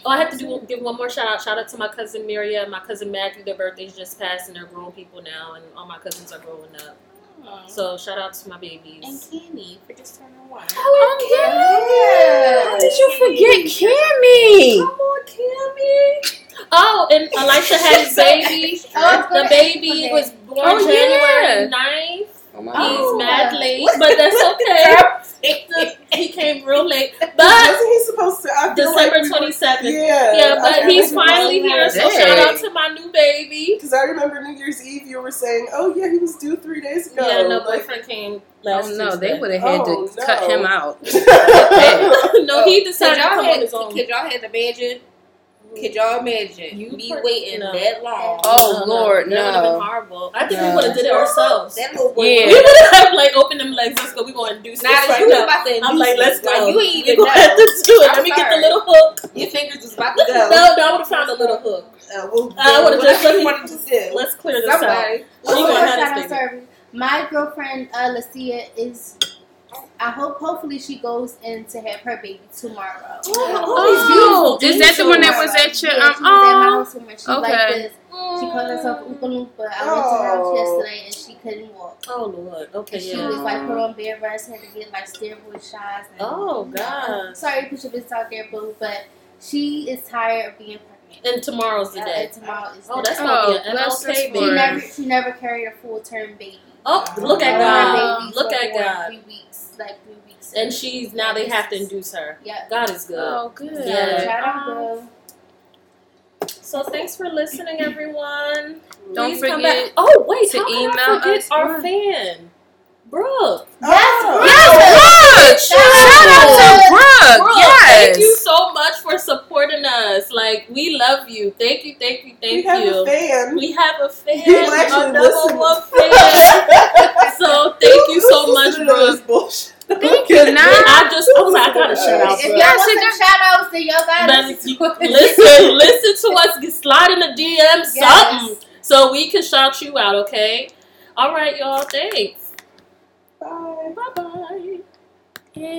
Oh, I have to do give one more shout out. Shout out to my cousin Miriam, my cousin Matthew. Their birthdays just passed, and they're grown people now, and all my cousins are growing up. So shout out to my babies. and Candy for just turning one. Oh, oh yeah. How did you forget Cammy? Come on, Cammy. Oh, and Elisha had his baby. Oh, The baby was born Oh, January yeah. 9th. Oh my He's Oh. mad late, but that's okay. he came real late. But Wasn't he supposed to? I feel December like we were- 27th. Yeah. Yeah, but kinda he's finally here, so Dang. shout out to my new baby. Because I remember New Year's Eve, you were saying, "Oh yeah, he was due three days ago." Yeah, no, Like- boyfriend came last Oh no, they would have had Oh, to cut him out. no, he decided Could to y'all, come on had, his own. could y'all had imagine? Could y'all imagine You me per- waiting no. that long? Oh, Lord, no. that would have no. been horrible. I think No. we would have did it ourselves. That little boy. Yeah. We would have like opened them legs. Let's go. We gonna induce Nah, this you now. about to I'm like, let's go. Like, you ain't we even gonna have to do it. I'm Let me get the little hook. Your fingers was about to go. No, no, I would have found a little hook. Uh, well, I would've just let you me- wanted to do. Let's clear this out. Somebody. She Oh, gonna have out this baby. My girlfriend uh, Lucia is. I hope hopefully she goes in to have her baby tomorrow. Oh, is that the one that was at your Yeah, um? she was at my Oh, house tomorrow. She like okay. this. She called herself Oompa Loompa. I went to her house Oh. yesterday and she couldn't walk. Oh Lord. Okay. She Yeah. was like put on bed rest, had to get like steroid shots. And, Oh, God. Sorry to put your business out there, boo, but she is tired of being pregnant. And tomorrow's the Uh, day. and tomorrow is Oh, the that's day. gonna be Oh, an bless MLK this She never she never carried a full term baby. Oh, look at God. Look at God. Three weeks, like three weeks. And she's now they have to induce her. yeah. God is good. Oh, good. Yeah. Shout. So thanks for listening, everyone. Don't Please forget. Oh wait, to how can I email forget us. our fan, Brooke. Oh. Yes, Brooke! Shout out to Brooke. Brooke, Yes. thank you so much for supporting us. Like we love you. Thank you, thank you, We thank have you. a fan. We have a fan, He will actually a number listen. one fan. so thank you so much, listening to Brooke. Thank you, Nah. I just I was like, I gotta shout out If y'all want some shout outs, then y'all got Then us. you- listen, listen to us. Get slide in the DM, something, so we can shout you out. Okay. All right, y'all. Thanks. Bye. Bye.